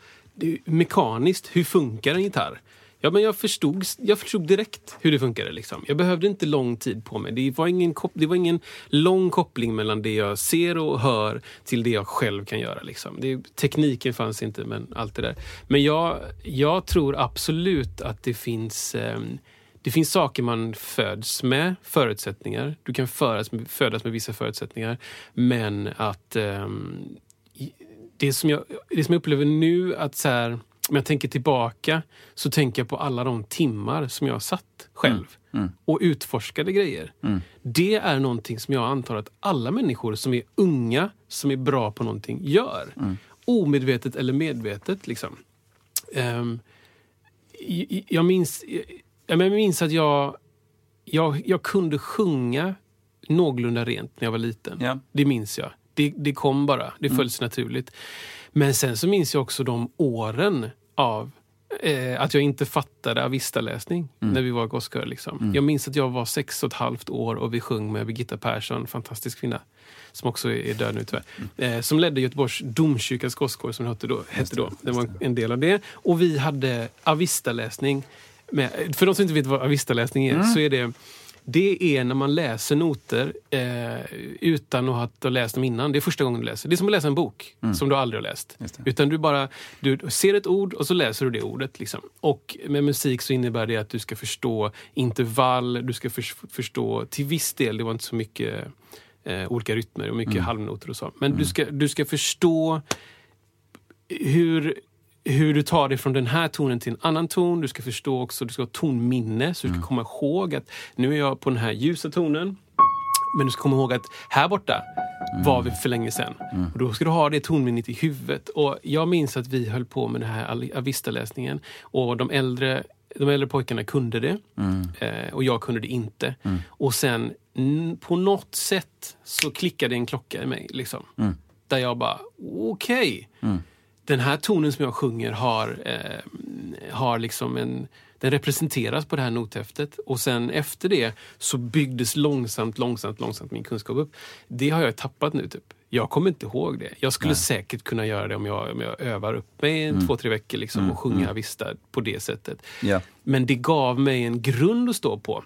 mekaniskt hur funkar en gitarr. Ja, men jag förstod, jag förstod direkt hur det funkade. Liksom. Jag behövde inte lång tid på mig. Det var, ingen, det var ingen lång koppling mellan det jag ser och hör till det jag själv kan göra. Liksom. Det, tekniken fanns inte, men allt det där. Men jag, jag tror absolut att det finns eh, det finns saker man föds med, förutsättningar. Du kan födas med, födas med vissa förutsättningar. Men att eh, det, som jag, det som jag upplever nu, att så här, om jag tänker tillbaka så tänker jag på alla de timmar som jag satt själv mm. Mm. och utforskade grejer. Mm. Det är någonting som jag antar att alla människor som är unga, som är bra på någonting, gör. Mm. Omedvetet eller medvetet. Liksom. Um, jag, minns, jag, jag minns att jag, jag, jag kunde sjunga någorlunda rent när jag var liten. Ja. Det minns jag. Det, det kom bara. Det mm. föll sig naturligt. Men sen så minns jag också de åren av eh, att jag inte fattade Avista-läsning mm. när vi var gosskör. Liksom. Mm. Jag minns att jag var sex och ett halvt år och vi sjöng med Birgitta Persson, fantastisk kvinna, som också är död nu tyvärr. Mm. Eh, som ledde Göteborgs domkyrkas gosskår som det hette då. Hette då. Det var en del av det. Och vi hade Avista-läsning. För de som inte vet vad Avista-läsning är, mm. så är det det är när man läser noter eh, utan att ha läst dem innan. Det är första gången du läser. Det är som att läsa en bok mm. som du aldrig har läst. Utan du bara du ser ett ord och så läser du det ordet. Liksom. Och med musik så innebär det att du ska förstå intervall, du ska för, förstå till viss del, det var inte så mycket eh, olika rytmer och mycket mm. halvnoter och så. Men mm. du, ska, du ska förstå hur hur du tar dig från den här tonen till en annan ton. Du ska förstå också, du ska ha tonminne, så du ska mm. komma ihåg att nu är jag på den här ljusa tonen. Men du ska komma ihåg att här borta var vi för länge sedan. Och då ska du ha det tonminnet i huvudet. Och jag minns att vi höll på med den här Avista-läsningen. Och de äldre, de äldre pojkarna kunde det. Eh, och jag kunde det inte. Och sen mm, på något sätt så klickade en klocka i mig. Liksom. Där jag bara, okej. Den här tonen som jag sjunger har, eh, har liksom en... Den representeras på det här nothäftet och sen efter det så byggdes långsamt, långsamt, långsamt min kunskap upp. Det har jag tappat nu. typ. Jag kommer inte ihåg det. Jag skulle säkert kunna göra det om jag, om jag övar upp mig en två, tre veckor liksom, och sjunga Avista på det sättet. Ja. Men det gav mig en grund att stå på.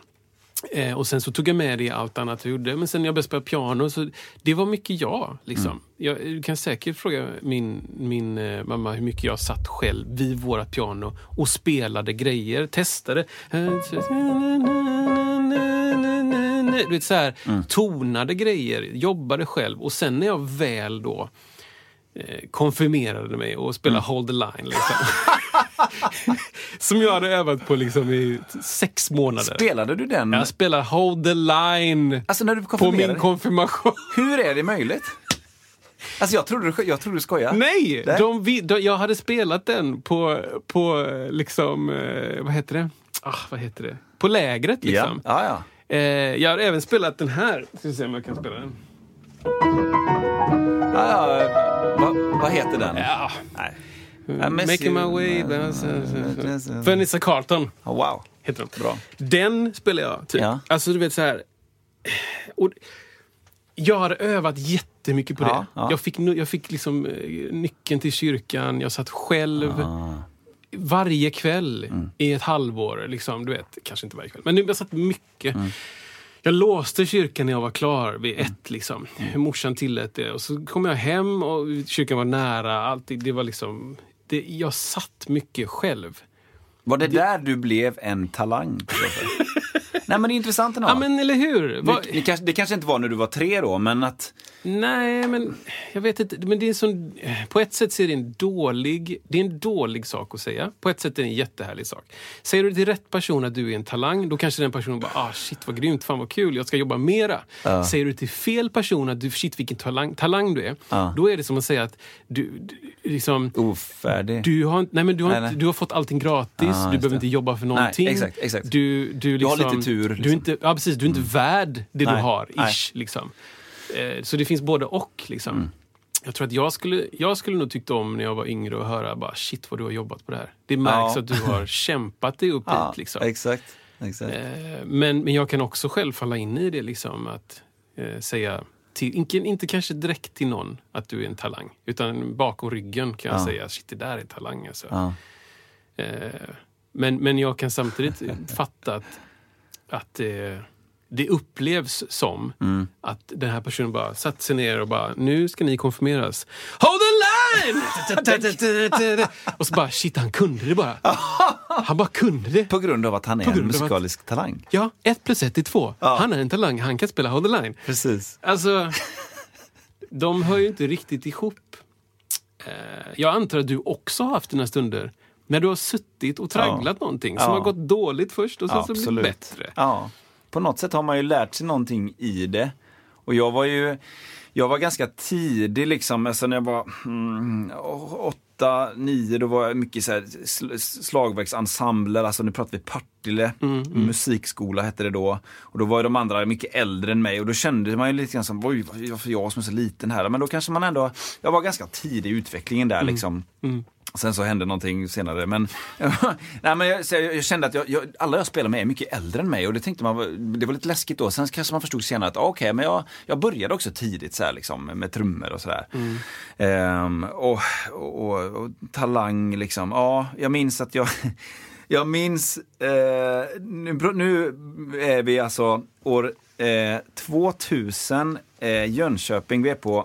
Eh, och sen så tog jag med det i allt annat jag gjorde. Men sen när jag började spela piano, så det var mycket jag. Liksom. Jag, du kan säkert fråga min, min eh, mamma hur mycket jag satt själv vid våra piano och spelade grejer, testade. Du vet, så här, Tonade grejer, jobbade själv. Och sen när jag väl då eh, konfirmerade mig och spelade Hold the line. Liksom. Som jag hade övat på liksom i sex månader. Spelade du den? Jag spelar Hold the line Alltså när du på min konfirmation. Hur är det möjligt? Alltså jag trodde, du- jag trodde du skojade. Nej! De, de, jag hade spelat den på, på liksom, eh, vad heter det? Ah, vad heter det? På lägret liksom. ja, ja. Eh, jag har även spelat den här. Ska se om jag kan spela den. ja, ja. Vad vad heter den? Ja. Nej. I miss Making my way. Vanessa Carlton Oh, wow. heter de. Bra. Den spelar jag. Typ. Ja. Alltså du vet så här. Och jag hade övat jättemycket på Ja, det. ja. Jag fick, jag fick liksom eh, nyckeln till kyrkan. Jag satt själv. Ah. Varje kväll Mm. i ett halvår. Liksom, du vet, kanske inte varje kväll, men jag satt mycket. Mm. Jag låste kyrkan när jag var klar vid ett. Liksom. Morsan tillät det. Och så kom jag hem och kyrkan var nära. Alltid, det var liksom, det, jag satt mycket själv. Var det, där du blev en talang? Nej men det är intressant ändå. Ja, men eller hur? Vad- det, det, kanske, det kanske inte var när du var tre då, men att... Nej, men jag vet inte. Men det är sån, på ett sätt så är det en dålig, det är en dålig sak att säga. På ett sätt är det en jättehärlig sak. Säger du till rätt person att du är en talang, då kanske den personen bara ah shit vad grymt, fan vad kul, jag ska jobba mera. Säger du till fel person att du shit vilken talang, talang du är, Ja. då är det som att säga att du, du liksom Ofärdig. du har, inte- nej, men du, har, Nej, inte- nej. du har fått allting gratis, Ja, du behöver det. inte jobba för någonting. exakt, exakt. Du, du, Du har liksom, lite tur, Du är liksom. inte, ja, precis, du är inte värd det du Nej, har, nej. ish. Liksom. Eh, så det finns både och. Liksom. Mm. Jag tror att jag skulle, jag skulle nog tyckt om när jag var yngre och höra bara shit vad du har jobbat på det här. Det märks Ja. att du har kämpat dig upp ja, hit. Liksom. Exakt. exakt. Eh, men, men jag kan också själv falla in i det, liksom, att eh, säga till, inte, inte kanske direkt till någon att du är en talang, utan bakom ryggen kan jag Ja. säga shit det där är talang. Alltså. Ja. Eh, men, men jag kan samtidigt fatta att, att eh, det upplevs som Mm. att den här personen bara satt sig ner och bara, nu ska ni konfirmeras. Hold the line! och så bara, shit han kunde det bara. Han bara kunde det. På grund av att han är en av att- musikalisk talang. Ja, ett plus ett är två. Ja. Han är en talang, han kan spela Hold the line. Precis. Alltså, de hör ju inte riktigt ihop. Eh, Jag antar att du också har haft dina stunder när du har suttit och tragglat någonting som Ja. har gått dåligt först och sen så blir det bättre. Ja. På något sätt har man ju lärt sig någonting i det. Och jag var ju, jag var ganska tidig liksom, alltså när jag var mm, åtta, nio, då var jag mycket så här sl- slagverksensembler, alltså nu pratar vi Partille, Mm, musikskola hette det då. Och då var ju de andra mycket äldre än mig och då kände man ju lite grann som, oj varför jag som är så liten här? Men då kanske man ändå, jag var ganska tidig i utvecklingen Mm. där liksom. Sen så hände någonting senare. Men, nej, men jag, jag, jag kände att jag, jag, alla jag spelar med är mycket äldre än mig och det tänkte man, det var lite läskigt då. Sen kanske man förstod senare att ah, okej, men jag, jag började också tidigt så här, liksom, med trummor och sådär. Ehm, och, och, och, och talang liksom, ja, jag minns att jag Jag minns, eh, nu, nu är vi alltså år eh, 2000, eh, Jönköping, vi är på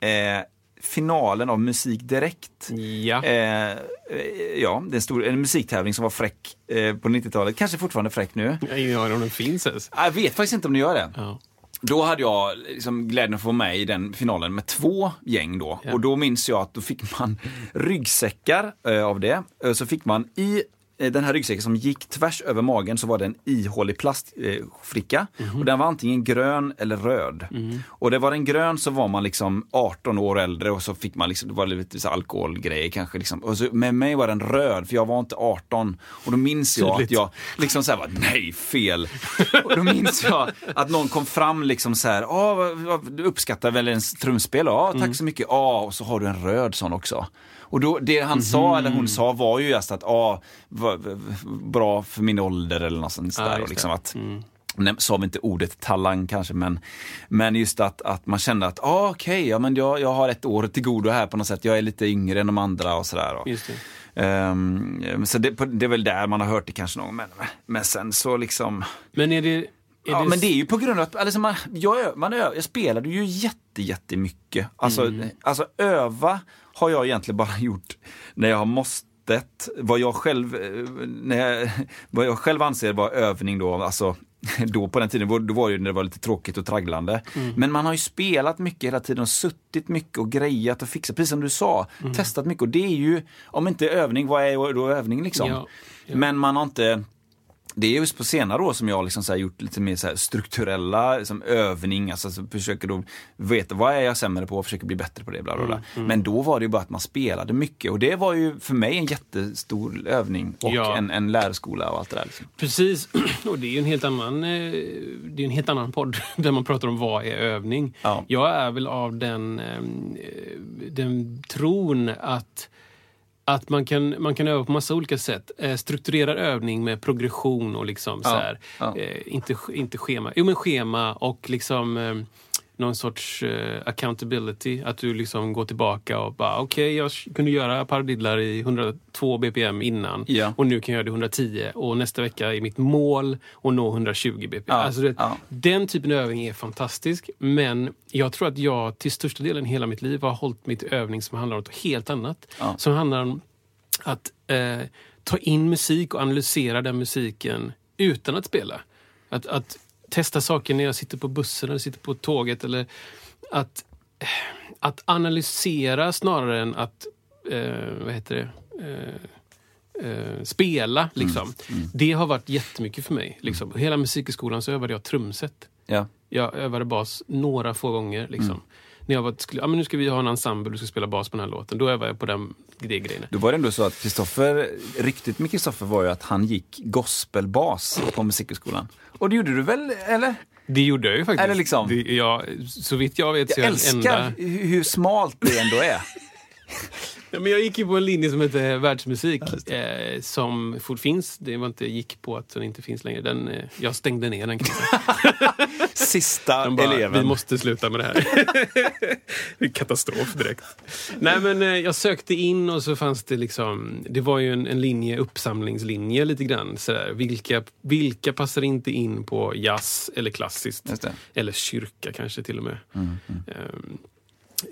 eh, finalen av Musik Direkt. Ja. Eh, eh, ja, det är en, stor, en musiktävling som var fräck eh, på 90-talet, kanske fortfarande fräck nu. Jag har ingen aning om den finns ens. Jag vet faktiskt inte om det gör det. Ja. Då hade jag liksom glädjen att få vara med i den finalen med två gäng då. Ja. Och då minns jag att då fick man ryggsäckar eh, av det. Eh, så fick man i den här ryggsäcken som gick tvärs över magen så var det en ihålig plastfricka. Mhm. Och den var antingen grön eller röd. Och det var den grön så var man liksom 18 år äldre och så fick man liksom, det var lite så alkoholgrejer kanske. Liksom. Och så, med mig var den röd för jag var inte 18. Och då minns jag Tydligt. att jag liksom så här var, nej fel. och då minns jag att någon kom fram liksom så här, "Åh, vad- vad- du uppskattar väl en trumspel? Ja, tack Mm. så mycket. Ja, och så har du en röd sån också. Och då, det han sa, eller Mhm. hon sa, var ju just att, ja, va- bra för min ålder eller något sånt Ja, där. och liksom att, Nej, sa vi inte ordet talang kanske, men, men just att, att man kände att, ah, okej, ja, men jag, jag har ett år till godo här på något sätt. Jag är lite yngre än de andra och sådär. Och, Just det. Ehm, så det, det är väl där man har hört det kanske någon gång. Men, men sen så liksom, Men är det... Är Ja, det men det är ju på grund av att alltså man, jag, man jag spelade ju jätte, jättemycket. Alltså, Mm. alltså öva har jag egentligen bara gjort när jag har måstet. Vad jag själv, eh, när jag, vad jag själv anser var övning då, alltså då på den tiden, då var det när det var lite tråkigt och tragglande. Mm. Men man har ju spelat mycket hela tiden och suttit mycket och grejat och fixat, precis som du sa. Mm. Testat mycket och det är ju, om inte övning, vad är då övning liksom? Ja, ja. Men man har inte det är just på senare år som jag liksom så här gjort lite mer så strukturella liksom övning, alltså så försöker då veta vad är jag sämre på och försöker bli bättre på det. Bla bla bla. Mm, Men då var det ju bara att man spelade mycket och det var ju för mig en jättestor övning och Ja. en, en lärskola och allt det där. Liksom. Precis, och det är ju en helt annan, eh, det är en helt annan podd där man pratar om vad är övning. Ja. Jag är väl av den, eh, den tron att att man kan, man kan öva på massa olika sätt. Eh, strukturerad övning med progression och liksom så här, ja. eh, inte, inte schema. Jo men schema och liksom eh, någon sorts eh, accountability. Att du liksom går tillbaka och bara okej, jag kunde göra paradiddlar i 102 bpm innan Ja. och nu kan jag göra det 110 och nästa vecka är mitt mål att nå 120 bpm. Ja, Alltså det, ja. Den typen av övning är fantastisk men jag tror att jag till största delen hela mitt liv har hållit mitt övning som handlar om något helt annat. Ja. Som handlar om att eh, ta in musik och analysera den musiken utan att spela. Att, att testa saker när jag sitter på bussen eller sitter på tåget. Eller att, att analysera snarare än att eh, vad heter det? Eh, eh, spela. Liksom. Det har varit jättemycket för mig. Liksom. Hela musikskolan så övade jag trumset. Ja. Jag övade bas några få gånger. Liksom. När jag var, skulle, ja, men nu ska vi ha en ensemble, du ska spela bas på den här låten. Då övade jag på den, det grejerna. Då var det ändå så att Kristoffer, ryktet med Kristoffer var ju att han gick gospelbas på musikhögskolan. Och det gjorde du väl, eller? Det gjorde jag ju faktiskt. Eller liksom- det, ja, så vitt jag vet så Jag är jag älskar enda... hur smalt det ändå är. Ja, men jag gick ju på en linje som heter världsmusik. Eh, som fort finns. Det var inte gick på att den inte finns längre. Den, eh, jag stängde ner den. Sista De bara, eleven. vi måste sluta med det här. Det är Katastrof direkt. Nej men eh, jag sökte in och så fanns det liksom, det var ju en, en linje, uppsamlingslinje lite grann. Sådär. Vilka, vilka passar inte in på jazz eller klassiskt? Eller kyrka kanske till och med. Ehm,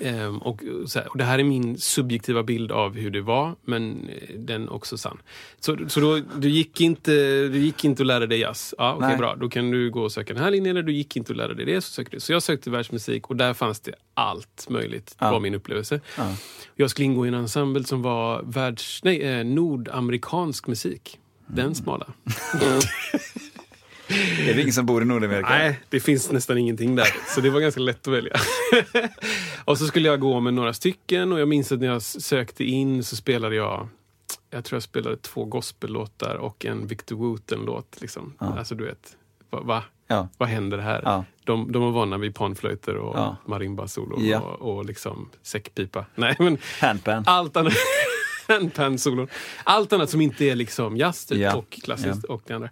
ehm, och, så här, och det här är min subjektiva bild av hur det var, men eh, den är också sann. Så, så då, du, gick inte, du gick inte att lära dig jazz? Ja, okej Nej. bra. Då kan du gå och söka den här linjen. Eller du gick inte att lära dig det, så sökte du. Så jag sökte världsmusik och där fanns det allt möjligt, Ja. var min upplevelse. Ja. Jag skulle ingå i en ensemble som var världs, nej, eh, nordamerikansk musik. Mm. Den smala. Är det ingen som bor i Nordamerika? Nej, det finns nästan ingenting där. Så det var ganska lätt att välja. och så skulle jag gå med några stycken och jag minns att när jag sökte in så spelade jag jag tror jag spelade två gospellåtar och en Victor Wooten-låt. Liksom. Alltså du vet, va, va? Ja. vad händer här? Ja. De, de var vana vid panflöjter och Ja. marimba-solo Ja. och, och liksom säckpipa. Nej, men Handpan. allt annat. Handpan-solon. Allt annat som inte är liksom jazz typ, Ja. och klassiskt och det andra.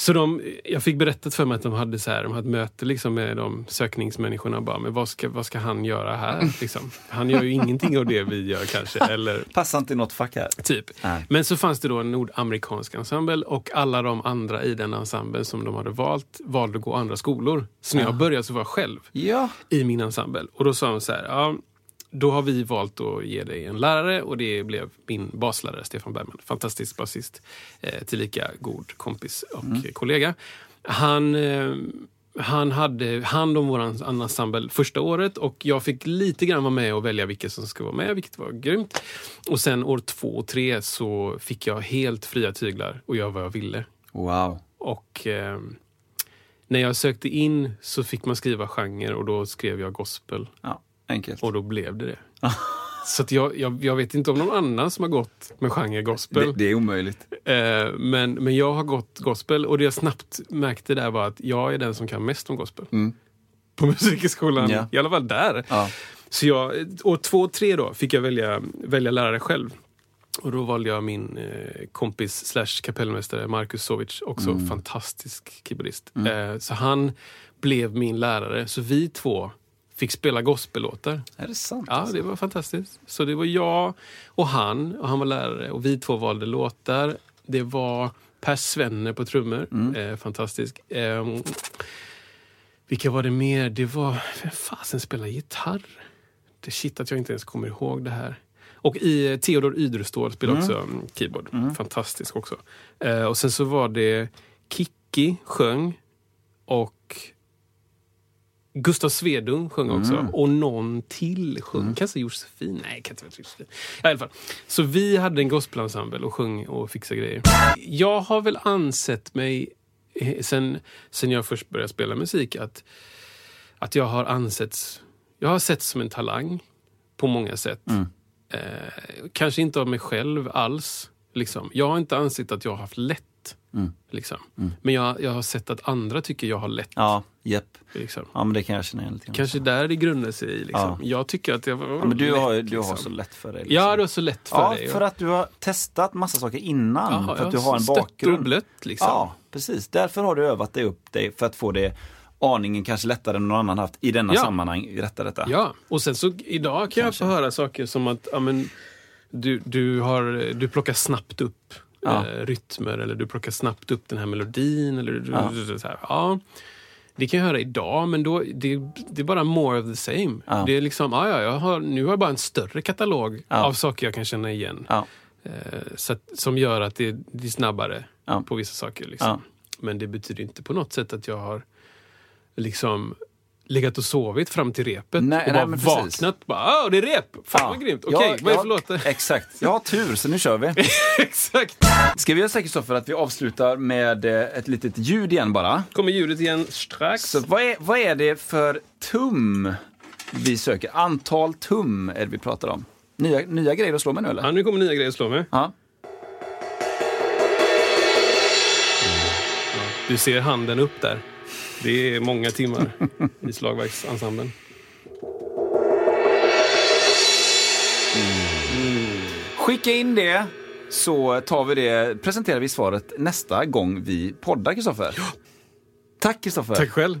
Så de, jag fick berättat för mig att de hade, så här, de hade ett möte liksom med de sökningsmänniskorna. Bara, men vad, ska, vad ska han göra här? Liksom? Han gör ju ingenting av det vi gör kanske. Eller Passar inte i något fack här. Typ. Nej. Men så fanns det då en nordamerikansk ensemble och alla de andra i den ensemblen som de hade valt valde att gå andra skolor. Så när jag började så var jag själv Ja. i min ensemble. Och då sa de så här, ja, då har vi valt att ge dig en lärare och det blev min baslärare Stefan Bergman. Fantastisk basist, eh, tillika god kompis och kollega. Han, eh, han hade hand om vår ensemble första året och jag fick lite grann vara med och välja vilka som skulle vara med, vilket var grymt. Och sen år två och tre så fick jag helt fria tyglar och göra vad jag ville. Wow. Och eh, när jag sökte in så fick man skriva genre och då skrev jag gospel. Ja, enkelt. Och då blev det det. så jag, jag, jag, vet inte om någon annan som har gått med genre gospel. Det, det är omöjligt. Eh, men, men jag har gått gospel och det jag snabbt märkte där var att jag är den som kan mest om gospel. Mm. På musikskolan, Ja. i alla fall där. Ja. Så jag, år två och tre då fick jag välja, välja lärare själv. Och då valde jag min eh, kompis slash kapellmästare Marcus Sovic, också Mm. fantastisk keyboardist. Eh, så han blev min lärare, så vi två fick spela gospellåtar. Är det sant? Ja, alltså? det var fantastiskt. Så det var jag och han, och han var lärare, och vi två valde låtar. Det var Per Svenne på trummor, eh, fantastisk. Eh, vilka var det mer? Det var... Vem fasen spelar gitarr? Det shit att jag inte ens kommer ihåg det här. Och i eh, Theodor Ydrestål också mm, keyboard. Fantastisk också. Eh, och sen så var det Kikki sjöng och Gustav Svedung sjöng också. Och någon till sjöng. Kanske Josefin? Nej, kan inte vara Josefin. Ja, i alla fall. Så vi hade en gospelensemble och sjöng och fixade grejer. Jag har väl ansett mig, eh, sen, sen jag först började spela musik, att, att jag har ansetts... Jag har sett som en talang på många sätt. Eh, kanske inte av mig själv alls. Liksom. Jag har inte ansett att jag har haft lätt. Liksom. Men jag, jag har sett att andra tycker jag har lätt. Ja, jepp. Liksom. Ja, men det kan jag känna igen lite grann. Kanske där det grundar sig i. Liksom. Ja. Jag tycker att jag var Ja, men du har, lätt, du har liksom. så lätt för dig. liksom. Ja, det var så lätt för ja, dig. för att du har testat massa saker innan. Ja, för att du har en bakgrund. och blött liksom. Ja, precis. Därför har du övat dig upp dig för att få det aningen kanske lättare än någon annan haft i denna Ja. sammanhang. Rätta detta. Ja, och sen så idag kan jag få höra saker som att ja, men, du, du, har, du plockar snabbt upp Ja. eh, rytmer eller du plockar snabbt upp den här melodin. Eller, Ja. så här, ja. Det kan jag höra idag, men då, det, det är bara more of the same. Ja. Det är liksom, ja, ja, jag har, nu har jag bara en större katalog av saker jag kan känna igen. Eh, så att, som gör att det, det är snabbare på vissa saker. Liksom. Men det betyder inte på något sätt att jag har liksom legat och sovit fram till repet Nej, och nej, bara vaknat. Bara, Åh, det är rep! Fan Ja. vad grymt! Okej, Ja, vad är för låtar? Exakt. Jag har tur, så nu kör vi. Exakt! Ska vi göra så Kristoffer att vi avslutar med eh, ett litet ljud igen bara? Kommer ljudet igen strax. Så vad är, vad är det för tum vi söker? Antal tum är det vi pratar om. Nya, nya grejer att slå med nu eller? Ja, nu kommer nya grejer att slå med. Ja. Du ser handen upp där. Det är många timmar i slagverksensemblen. Skicka in det så tar vi det, presenterar vi svaret nästa gång vi poddar Kristoffer. Tack Kristoffer. Tack själv.